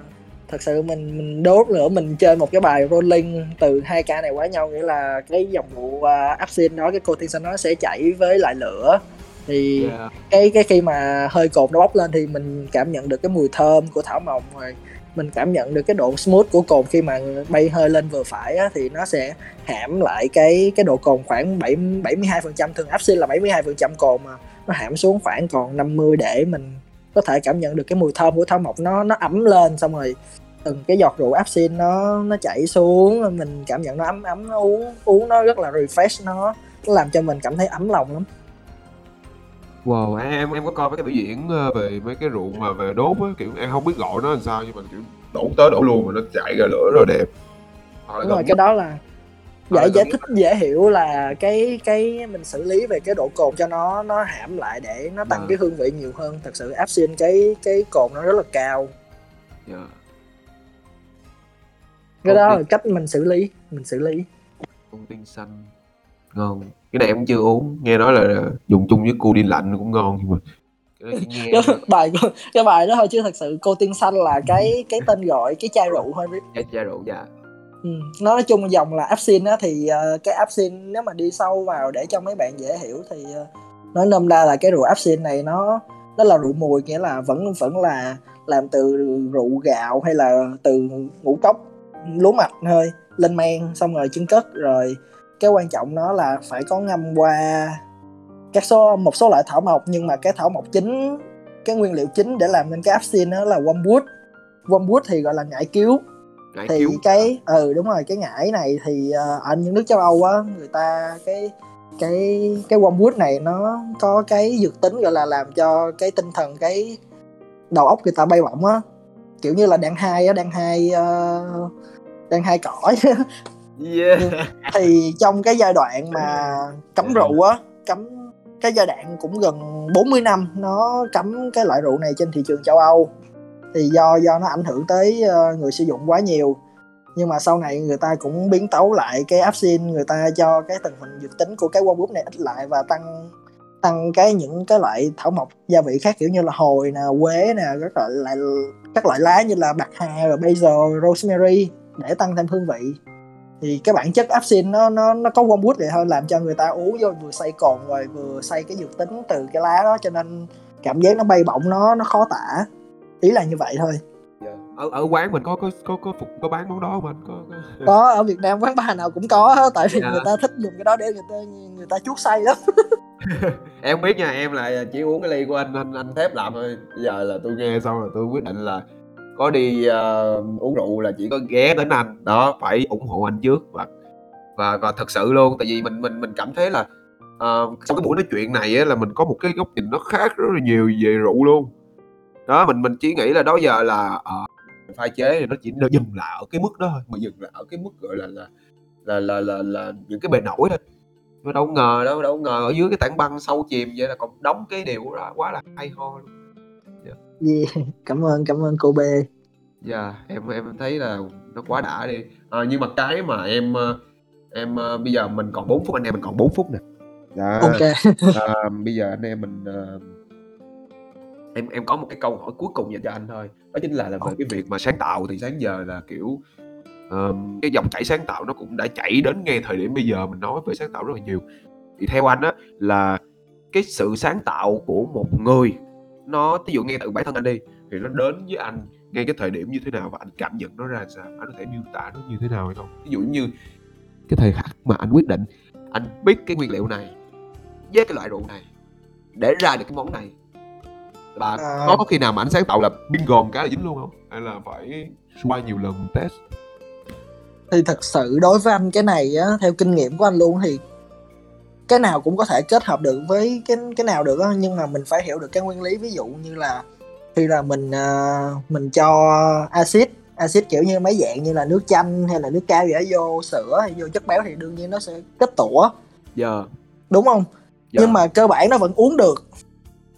thật sự mình mình đốt nữa mình chơi một cái bài rolling từ hai ca này quá nhau nghĩa là cái dòng vụ uh, absin đó cái cô tiên xanh nó sẽ chảy với lại lửa thì Dạ. cái cái khi mà hơi cồn nó bốc lên thì mình cảm nhận được cái mùi thơm của thảo mộc rồi mình cảm nhận được cái độ smooth của cồn khi mà bay hơi lên vừa phải á, thì nó sẽ hãm lại cái cái độ cồn khoảng 7 72 phần trăm thường absin là 72 phần trăm cồn mà nó hãm xuống khoảng còn 50 để mình có thể cảm nhận được cái mùi thơm của thảo mộc nó nó ấm lên xong rồi từng cái giọt rượu absin nó nó chảy xuống mình cảm nhận nó ấm ấm nó uống uống nó rất là refresh nó nó làm cho mình cảm thấy ấm lòng lắm Wow, em em có coi mấy cái biểu diễn ờ, về mấy cái rượu mà về đốt á, kiểu em không biết gọi nó làm sao nhưng mà kiểu đổ tới đổ luôn mà nó chạy ra lửa là đẹp. Hoặc đúng rồi gần cái đó là giải giải thích dễ hiểu là cái cái mình xử lý về cái độ cồn cho nó nó hãm lại để nó tăng Vâng. cái hương vị nhiều hơn thật sự absin cái cái cồn nó rất là cao Dạ. Cái đó là cách mình xử lý mình xử lý. Con tiên xanh. Ngon. Cái này em cũng chưa uống, nghe nói là dùng chung với cu đi lạnh cũng ngon nhưng mà cái nghe cái bài cái bài đó thôi chứ thật sự cô tiên xanh là cái cái tên gọi cái chai rượu thôi. Biết chai chai rượu dạ. ừ. nó nói chung dòng là absin á thì ờ, cái absin nếu mà đi sâu vào để cho mấy bạn dễ hiểu thì ờ, nói nôm na là cái rượu absin này nó nó là rượu mùi nghĩa là vẫn vẫn là làm từ rượu gạo hay là từ ngũ cốc lúa mạch thôi lên men xong rồi trứng cất. Rồi cái quan trọng nó là phải có ngâm qua các số một số loại thảo mộc. Nhưng mà cái thảo mộc chính cái nguyên liệu chính để làm nên cái absin đó là wormwood wormwood thì gọi là ngải cứu Ngải thì cứu. cái ừ đúng rồi cái ngải này thì ờ, ở những nước châu Âu á người ta cái cái cái wormwood này nó có cái dược tính gọi là làm cho cái tinh thần cái đầu óc người ta bay bổng á kiểu như là đang hai á đang hai ờ, đang hai cõi Yeah. thì trong cái giai đoạn mà cấm rượu á cấm cái giai đoạn cũng gần 40 năm nó cấm cái loại rượu này trên thị trường châu Âu. Thì do do nó ảnh hưởng tới ờ, người sử dụng quá nhiều. Nhưng mà sau này người ta cũng biến tấu lại cái absin người ta cho cái thành phần dược tính của cái wormwood này ít lại và tăng tăng cái những cái loại thảo mộc gia vị khác kiểu như là hồi nè quế nè các loại lại các loại lá như là bạc hà rồi basil rosemary để tăng thêm hương vị. Thì cái bản chất absin nó nó nó có wormwood vậy thôi làm cho người ta uống vô vừa xay cồn rồi vừa xay cái dược tính từ cái lá đó cho nên cảm giác nó bay bổng nó nó khó tả. Ý là như vậy thôi. Dạ. ở ở quán mình có có có có phục có bán món đó không anh? Có, có... có ở Việt Nam quán bar nào cũng có tại vì Dạ. người ta thích dùng cái đó để người ta người ta chuốt say lắm em biết nha em là chỉ uống cái ly của anh anh anh thép làm thôi. Bây giờ là tôi nghe xong rồi tôi quyết định là có đi uh, uống rượu là chỉ có ghé đến anh. Đó phải ủng hộ anh trước và và và thật sự luôn. Tại vì mình mình mình cảm thấy là uh, sau cái buổi nói chuyện này á, là mình có một cái góc nhìn nó khác rất là nhiều về rượu luôn. Đó mình mình chỉ nghĩ là đó giờ là uh, pha chế thì nó chỉ nó dừng lại ở cái mức đó thôi mà dừng lại ở cái mức gọi là là là là là, là những cái bề nổi thôi mà đâu ngờ đâu đâu ngờ ở dưới cái tảng băng sâu chìm vậy là còn đóng cái điều đó quá là hay ho luôn. Gì cảm ơn cảm ơn cô B. Dạ em em thấy là nó quá đã đi. À, nhưng mà cái mà em ờ, em ờ, bây giờ mình còn 4 phút anh em mình còn 4 phút nè. Dạ. Ok. À, bây giờ anh em mình ờ, em em có một cái câu hỏi cuối cùng dành cho anh thôi. Đó chính là, là về cái việc mà sáng tạo thì sáng giờ là kiểu cái dòng chảy sáng tạo nó cũng đã chảy đến ngay thời điểm bây giờ mình nói về sáng tạo rất là nhiều. Thì theo anh á là cái sự sáng tạo của một người nó ví dụ ngay từ bản thân anh đi thì nó đến với anh ngay cái thời điểm như thế nào và anh cảm nhận nó ra sao? Anh có thể miêu tả nó như thế nào hay không? Ví dụ như cái thời khắc mà anh quyết định anh biết cái nguyên liệu này với cái loại rượu này để ra được cái món này. Và À. có có khi nào mà anh sáng tạo là bingo một cái là dính luôn không? Hay là phải qua nhiều lần test thì thật sự đối với anh cái này á theo kinh nghiệm của anh luôn thì cái nào cũng có thể kết hợp được với cái cái nào được á. Nhưng mà mình phải hiểu được cái nguyên lý. Ví dụ như là khi là mình à, mình cho axit axit kiểu như mấy dạng như là nước chanh hay là nước cam gì đó vô sữa hay vô chất béo thì đương nhiên nó sẽ kết tủa giờ đúng không? Dạ. nhưng mà cơ bản nó vẫn uống được.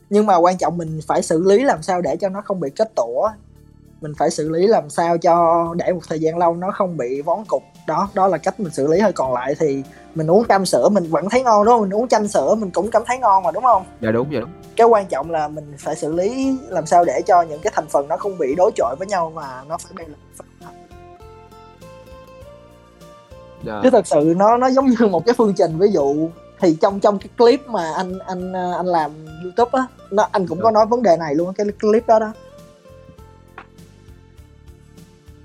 Nhưng mà quan trọng mình phải xử lý làm sao để cho nó không bị kết tủa mình phải xử lý làm sao cho để một thời gian lâu nó không bị vón cục. Đó đó là cách mình xử lý thôi. Còn lại thì mình uống cam sữa mình vẫn thấy ngon đúng không? Mình uống chanh sữa mình cũng cảm thấy ngon mà đúng không? Dạ đúng dạ đúng. Cái quan trọng là mình phải xử lý làm sao để cho những cái thành phần nó không bị đối chọi với nhau mà nó phải bay dạ. Chứ thật sự nó nó giống như một cái phương trình. Ví dụ thì trong trong cái clip mà anh anh anh làm youtube á nó anh cũng có nói vấn đề này luôn cái clip đó đó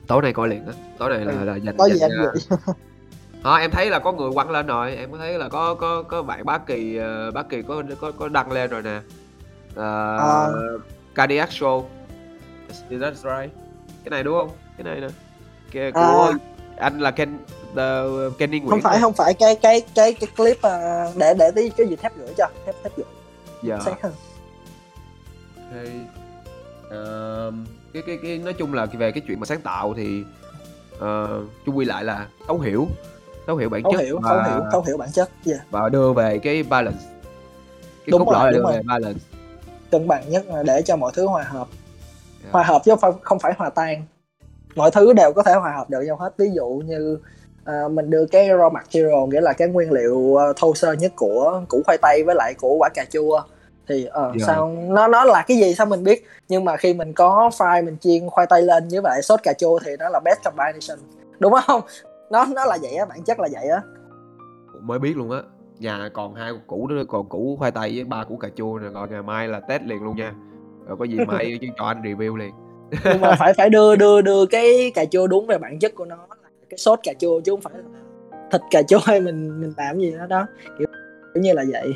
tối nay coi liền á. Tối này là, là dành có gì dành anh cho- vậy? Ờ, em thấy là có người quăng lên rồi. Em có thấy là có có có bạn bá kỳ ờ, bá kỳ có có có đăng lên rồi nè. À. uh, cardiac show. Is that right? Cái này đúng không? Cái này nè. Cái của À. anh là Ken the, Kenny Nguyễn không phải không phải. Cái cái cái cái clip à, để để tí cái gì thép gửi cho. Thép thép gửi. Dạ. Sáng hơn. Ok. Cái cái cái nói chung là về cái chuyện mà sáng tạo thì uh, chung quy lại là thấu hiểu thấu hiểu bản thấu chất hiểu và, thấu hiểu thấu hiểu bản chất yeah. và đưa về cái balance cái Đúng cốt rồi, lõi là đưa rồi. về balance cân bằng nhất là để cho mọi thứ hòa hợp Dạ. hòa hợp chứ không phải hòa tan mọi thứ đều có thể hòa hợp được nhau hết ví dụ như à, mình đưa cái raw material nghĩa là cái nguyên liệu ờ, thô sơ nhất của củ khoai tây với lại của quả cà chua thì ờ, Dạ. sao nó nó là cái gì sao mình biết? Nhưng mà khi mình có fry mình chiên khoai tây lên với lại sốt cà chua thì nó là best combination đúng không? Nó nó là vậy á bản chất là vậy á. Mới biết luôn á. Nhà còn hai củ nữa còn củ khoai tây với ba củ cà chua nè còn ngày mai là test liền luôn nha. Rồi có gì mai cho anh review liền. Nhưng mà phải phải đưa đưa đưa cái cà chua đúng về bản chất của nó là cái sốt cà chua chứ không phải là thịt cà chua hay mình mình làm gì đó đó. Kiểu, kiểu như là vậy.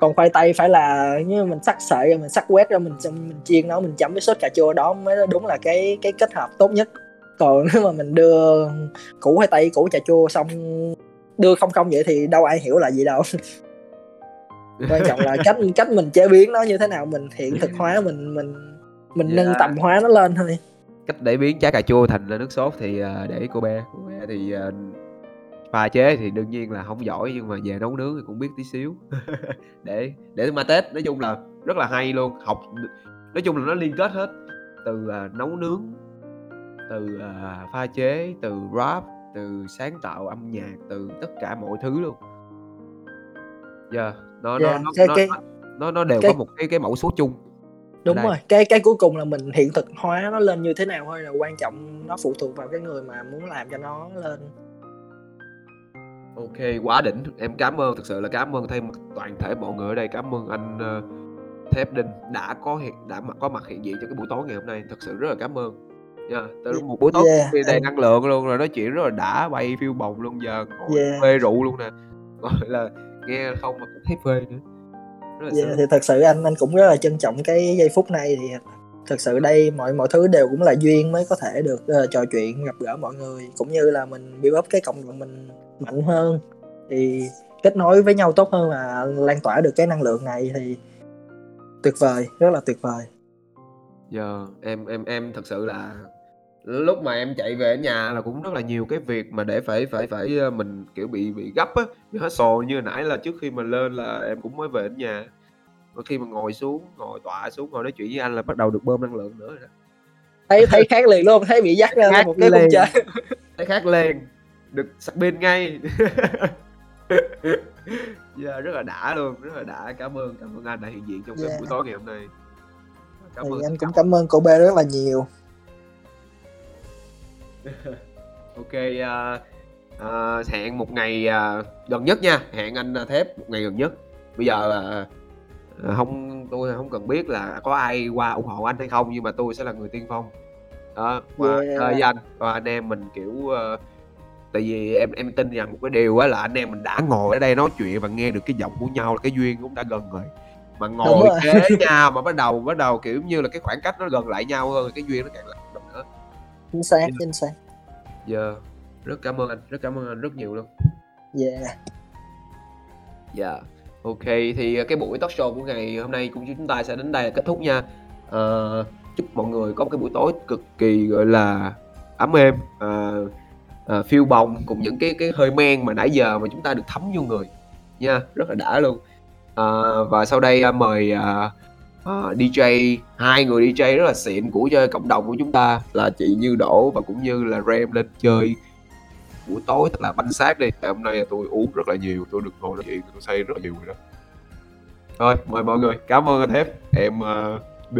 Còn khoai tây phải là như mình sắc sợi rồi mình sắc quét rồi mình mình chiên nó mình chấm với sốt cà chua đó mới đúng là cái cái kết hợp tốt nhất. Còn nếu mà mình đưa củ khoai tây củ cà chua xong đưa không không vậy thì đâu ai hiểu là gì đâu. Quan trọng là cách cách mình chế biến nó như thế nào mình hiện thực hóa mình mình mình nâng Dạ. tầm hóa nó lên thôi. Cách để biến trái cà chua thành nước sốt thì à, để cô bé cô bé thì à, pha chế thì đương nhiên là không giỏi nhưng mà về nấu nướng thì cũng biết tí xíu. Để để mà tết nói chung là rất là hay luôn học nói chung là nó liên kết hết. Từ à, nấu nướng từ à, pha chế từ rap từ sáng tạo âm nhạc từ tất cả mọi thứ luôn. Dạ nó, Dạ, nó, cái- nó, cái- nó nó nó đều cái- có một cái cái mẫu số chung đúng rồi cái cái cuối cùng là mình hiện thực hóa nó lên như thế nào thôi là quan trọng nó phụ thuộc vào cái người mà muốn làm cho nó lên Ok, quá đỉnh. Em cảm ơn, thực sự là cảm ơn thay mặt toàn thể mọi người ở đây. Cảm ơn anh ờ, thép đinh đã có hiện đã mặt có mặt hiện diện trong cái buổi tối ngày hôm nay thật sự rất là cảm ơn nha từ một buổi tối Yeah, yeah, đầy em- năng lượng luôn rồi nói chuyện rất là đã bay phiêu bồng luôn giờ ngồi Yeah. phê rượu luôn nè gọi là nghe không mà cũng thấy phê nữa rất là Yeah, thì thật sự anh anh cũng rất là trân trọng cái giây phút này thì thực sự đây mọi mọi thứ đều cũng là duyên mới có thể được uh, trò chuyện gặp gỡ mọi người cũng như là mình build up cái cộng đồng mình mạnh hơn. Thì kết nối với nhau tốt hơn và lan tỏa được cái năng lượng này thì tuyệt vời rất là tuyệt vời. Giờ em em em thật sự là lúc mà em chạy về ở nhà là cũng rất là nhiều cái việc mà để phải phải phải ờ, mình kiểu bị bị gấp á bị hết sồ như nãy là trước khi mà lên là em cũng mới về đến nhà và khi mà ngồi xuống ngồi tọa xuống ngồi nói chuyện với anh là bắt đầu được bơm năng lượng nữa rồi đó. thấy thấy khác liền luôn thấy bị dắt ra một cái liền. khung chơi thấy khác lên được sạc pin ngay. Dạ, rất là đã luôn rất là đã. Cảm ơn cảm ơn anh đã hiện diện trong cái Yeah. buổi tối ngày hôm nay. Cảm thì ơn anh cũng cảm ơn cô B rất là nhiều. Ok à, à, hẹn một ngày à, gần nhất nha. Hẹn anh thép một ngày gần nhất. Bây giờ là à, không tôi không cần biết là có ai qua ủng hộ anh hay không nhưng mà tôi sẽ là người tiên phong. Đó qua Yeah. chơi với anh và anh em mình kiểu ờ, tại vì em em tin rằng một cái điều á là anh em mình đã ngồi ở đây nói chuyện và nghe được cái giọng của nhau là cái duyên cũng đã gần rồi. Mà ngồi kế nhau mà bắt đầu bắt đầu kiểu như là cái khoảng cách nó gần lại nhau hơn cái duyên nó càng lại gần nữa. Chính xác chính xác. Giờ rất cảm ơn anh rất cảm ơn anh rất nhiều luôn. Yeah Dạ. Ok thì cái buổi talk show của ngày hôm nay cũng chúng ta sẽ đến đây là kết thúc nha. Ờ, chúc mọi người có một cái buổi tối cực kỳ gọi là ấm êm, uh, phiêu bồng cùng những cái cái hơi men mà nãy giờ mà chúng ta được thấm vô người nha, rất là đã luôn. Ờ, và sau đây à, mời à, à, DJ hai người DJ rất là xịn của chơi cộng đồng của chúng ta là chị Như Đỗ và cũng như là Rem lên chơi buổi tối thật là bánh xác đi. Hôm nay tôi uống rất là nhiều tôi được ngồi nói chuyện tôi say rất là nhiều rồi đó. Thôi mời mọi người. Cảm ơn anh thép em ờ,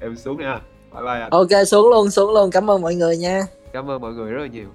em xuống nha. Bye bye anh. Ok xuống luôn xuống luôn. Cảm ơn mọi người nha. Cảm ơn mọi người rất là nhiều